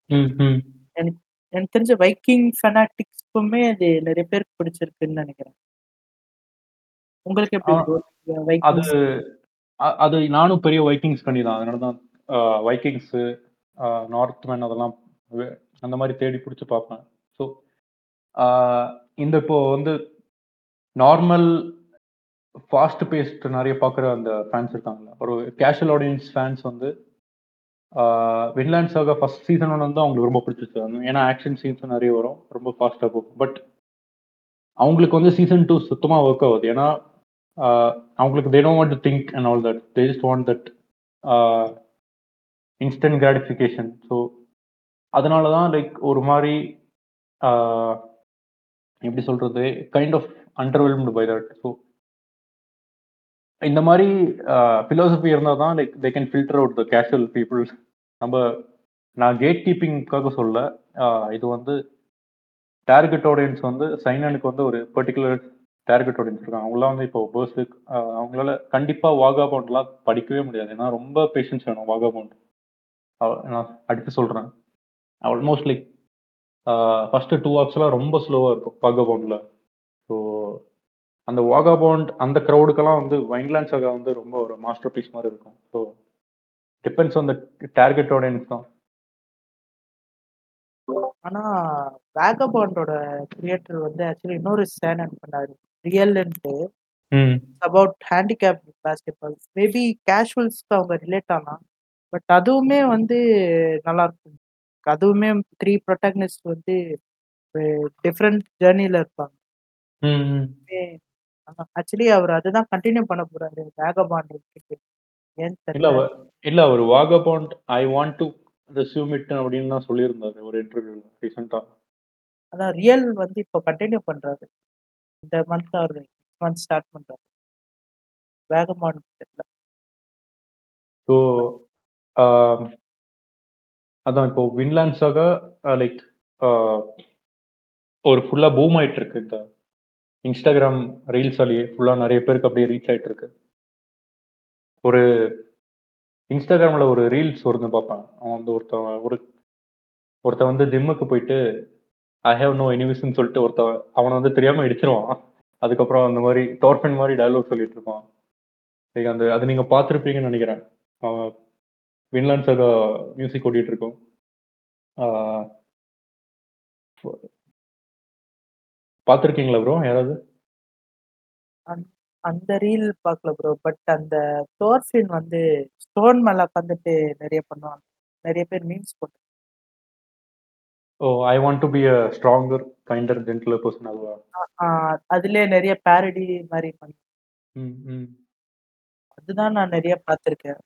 எனக்கு எனக்கு தெரிஞ்ச வைக்கிங் ஃபெனாட்டிக்ஸ்க்குமே அது நிறைய பேருக்கு பிடிச்சிருக்குன்னு நினைக்கிறேன். உங்களுக்கு எப்படி? அது வைக்கிங்ஸ் அ- அது நானும் பெரிய வைக்கிங்ஸ் பண்ணி தான். அதனால தான் வைக்கிங்ஸ் நார்த்மேன் அதெல்லாம் வே- அந்த மாதிரி தேடி பிடிச்சி பார்ப்பேன். ஸோ இந்த இப்போ வந்து நார்மல் ஃபாஸ்ட் பேஸ்ட் நிறைய பார்க்குற அந்த ஃபேன்ஸ் இருக்காங்களா ஒரு கேஷுவல் ஆடியன்ஸ் ஃபேன்ஸ் வந்து வின்லாண்ட் சாகா ஃபர்ஸ்ட் சீசன் ஒன்று வந்து அவங்களுக்கு ரொம்ப பிடிச்சிச்சு ஏன்னா ஆக்ஷன் சீன்ஸ் நிறைய வரும் ரொம்ப ஃபாஸ்ட்டாக போகும். பட் அவங்களுக்கு வந்து சீசன் டூ சுத்தமாக ஒர்க் ஆகுது. ஏன்னா அவங்களுக்கு they don't want to think and all that they just want that instant gratification so அதனால தான் லைக் ஒரு மாதிரி எப்படி சொல்கிறது kind of underwhelmed by that so இந்த மாதிரி ஃபிலோசபி இருந்தால் தான் like they can filter out the casual people நம்ம நான் கேட் கீப்பிங்காக சொல்ல இது வந்து டார்கெட் ஆடியன்ஸ் வந்து சைனனுக்கு வந்து ஒரு பர்டிகுலர் டார்கெட் ஆடியன்ஸ் இருக்காங்க. அவங்களாம் வந்து இப்போ பேர்ஸுக்கு அவங்களால கண்டிப்பாக வாகா பவுண்ட்லாம் படிக்கவே முடியாது. ஏன்னா ரொம்ப பேஷன்ஸ் வேணும் வாகா பவுண்ட் நான் அடுத்து சொல்கிறேன் ஆல்மோஸ்ட் லைக் ஃபஸ்ட்டு டூ ஹார்ஸ்லாம் ரொம்ப ஸ்லோவாக இருக்கும் வாகா பவுண்டில் அந்த வாகா பவுண்ட் அந்த க்ரௌடுக்கெல்லாம் வந்து வைன்லாண்ட் சாகா வந்து ரொம்ப ஒரு மாஸ்டர் பீஸ் மாதிரி இருக்கும். So depends on the target audience தான். ஆனா வேகபாண்டோட கிரியேட்டர் வந்து ஆக்சுவலி இன்னொரு சேனல் பண்ணாரு. ரியல்ன்ட்டு about handicap basketball maybe கேஷுவல்ஸ்க்கு அவங்க ரிலேட் ஆகலாம். பட் அதுவுமே வந்து நல்லா இருக்கும். அதுவுமே த்ரீ ப்ரொட்டக்னிஸ்ட் வந்து டிஃப்ரெண்ட் ஜேர்னில இருப்பாங்க. ம் ம் ஆக்சுவலி அவர் அதுதான் கண்டினியூ பண்ண போறாரு வேகபாண்ட் ஏன்னு இல்ல தெரியல. இல்ல அவர் Vagabond I want to resume it அப்படின்னு தான் சொல்லியிருந்தாரு ஒரு இன்டர்வியூல ரீசெண்டா அதான் ரியல் வந்து இப்போ கண்டினியூ பண்றாரு. இந்த மந்த் அவர் மந்த் ஸ்டார்ட் பண்றாரு. வேகபாண்ட் தெரியல. ஸோ அதான் இப்போ வின்லாண்ட்ஸாக லைக் ஒரு ஃபுல்லா பூம் ஆயிட்டு இருக்கு இந்த இன்ஸ்டாகிராம் ரீல்ஸ் வழியே ஃபுல்லாக நிறைய பேருக்கு அப்படியே ரீச் ஆகிட்டு இருக்கு. ஒரு இன்ஸ்டாகிராமில் ஒரு ரீல்ஸ் வருது பார்ப்பேன். அவன் வந்து ஒருத்தன் ஒரு ஒருத்தன் வந்து ஜிம்முக்கு போயிட்டு ஐ ஹேவ் நோ எனிவிஸ்ன்னு சொல்லிட்டு ஒருத்தன் அவனை வந்து தெரியாமல் இடிச்சிருவான். அதுக்கப்புறம் அந்த மாதிரி டோர்ஃபன் மாதிரி டைலாக் சொல்லிட்டு இருப்பான். லைக் அந்த அது நீங்கள் பார்த்துருப்பீங்கன்னு நினைக்கிறேன். வின்லாண்ட் சார் மியூசிக் ஓடிட்டு இருக்கும். ஆஹ் பார்த்துருக்கீங்களா ப்ரோ யாராவது அந்த ரீல் பார்க்கல ப்ரோ பட் அந்த தோர்ஃபின் வந்து ஸ்டோன் மேல உட்காந்துட்டு நிறைய பண்ணுவாங்க நிறைய பேர் மீன்ஸ் போட்டு ஓ I want to be a stronger kinder gentler person அதுவா ஆஹ் அதுலயே நிறைய பேரடி மாதிரி பண்ணி. அதுதான் நான் நிறைய பார்த்திருக்கேன்.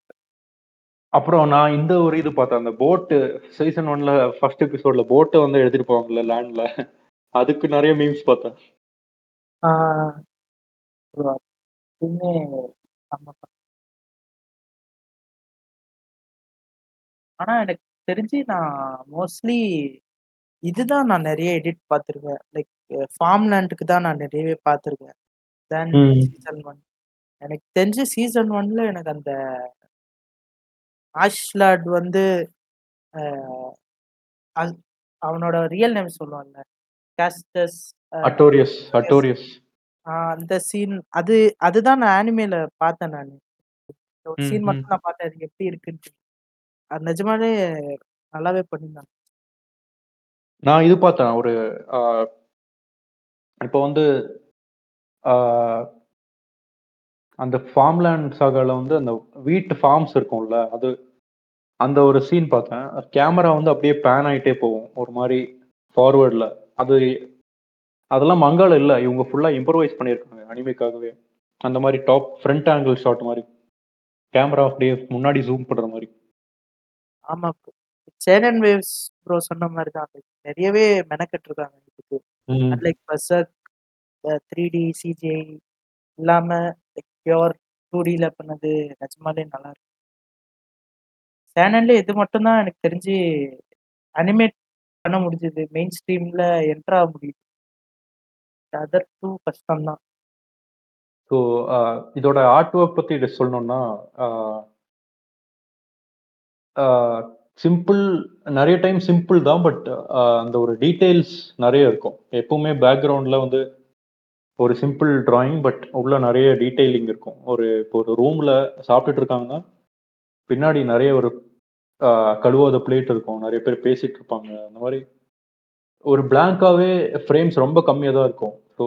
அப்புறம் நான் இந்த ஒரு இது பார்த்தேன். அந்த போட்டு சீசன் 1ல ஃபர்ஸ்ட் எபிசோட்ல போட்ட வந்து எடுத்துட்டு போவாங்கல்ல லேண்ட்ல. அதுக்கு நெறைய மீம்ஸ் பார்த்தேன். ஆனா எனக்கு தெரிஞ்சு நான் மோஸ்ட்லி இதுதான் நான் நெறைய எடிட் பார்த்திருக்கேன். லைக் ஃபார்ம்லேண்டுக்கு தான் நான் நிறையவே பார்த்திருக்கேன். தென். சீசன் 1. எனக்கு தெரிஞ்சு சீசன் 1ல எனக்கு அந்த ஆஷ்லாட் வந்து அவனோட ரியல் நேம் சொல்லுவான்ல. Castus Artorius. அட்டோரியஸ். அந்த சீன் அது அதுதான் நான் அனிமேல பார்த்தேன் நானு. ஒரு சீன். மட்டும் நான் பார்த்தேன். அது எப்படி இருக்குன்ட்டு. அது நிஜமாவே நல்லாவே பண்ணியிருந்தாங்க. நான் இது பார்த்தேன். ஒரு இப்போ வந்து அந்த ஃபார்ம்லேண்ட் சாகால வந்து அந்த வீட் ஃபார்ம்ஸ் இருக்கும்ல, அது அந்த ஒரு சீன் பார்த்தேன். கேமரா வந்து அப்படியே பேன் ஆயிட்டே போகும். ஒரு மாரி ஃபார்வர்ட்ல. அது அதெல்லாம் மங்கால இல்ல. இவங்க ஃபுல்லா இம்ப்ரூவைஸ் பண்ணியிருக்காங்க அனிமேக்காகவே. அந்த மாரி டாப் ஃப்ரண்ட் ஆங்கிள் ஷாட் மாரி. கேமரா அப்படியே முன்னாடி ஜூம் பண்ற மாரி. ஆமா. சேனன் வேவ்ஸ் ப்ரோ சொன்ன மாரி தான். நிறையவே மெனக்கெட்டுருக்காங்க இதுக்கு. ம். அன்லைக் பர்சர்க் அ 3டி, சிஜிஐ இல்லாம லைக் பியூர் 2டில பண்ணது நிஜமாலே நல்லாயிருக்கு. சேனன்ல இது மட்டும் தான் எனக்கு தெரிஞ்சு அனிமேட் பண்ண முடிஞ்சது. மெயின் ஸ்ட்ரீம்ல என்டர் ஆக முடியுது. அதர் டூ கஷ்டம் தான். ஸோ இதோட ஆர்ட் ஒர்க் பத்தி சொல்லணும்னா, சிம்பிள் நிறைய டைம் சிம்பிள் தான். பட் அந்த ஒரு டீட்டெயில்ஸ் நிறைய இருக்கும். எப்பவுமே பேக்ரவுண்ட்ல வந்து ஒரு சிம்பிள் டிராயிங் பட் உள்ள நிறைய டீட்டெயிலிங் இருக்கும். ஒரு இப்போ ஒரு ரூம்ல சாப்பிட்டுட்டு இருக்காங்கன்னா, பின்னாடி நிறைய ஒரு கழுவாத பிளேட் இருக்கும். நிறைய பேர் பேசிட்டு இருப்பாங்க. அந்த மாதிரி ஒரு பிளாங்க்காவே ஃப்ரேம்ஸ் ரொம்ப கம்மியாக தான் இருக்கும். ஸோ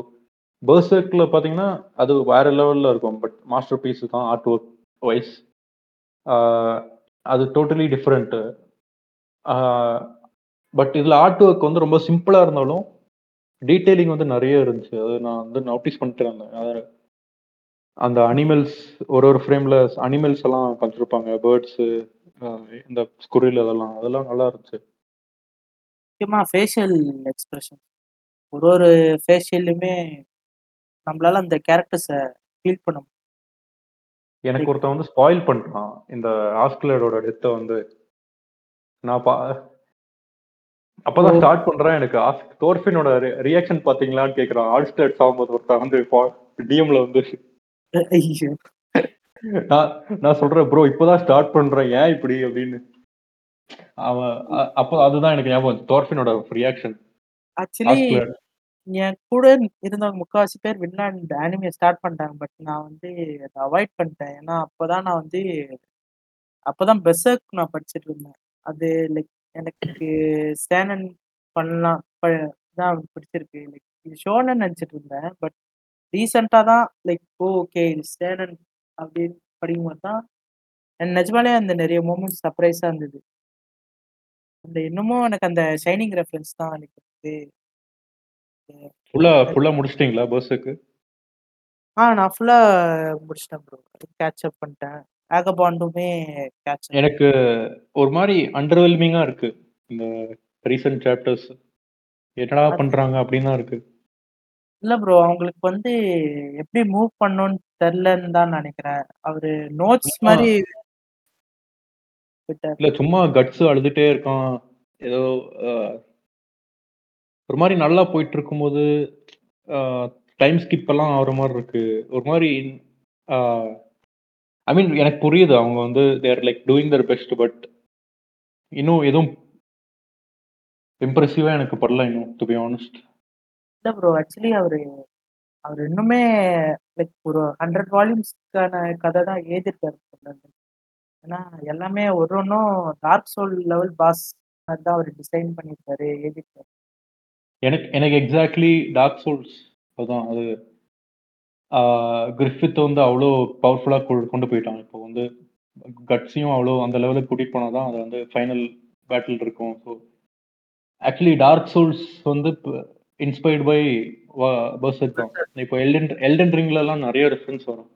பர்சர்க்கில் பார்த்தீங்கன்னா, அது வேற லெவலில் இருக்கும். பட் மாஸ்டர் பீஸ் தான் ஆர்ட் ஒர்க் வைஸ். அது டோட்டலி டிஃப்ரெண்ட்டு பட் இதில் ஆர்ட் ஒர்க் வந்து ரொம்ப சிம்பிளாக இருந்தாலும், டீட்டெயிலிங் வந்து நிறைய இருந்துச்சு. அது நான் வந்து நோட்டீஸ் பண்ணிட்டு இருந்தேன். அந்த அனிமல்ஸ் ஒரு ஒரு ஃப்ரேமில் அனிமல்ஸ் எல்லாம் பண்ணிருப்பாங்க பேர்ட்ஸு இந்த ஸ்குரில் அதெல்லாம். அதெல்லாம் நல்லா இருந்துச்சு. முக்கியமா ஃபேஷியல் எக்ஸ்பிரஷன். ஒரு ஒரு ஃபேஷியல்லுமே நம்மளால அந்த கேரக்டர்ஸ ஃபீல் பண்ண முடியும். எனக்கு ஒருத்தன் வந்து ஸ்பாயில் பண்ணிட்டான். இந்த ஆஸ்கலோட டெத்த வந்து. நான் பா! அப்பதான் ஸ்டார்ட் பண்றேன். எனக்கு ஆஸ் தோர்ஃபினோட ரியாக்ஷன் பார்த்தீங்களான்னு கேட்குறான். ஆல்ஸ்டட் சாகும்போது ஒருத்தன் வந்து டிஎம்ல வந்து ஐயோ! நான் நான் சொல்றேன், "ப்ரோ இப்பதான் ஸ்டார்ட் பண்றேன். ஏன் இப்படி?" அப்படின்னு. அவன் அப்போ அதுதான் எனக்கு ஞாபகம். தோர்ஃபினோட ரியாக்ஷன். ஆக்சுவலி. என் கூட இருந்தவங்க முக்காவாசி பேர் வின்லாண்ட் அனிமே ஸ்டார்ட் பண்ணிட்டாங்க. பட் நான் வந்து அத அவாய்ட் பண்ணிட்டேன். ஏன்னா, அப்பதான் நான் வந்து அப்பதான் பெர்சர்க் நான் படிச்சுட்டு இருந்தேன். அது லைக் எனக்கு சேனன் பண்ணலாம் தான் பிடிச்சிருக்கு. லைக் இது ஷோனன்னு நெனச்சுட்டு இருந்தேன். பட் ரீசென்ட்டா தான் லைக்! ஓகே இது சேனன் அப்படின்னு படிக்கும்போது தான் நிஜமாலே அந்த நெறைய மொமெண்ட்ஸ் சர்ப்ரைஸா இருந்தது. அந்த இன்னமும் எனக்கு அந்த ஷைனிங் ரெஃபரன்ஸ் தான் எனக்கு வந்து ஃபுல்லா ஃபுல்லா முடிச்சிட்டீங்களா பெர்சர்க்கு? ஆ நான் ஃபுல்லா முடிச்சுட்டேன் ப்ரோ. கேட்ச் அப் பண்ணிட்டேன். வேகபாண்டுமே கேட்ச். எனக்கு ஒரு மாரி அண்டர்வெல்மிங்கா இருக்கு. இந்த ரீசென்ட் சாப்டர்ஸ். என்னடா அது பண்றாங்க அப்படின்னு தான் இருக்கு. இல்ல ப்ரோ. அவங்களுக்கு வந்து எப்படி மூவ் பண்ணணும்னு தெரியலன்னு தான் நெனைக்கிறேன். அவரு நோட்ஸ் சும்மா மாரி விட்டாரு. இல்ல சும்மா கட்ஸ் அழுதுட்டே இருக்கான். ஏதோ அ ஒரு மாரி நல்லா போயிட்டு இருக்கும்போது, அ டைம் ஸ்கிப் எல்லாம் ஆகுற மாரி இருக்கு. ஒரு மாரி அ ஐ மீன் எனக்கு புரியுது. அவங்க வந்து they are like doing their best. But இன்னும் எதுவும் இம்ப்ரெசிவா எனக்கு படல இன்னும் டூ பி ஹானஸ்ட். இல்ல ப்ரோ. ஆக்சுவலி அவரு அவரு இன்னுமே லைக் ஒரு 100 வால்யூம்ஸ்க்கான கதை தான் எழுதியிருக்காரு ஏன்னா எல்லாமே ஒரு ஒன்றும் டார்க் சோல் லெவல் பாஸ் மாதிரி தான் அவர் டிசைன் பண்ணியிருக்காரு, எழுதியிருக்காரு. எனக்கு எனக்கு எக்ஸாக்ட்லி டார்க் சோல்ஸ் அதுதான் அது ஆ கிரிஃபித் வந்து அவ்வளோ பவர்ஃபுல்லாக கொ கொண்டு போயிட்டான். இப்போ வந்து கட்ஸையும் அவ்வளோ அந்த லெவலுக்கு கூட்டிட்டு போனால் தான் அது வந்து ஃபைனல் பேட்டில் இருக்கும். ஸோ ஆக்சுவலி டார்க் சோல்ஸ் வந்து இப்போ இன்ஸ்பயர்ட் பை பர்சக் தான் இப்போ எல்டன் எல்டன் ரிங்ல எல்லாம் நிறைய ரெஃபரன்ஸ் வரும்.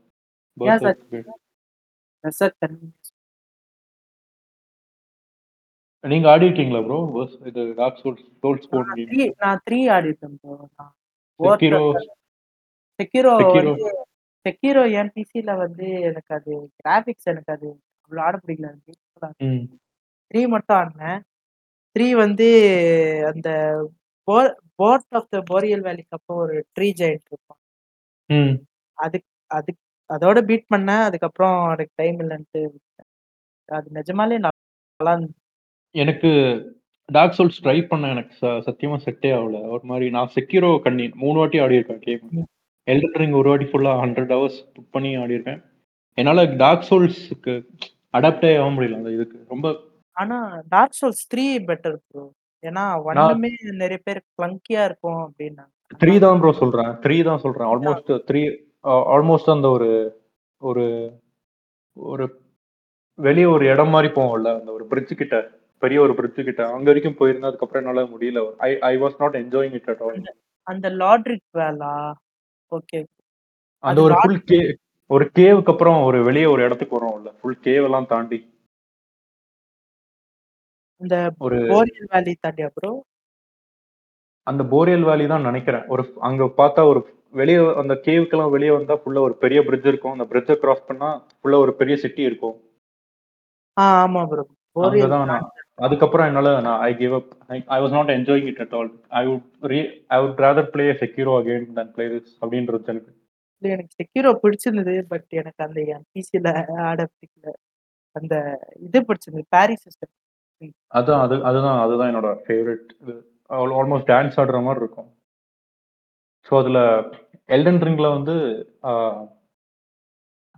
நீங்க ஆடி இருக்கீங்களா ப்ரோ இது டார்க் சோல்ஸ் சோல்ஸ் போன் நான் கேம் three நான் த்ரீ ஆடிட்டேன் bro. நான் செக்கிரோ செக்கிரோ செக்கிரோ என் பிசில வந்து எனக்கு அது கிராபிக்ஸ் எனக்கு அது அவ்வளோ ஆட பிடிக்கல. த்ரீ மட்டும் ஆடினேன். த்ரீ வந்து அந்த போர்ட் ஆஃப் த போரியல் வேலிக்கு அப்போ ஒரு ட்ரீ ஜெயிண்ட் இருக்கும். ம். அது அது அதோட பீட் பண்ணேன். அதுக்கப்புறம் எனக்கு டைம் இல்லைன்ட்டு. அது நிஜமாலே நல்லா. எனக்கு டார்க் சோல்ஸ் ட்ரை பண்ண எனக்கு சத்தியமா செட்டே ஆகல. ஒரு மாதிரி நான் செக்யூரோ கண்ணி மூணு வாட்டி ஆடி இருக்கேன் கேம். எல்டன் ரிங் ஒரு வாட்டி ஃபுல்லா ஹண்ட்ரட் ஹவர்ஸ் புக் பண்ணி ஆடி இருக்கேன். என்னால டார்க் சோல்ஸ்க்கு அடாப்டே ஆக முடியல அந்த இதுக்கு. ரொம்ப ஆனா Dark Souls three better bro ஏன்னா ஒண்ணுமே நிறைய பேர் கிளங்கியா இருக்கும் அப்படின்னாங்க. த்ரீ தான் ப்ரோ சொல்றேன். த்ரீ தான் சொல்றேன். ஆல்மோஸ்ட் த்ரீ ஆல்மோஸ்ட் அந்த ஒரு ஒரு ஒரு வெளியே ஒரு இடம் மாதிரி போவோம்ல அந்த ஒரு பிரிட்ஜ் கிட்ட பெரிய ஒரு பிரிட்ஜ் கிட்ட. அங்க வரைக்கும் போயிருந்தா அதுக்கப்புறம் என்னால முடியல. I I was not enjoying it at all அந்த லாட்ரிக் வேலா? ஓகே அந்த ஒரு ஃபுல் கே ஒரு கேவுக்கு அப்புறம் ஒரு வெளியே ஒரு இடத்துக்கு வரோம்ல ஃபுல் கேவ் எல்லாம் தாண்டி. இந்த ஒரு போரியல் வேலி தாண்டியா ப்ரோ அந்த போரியல் வேலி தான் நினைக்கிறேன். ஒரு அங்க பார்த்தா ஒரு வெளியே அந்த கேவுக்கெல்லாம் வெளியே வந்தா ஃபுல்லா ஒரு பெரிய பிரிட்ஜ் இருக்கும். அந்த பிரிட்ஜை கிராஸ் பண்ணா ஃபுல்லா ஒரு பெரிய சிட்டி இருக்கும். ஆ ஆமா ப்ரோ அதுக்கப்புறம் என்னால நான் I give up I was not enjoying it at all I would re I would rather play Sekiro again than play this அப்படின்றது எனக்கு. எனக்கு செக்யூரோ பிடிச்சிருந்தது பட் எனக்கு அந்த என் பிசில ஆட பிடிக்கல. அந்த இது பிடிச்சிருந்தது பாரிஸ் சிஸ்டம் அதான் அது அதுதான் அதுதான் என்னோட ஃபேவரட் இது. ஆல்மோஸ்ட் டான்ஸ் ஆடுற மாதிரி இருக்கும். ஸோ அதுல எல்டன் ரிங்ல வந்து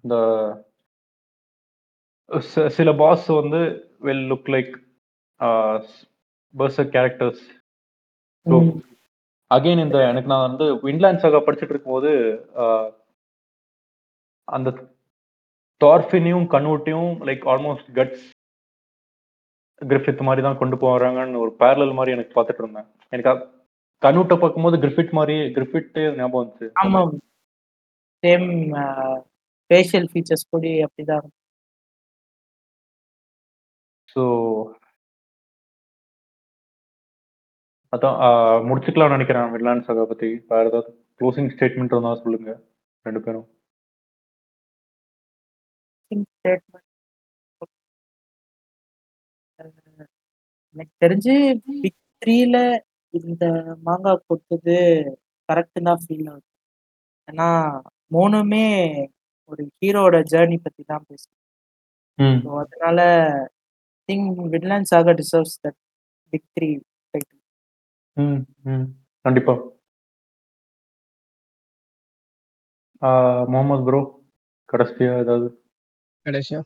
இந்த சில பாஸ் வந்து will look like Berserk characters so again இந்த எனக்கு நான் வந்து விண்ட்லேண்ட் சாகா படிச்சுட்டு இருக்கும்போது அந்த டார்ஃபினையும் கன்வெர்ட்டையும் லைக் ஆல்மோஸ்ட் கட்ஸ் கிரிஃபித் மாதிரி தான் கொண்டு போறாங்கன்னு ஒரு பேரலல் மாதிரி எனக்கு பார்த்துட்டு இருந்தேன். எனக்கு கன்வெர்ட்டை பார்க்கும்போது கிரிஃபிட் மாதிரி கிரிஃபிட் ஞாபகம் வந்துச்சு. ஆமா. சேம் ஃபேஷியல் ஃபீச்சர்ஸ் கூட அப்படிதான். ஸோ அதான் முடிச்சுக்கலாம் நினைக்கிறேன் விண்ட்லேண்ட் சாகா பத்தி. வேற ஏதாவது க்ளோசிங் ஸ்டேட்மெண்ட் இருந்தா சொல்லுங்க ரெண்டு பேரும். Think எனக்கு தெரிஞ்சு பிக் த்ரீல இந்த மாங்கா கொடுத்தது கரெக்ட் தான் ஃபீல் ஆகுது. ஏன்னா மூணுமே ஒரு ஹீரோட ஜேர்னி பத்தி தான் பேசும் ம். ஸோ அதனால think Vinland saga deserves that big three title hmm hmm. கண்டிப்பா. ஆஹ், முகமது ப்ரோ கடைசியா ஏதாவது? கடைசியா?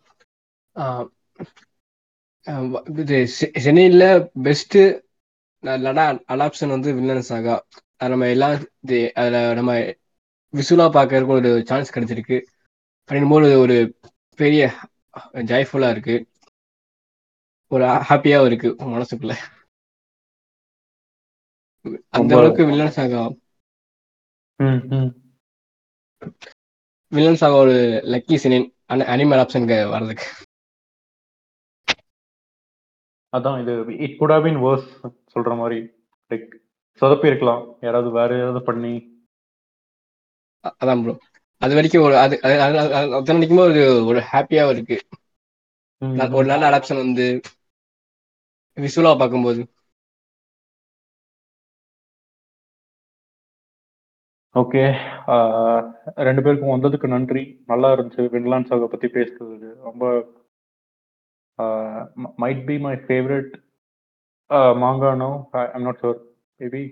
இது சென்னையில பெஸ்ட் லடா அடாப்ஷன் வந்து வில்லன் சாகா அது நம்ம எல்லாம் இது அதுல நம்ம விசுவலா பார்க்கறதுக்கு ஒரு சான்ஸ் கிடைச்சிருக்கு. அப்படின்போது ஒரு பெரிய ஜாய்ஃபுல்லா இருக்கு. ஒரு ஹாப்பியாவும் இருக்கு மனசுக்குள்ள. அந்த அளவுக்கு வில்லன் சாகா வில்லன் சாகா ஒரு லக்கி சினின் அனிமல் ஆப்ஷனுக்கு வர்றதுக்கு. அதான் இது it could have been worse சொல்ற மாதிரி லைக் சொதப்பி இருக்கலாம் யாராவது வேற ஏதாவது பண்ணி. அதான் ப்ரோ அது வரைக்கும் ஒரு அது அது- வரைக்கும் ஒரு ஒரு ஹாப்பியாவும் இருக்கு. ஒரு நல்ல அடாப்ஷன் வந்து விசுவலா பார்க்கும்போது. ஓகே ரெண்டு பேருக்கும் வந்ததுக்கு நன்றி. நல்லா இருந்துச்சு. விண்லாண்ட் சாகை பத்தி பேசுறதுக்கு ரொம்ப might be my favourite manga no I'm not sure maybe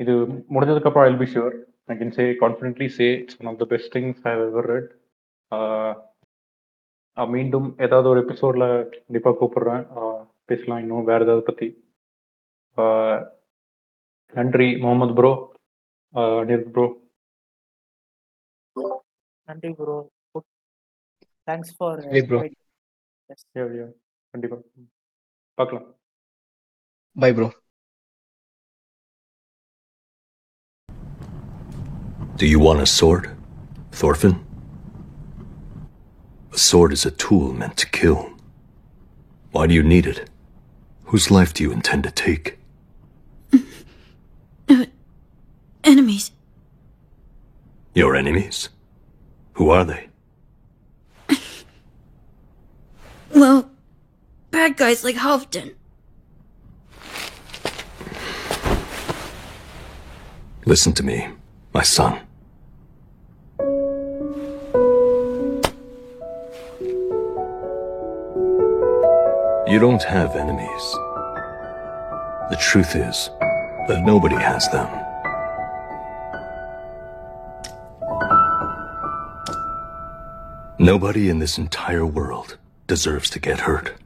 இது முடிஞ்சதுக்கு அப்புறம் I'll be sure I can say confidently say it's one of the best things I ever read மீண்டும் ஏதாவது ஒரு எபிசோட்ல கண்டிப்பா கூப்பிடுறேன். பேசலாம் இன்னும். வேற ஏதாவது பத்தி. ஆஹ் நன்றி முகமது ப்ரோ அனில் ப்ரோ நன்றி ப்ரோ தேங்க்ஸ் ஃபார் bro. கண்டிப்பா பார்க்கலாம் bye bro Do you want a sword, Thorfinn? A sword is a tool meant to kill. Why do you need it? Whose life do you intend to take? [laughs] Enemies. Your enemies? Who are they? Well, bad guys like Halfdan. Listen to me, my son. You don't have enemies. The truth is that nobody has them. Nobody in this entire world deserves to get hurt.